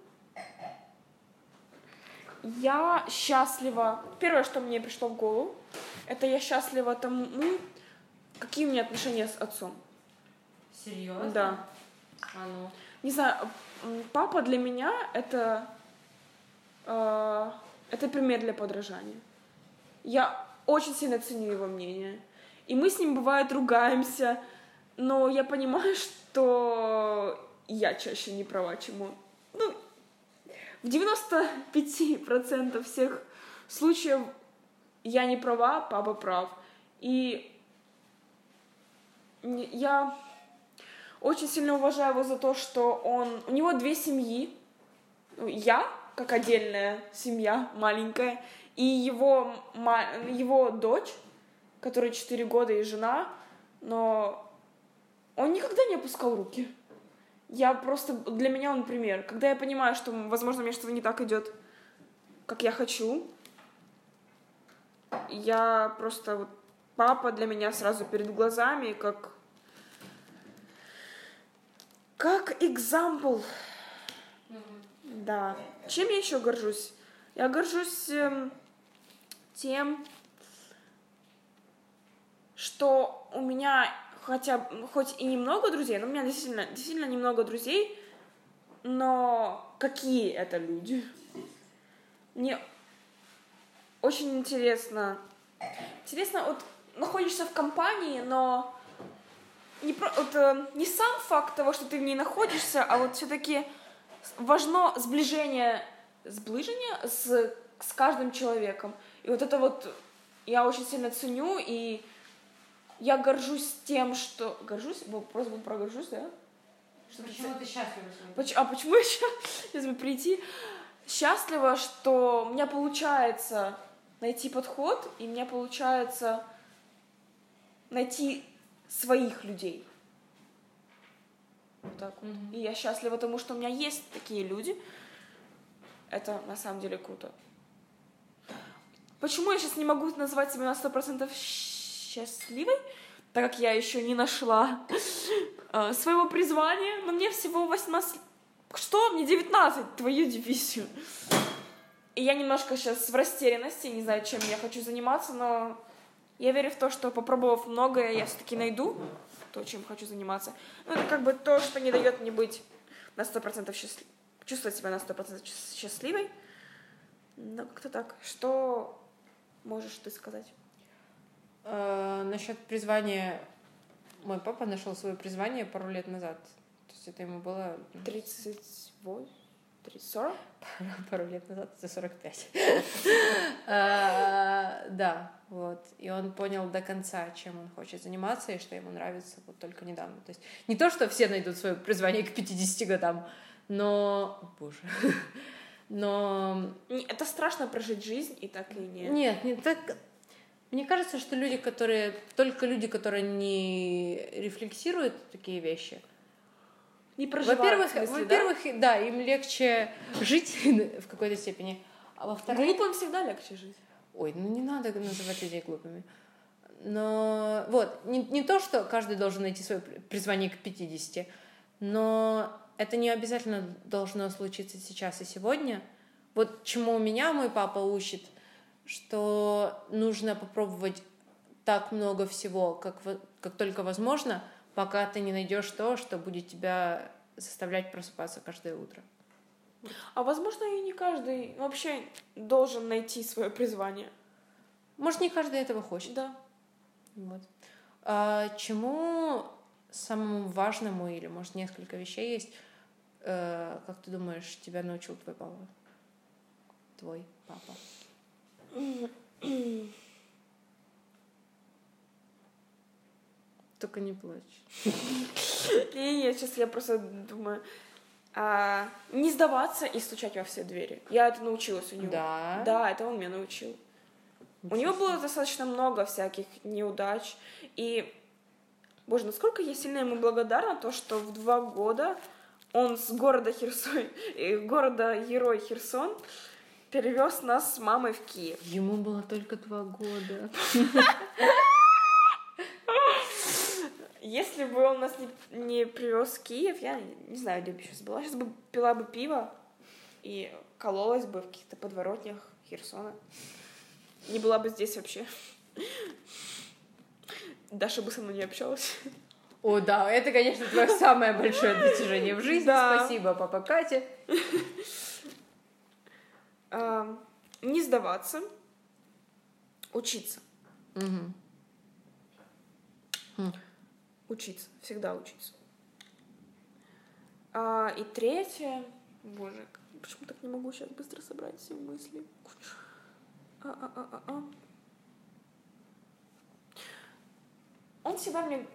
Я счастлива. Первое, что мне пришло в голову, это я счастлива тому, какие у меня отношения с отцом. Серьезно? Да. А ну. Не знаю, папа для меня это э, это пример для подражания. Я очень сильно ценю его мнение. И мы с ним, бывает, ругаемся, но я понимаю, что я чаще не права, чем он. В 95% всех случаев я не права, папа прав. И я очень сильно уважаю его за то, что он... У него две семьи. Я, как отдельная семья, маленькая, и его, его дочь, которой 4 года и жена, но он никогда не опускал руки. Я просто... Для меня он пример. Когда я понимаю, что, возможно, мне что-то не так идет, как я хочу, я просто... вот Папа для меня сразу перед глазами, как как example. Да. Чем я еще горжусь? Я горжусь эм, тем, что у меня хотя хоть и немного друзей, но у меня действительно, действительно немного друзей, но какие это люди? Мне очень интересно. Интересно, вот находишься в компании, но не, про, вот, э, не сам факт того, что ты в ней находишься, а вот все-таки важно сближение, сближение с, с каждым человеком. И вот это вот я очень сильно ценю, и я горжусь тем, что... Горжусь? Вопрос был про горжусь, да? Что почему ты счастлива? Поч... А почему я сейчас бы прийти? Счастлива, что у меня получается найти подход, и у меня получается найти своих людей. Вот так вот. Mm-hmm. И я счастлива, потому что у меня есть такие люди. Это на самом деле круто. Почему я сейчас не могу назвать себя на сто процентов счастливой? Так как я еще не нашла э, своего призвания, но мне всего 18... Что? Мне 19, твою дивизию. И я немножко сейчас в растерянности, не знаю, чем я хочу заниматься, но я верю в то, что попробовав многое, я все-таки найду то, чем хочу заниматься. Ну, это как бы то, что не дает мне быть на 100% счастлив... чувствовать себя на 100% счастливой. Но как-то так. Что можешь ты сказать? Э, насчет призвания. Мой папа нашел свое призвание пару лет назад. То есть это ему было... 38? 40? Пару лет назад, это 45. А, да, вот. И он понял до конца, чем он хочет заниматься и что ему нравится вот только недавно. То есть не то, что все найдут свое призвание к 50 годам, но... Боже. Но... Это страшно прожить жизнь и так и не... Нет, не так... Мне кажется, что люди, которые... Только люди, которые не рефлексируют такие вещи, не проживают. Во-первых, во-первых, да? да, им легче жить в какой-то степени. А во-вторых... Глупым всегда легче жить. Ой, ну не надо называть людей глупыми. Но вот, не, не то, что каждый должен найти свое призвание к 50, но это не обязательно должно случиться сейчас и сегодня. Вот чему меня мой папа учит, что нужно попробовать так много всего, как, как только возможно, пока ты не найдешь то, что будет тебя заставлять просыпаться каждое утро. А возможно, и не каждый вообще должен найти свое призвание. Может, не каждый этого хочет. Да. Вот. А чему самому важному, или, может, несколько вещей есть, э, как ты думаешь, тебя научил твой папа? Твой папа. Только не плачь. Не-не, сейчас я просто думаю, а, не сдаваться и стучать во все двери. Я это научилась у него. Да? Да, это он меня научил. У него было достаточно много всяких неудач. И, боже, насколько я сильно ему благодарна, то, что в два года он с города Херсон, города Герой Херсон, перевез нас с мамой в Киев. Ему было только два года. Если бы он нас не, не привез в Киев, я не знаю, где бы сейчас была. Сейчас бы пила бы пиво и кололась бы в каких-то подворотнях Херсона. Не была бы здесь вообще. Даша бы со мной не общалась. О, да, это, конечно, твое самое большое достижение в жизни. Да. Спасибо, папа Катя. Не сдаваться, учиться. Угу. Учиться, всегда учиться. А, и третье, боже, почему так не могу сейчас быстро собрать все мысли? А, а, а, а, а. Он всегда мне,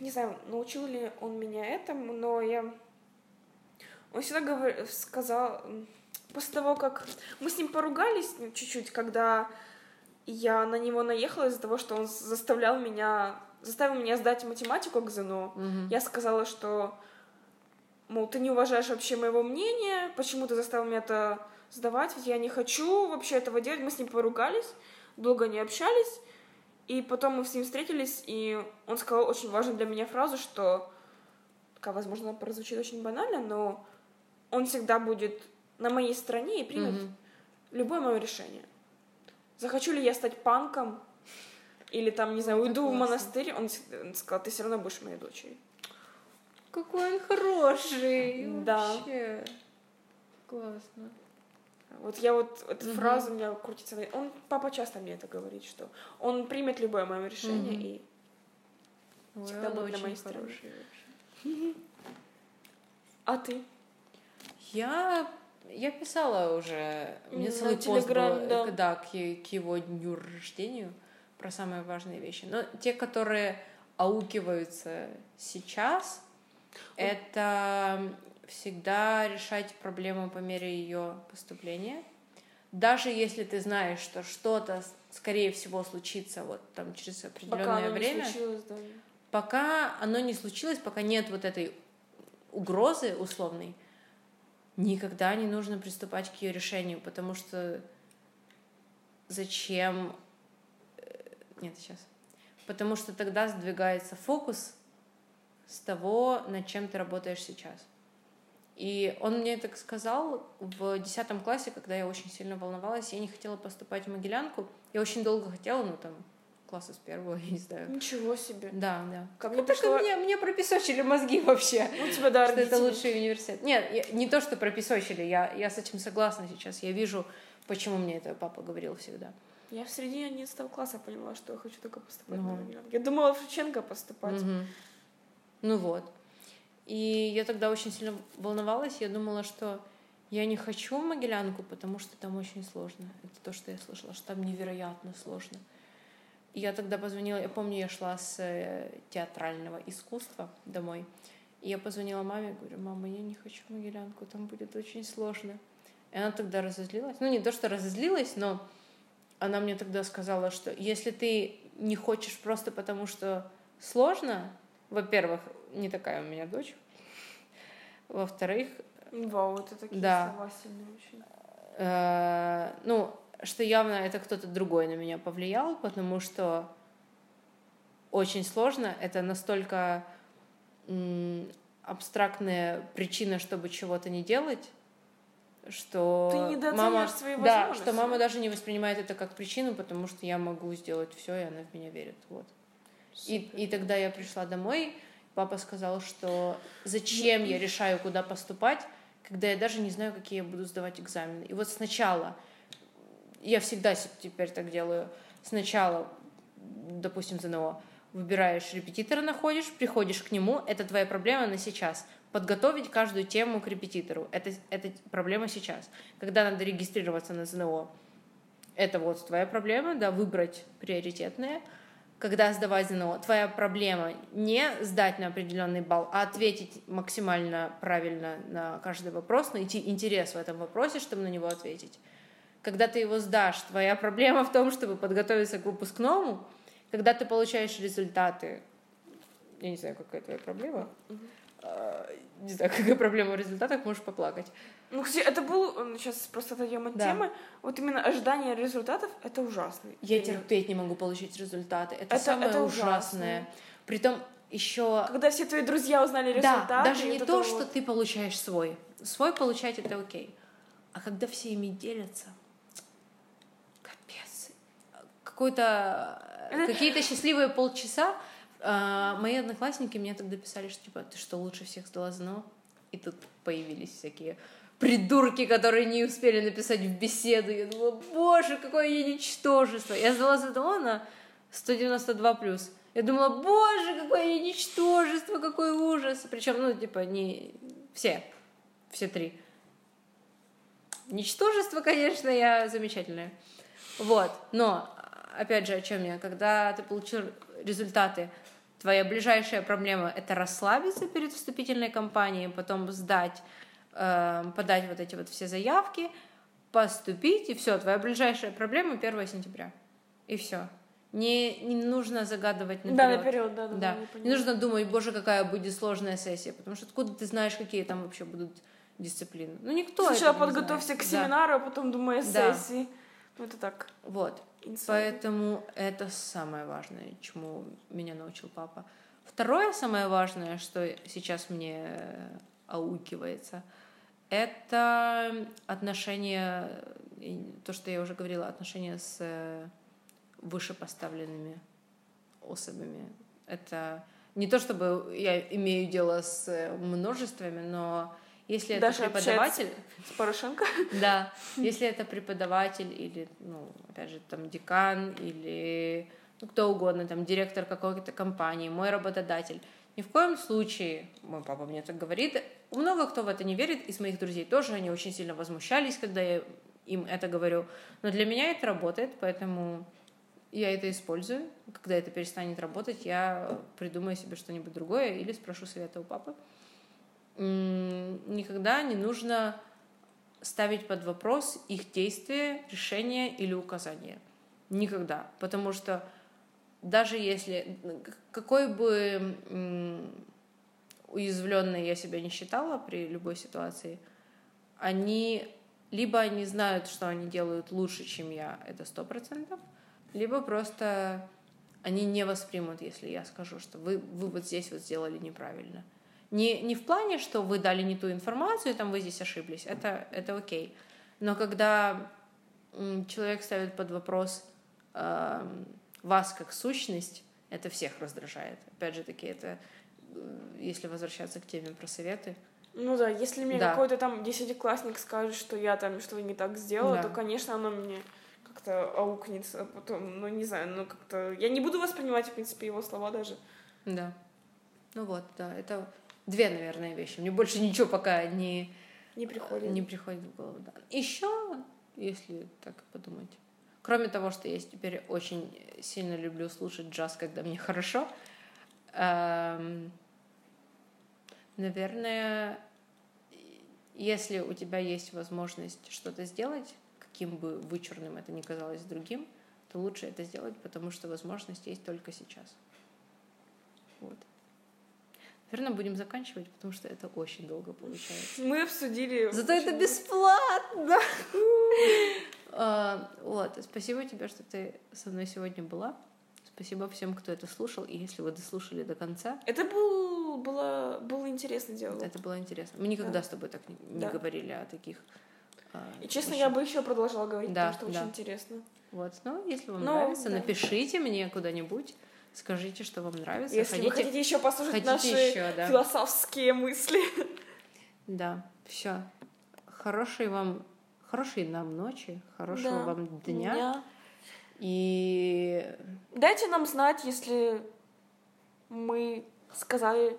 не знаю, научил ли он меня этому, но я... Он всегда говор... сказал, после того, как мы с ним поругались чуть-чуть, когда я на него наехала из-за того, что он заставлял меня заставил меня сдать математику к ЗНО. Угу. Я сказала, что, мол, ты не уважаешь вообще моего мнения, почему ты заставил меня это сдавать, ведь я не хочу вообще этого делать. Мы с ним поругались, долго не общались, и потом мы с ним встретились, и он сказал очень важную для меня фразу, что, такая, возможно, прозвучит очень банально, но он всегда будет на моей стороне и примет угу. любое мое решение. Захочу ли я стать панком, или там, не знаю, уйду в монастырь, он он сказал, ты все равно будешь моей дочерью. Какой он хороший. Да. Вообще. Классно. Вот я вот, эта Мгм. фраза у меня крутится. Он, папа часто мне это говорит, что он примет любое мое решение Мгм. и Ой, Всегда будет на моей стороне. А ты? Я, я писала уже, мне целый пост был, да. э, да, к, к его дню рождения про самые важные вещи. Но те, которые аукиваются сейчас, это всегда решать проблему по мере ее поступления. Даже если ты знаешь, что что-то, скорее всего, случится вот там через определенное Пока оно время, не случилось, да. пока оно не случилось, пока нет вот этой угрозы условной, никогда не нужно приступать к ее решению, потому что зачем... э, Нет, сейчас. Потому что тогда сдвигается фокус с того, над чем ты работаешь сейчас. И он мне так сказал в 10 классе, когда я очень сильно волновалась, я не хотела поступать в Могилянку. Я очень долго хотела, ну там, класса с первого, я не знаю. Ничего себе. Да, да. Ко мне Так пришло... мне, мне пропесочили мозги вообще, Ну, тебя, да, что это лучший университет. Нет, я- не то, что пропесочили, я, я с этим согласна сейчас. Я вижу, почему мне это папа говорил всегда. Я в середине 11 класса поняла, что я хочу только поступать Ну. на. Я думала в Шевченко поступать. Мгм. Ну вот. И я тогда очень сильно волновалась. Я думала, что я не хочу в Могилянку, потому что там очень сложно. Это то, что я слышала, что там невероятно сложно. И я тогда позвонила, я помню, я шла с э, театрального искусства домой. И я позвонила маме, говорю, мама, я не хочу Могилянку, там будет очень сложно. И она тогда разозлилась. Ну, не то, что разозлилась, но она мне тогда сказала, что если ты не хочешь просто потому, что сложно, во-первых, не такая у меня дочь, во-вторых, Вау, это такие Да. слова сильные очень. э, ну, что явно это кто-то другой на меня повлиял, потому что очень сложно, это настолько абстрактная причина, чтобы чего-то не делать, что Ты мама, свои да, что мама даже не воспринимает это как причину, потому что я могу сделать все, и она в меня верит, вот. И, и тогда я пришла домой, папа сказал, что зачем я решаю, куда поступать, когда я даже не знаю, какие я буду сдавать экзамены. И вот сначала, я всегда теперь так делаю, сначала, допустим, ЗНО, выбираешь репетитора, находишь, приходишь к нему, это твоя проблема на сейчас. Подготовить каждую тему к репетитору, это, это проблема сейчас. Когда надо регистрироваться на ЗНО, это вот твоя проблема, да, выбрать приоритетное. Когда сдавать ЗНО, твоя проблема не сдать на определенный балл, а ответить максимально правильно на каждый вопрос, найти интерес в этом вопросе, чтобы на него ответить. Когда ты его сдашь, твоя проблема в том, чтобы подготовиться к выпускному. Когда ты получаешь результаты, я не знаю, какая твоя проблема, А, не знаю, какая проблема в результатах, можешь поплакать. Ну, кстати, это был, сейчас просто отойдем от Да. темы, вот именно ожидание результатов, это ужасно. Я терпеть не могу получить результаты. Это, Это- самое это ужасное. ужасно. Притом еще Когда все твои друзья узнали результаты. Да, даже не вот то, это что вот. ты получаешь свой. Свой получать это окей. А когда все ими делятся. Какой-то э, какие-то счастливые полчаса. а, Мои одноклассники мне тогда писали, что типа, ты что, лучше всех сдала ЗНО? И тут появились всякие придурки, которые не успели написать в беседу. Я думала, боже, какое я ничтожество. Я сдала ЗНО на 192 плюс. Я думала, боже, какое я ничтожество, какой ужас. Причем, ну, типа, не все, все три. Ничтожество, конечно, я замечательное. Вот, но, опять же, о чем я? Когда ты получил результаты, твоя ближайшая проблема — это расслабиться перед вступительной кампанией, потом сдать, э, подать вот эти вот все заявки, поступить, и все, твоя ближайшая проблема 1 сентября. И все. Не, не нужно загадывать наперед. Да, наперед, да, да. Да. Не нужно думать, боже, какая будет сложная сессия, потому что откуда ты знаешь, какие там вообще будут дисциплины? Ну, никто Сначала не подготовься знает. к Да. семинару, а потом думай о Да. сессии. Ну, это так. Вот. Инсайды. Поэтому это самое важное, чему меня научил папа. Второе самое важное, что сейчас мне аукивается, это отношения, то, что я уже говорила, отношения с вышепоставленными особями. Это не то чтобы я имею дело с множествами, но если это Даша преподаватель, С Порошенко? да, если это преподаватель или, ну, опять же, там декан или ну, кто угодно, там директор какой-то компании, мой работодатель, ни в коем случае, мой папа мне так говорит, много кто в это не верит, из моих друзей тоже, они очень сильно возмущались, когда я им это говорю, но для меня это работает, поэтому я это использую. Когда это перестанет работать, я придумаю себе что-нибудь другое или спрошу совета у папы. Никогда не нужно ставить под вопрос их действия, решения или указания. Никогда. Потому что даже если, какой бы уязвленной я себя не считала при любой ситуации, они либо они знают, что они делают лучше, чем я, это сто процентов, либо просто они не воспримут, если я скажу, что вы, вы вот здесь вот сделали неправильно. Не, не в плане, что вы дали не ту информацию, там вы здесь ошиблись, это, это окей. Но когда человек ставит под вопрос э, вас как сущность, это всех раздражает. Опять же таки, это э, если возвращаться к теме про советы. Ну да, если мне да. какой-то там десятиклассник скажет, что я там что-то не так сделала, да. то, конечно, оно мне как-то аукнется потом, ну, не знаю, ну, как-то... Я не буду воспринимать, в принципе, его слова даже. Да. Ну вот, да, это две, наверное, вещи. Мне больше ничего пока не... Не приходит. Не приходит в голову, да. Еще, если так подумать, кроме того, что я теперь очень сильно люблю слушать джаз, когда мне хорошо, эм, наверное, если у тебя есть возможность что-то сделать, каким бы вычурным это ни казалось другим, то лучше это сделать, потому что возможность есть только сейчас. Вот. Наверное, будем заканчивать, потому что это очень долго получается. Мы обсудили... Зато это бесплатно! А, вот, спасибо тебе, что ты со мной сегодня была. Спасибо всем, кто это слушал, и если вы дослушали до конца. Это был, было, было интересно дело. Это было интересно. Мы никогда да. с тобой так не, не да. говорили о таких а, И, честно, еще... я бы еще продолжала говорить, да, потому что да. очень интересно. Вот, ну, если вам ну, нравится, да. напишите мне куда-нибудь. Скажите, что вам нравится. Если хотите, вы хотите еще послушать хотите наши еще, да. философские мысли. Да, все. Хорошей вам, хорошей нам ночи, хорошего да. вам дня. дня. И дайте нам знать, если мы сказали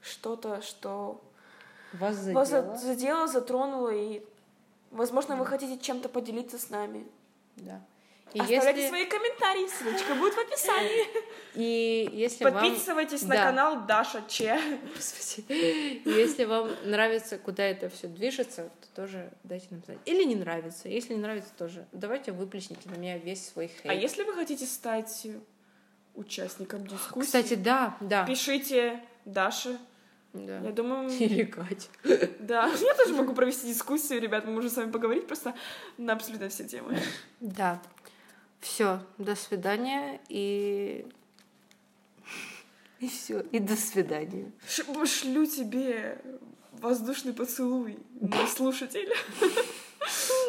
что-то, что вас задело, вас задело затронуло, и Возможно, вы хотите чем-то поделиться с нами. Да. И Оставляйте если... свои комментарии, ссылочка будет в описании. И если Подписывайтесь вам... на да. канал Даша Че. Если вам нравится, куда это все движется, то тоже дайте нам знать. Или не нравится. Если не нравится, тоже давайте выплесните на меня весь свой хейт. А если вы хотите стать участником дискуссии? Кстати, да, да. Пишите Даше да. Я думаю... Или Катя. Да, я тоже могу провести дискуссию, ребят, мы можем с вами поговорить просто на абсолютно все темы. Да. Все, до свидания и... И все, и до свидания. Ш шлю тебе воздушный поцелуй, мой слушатель.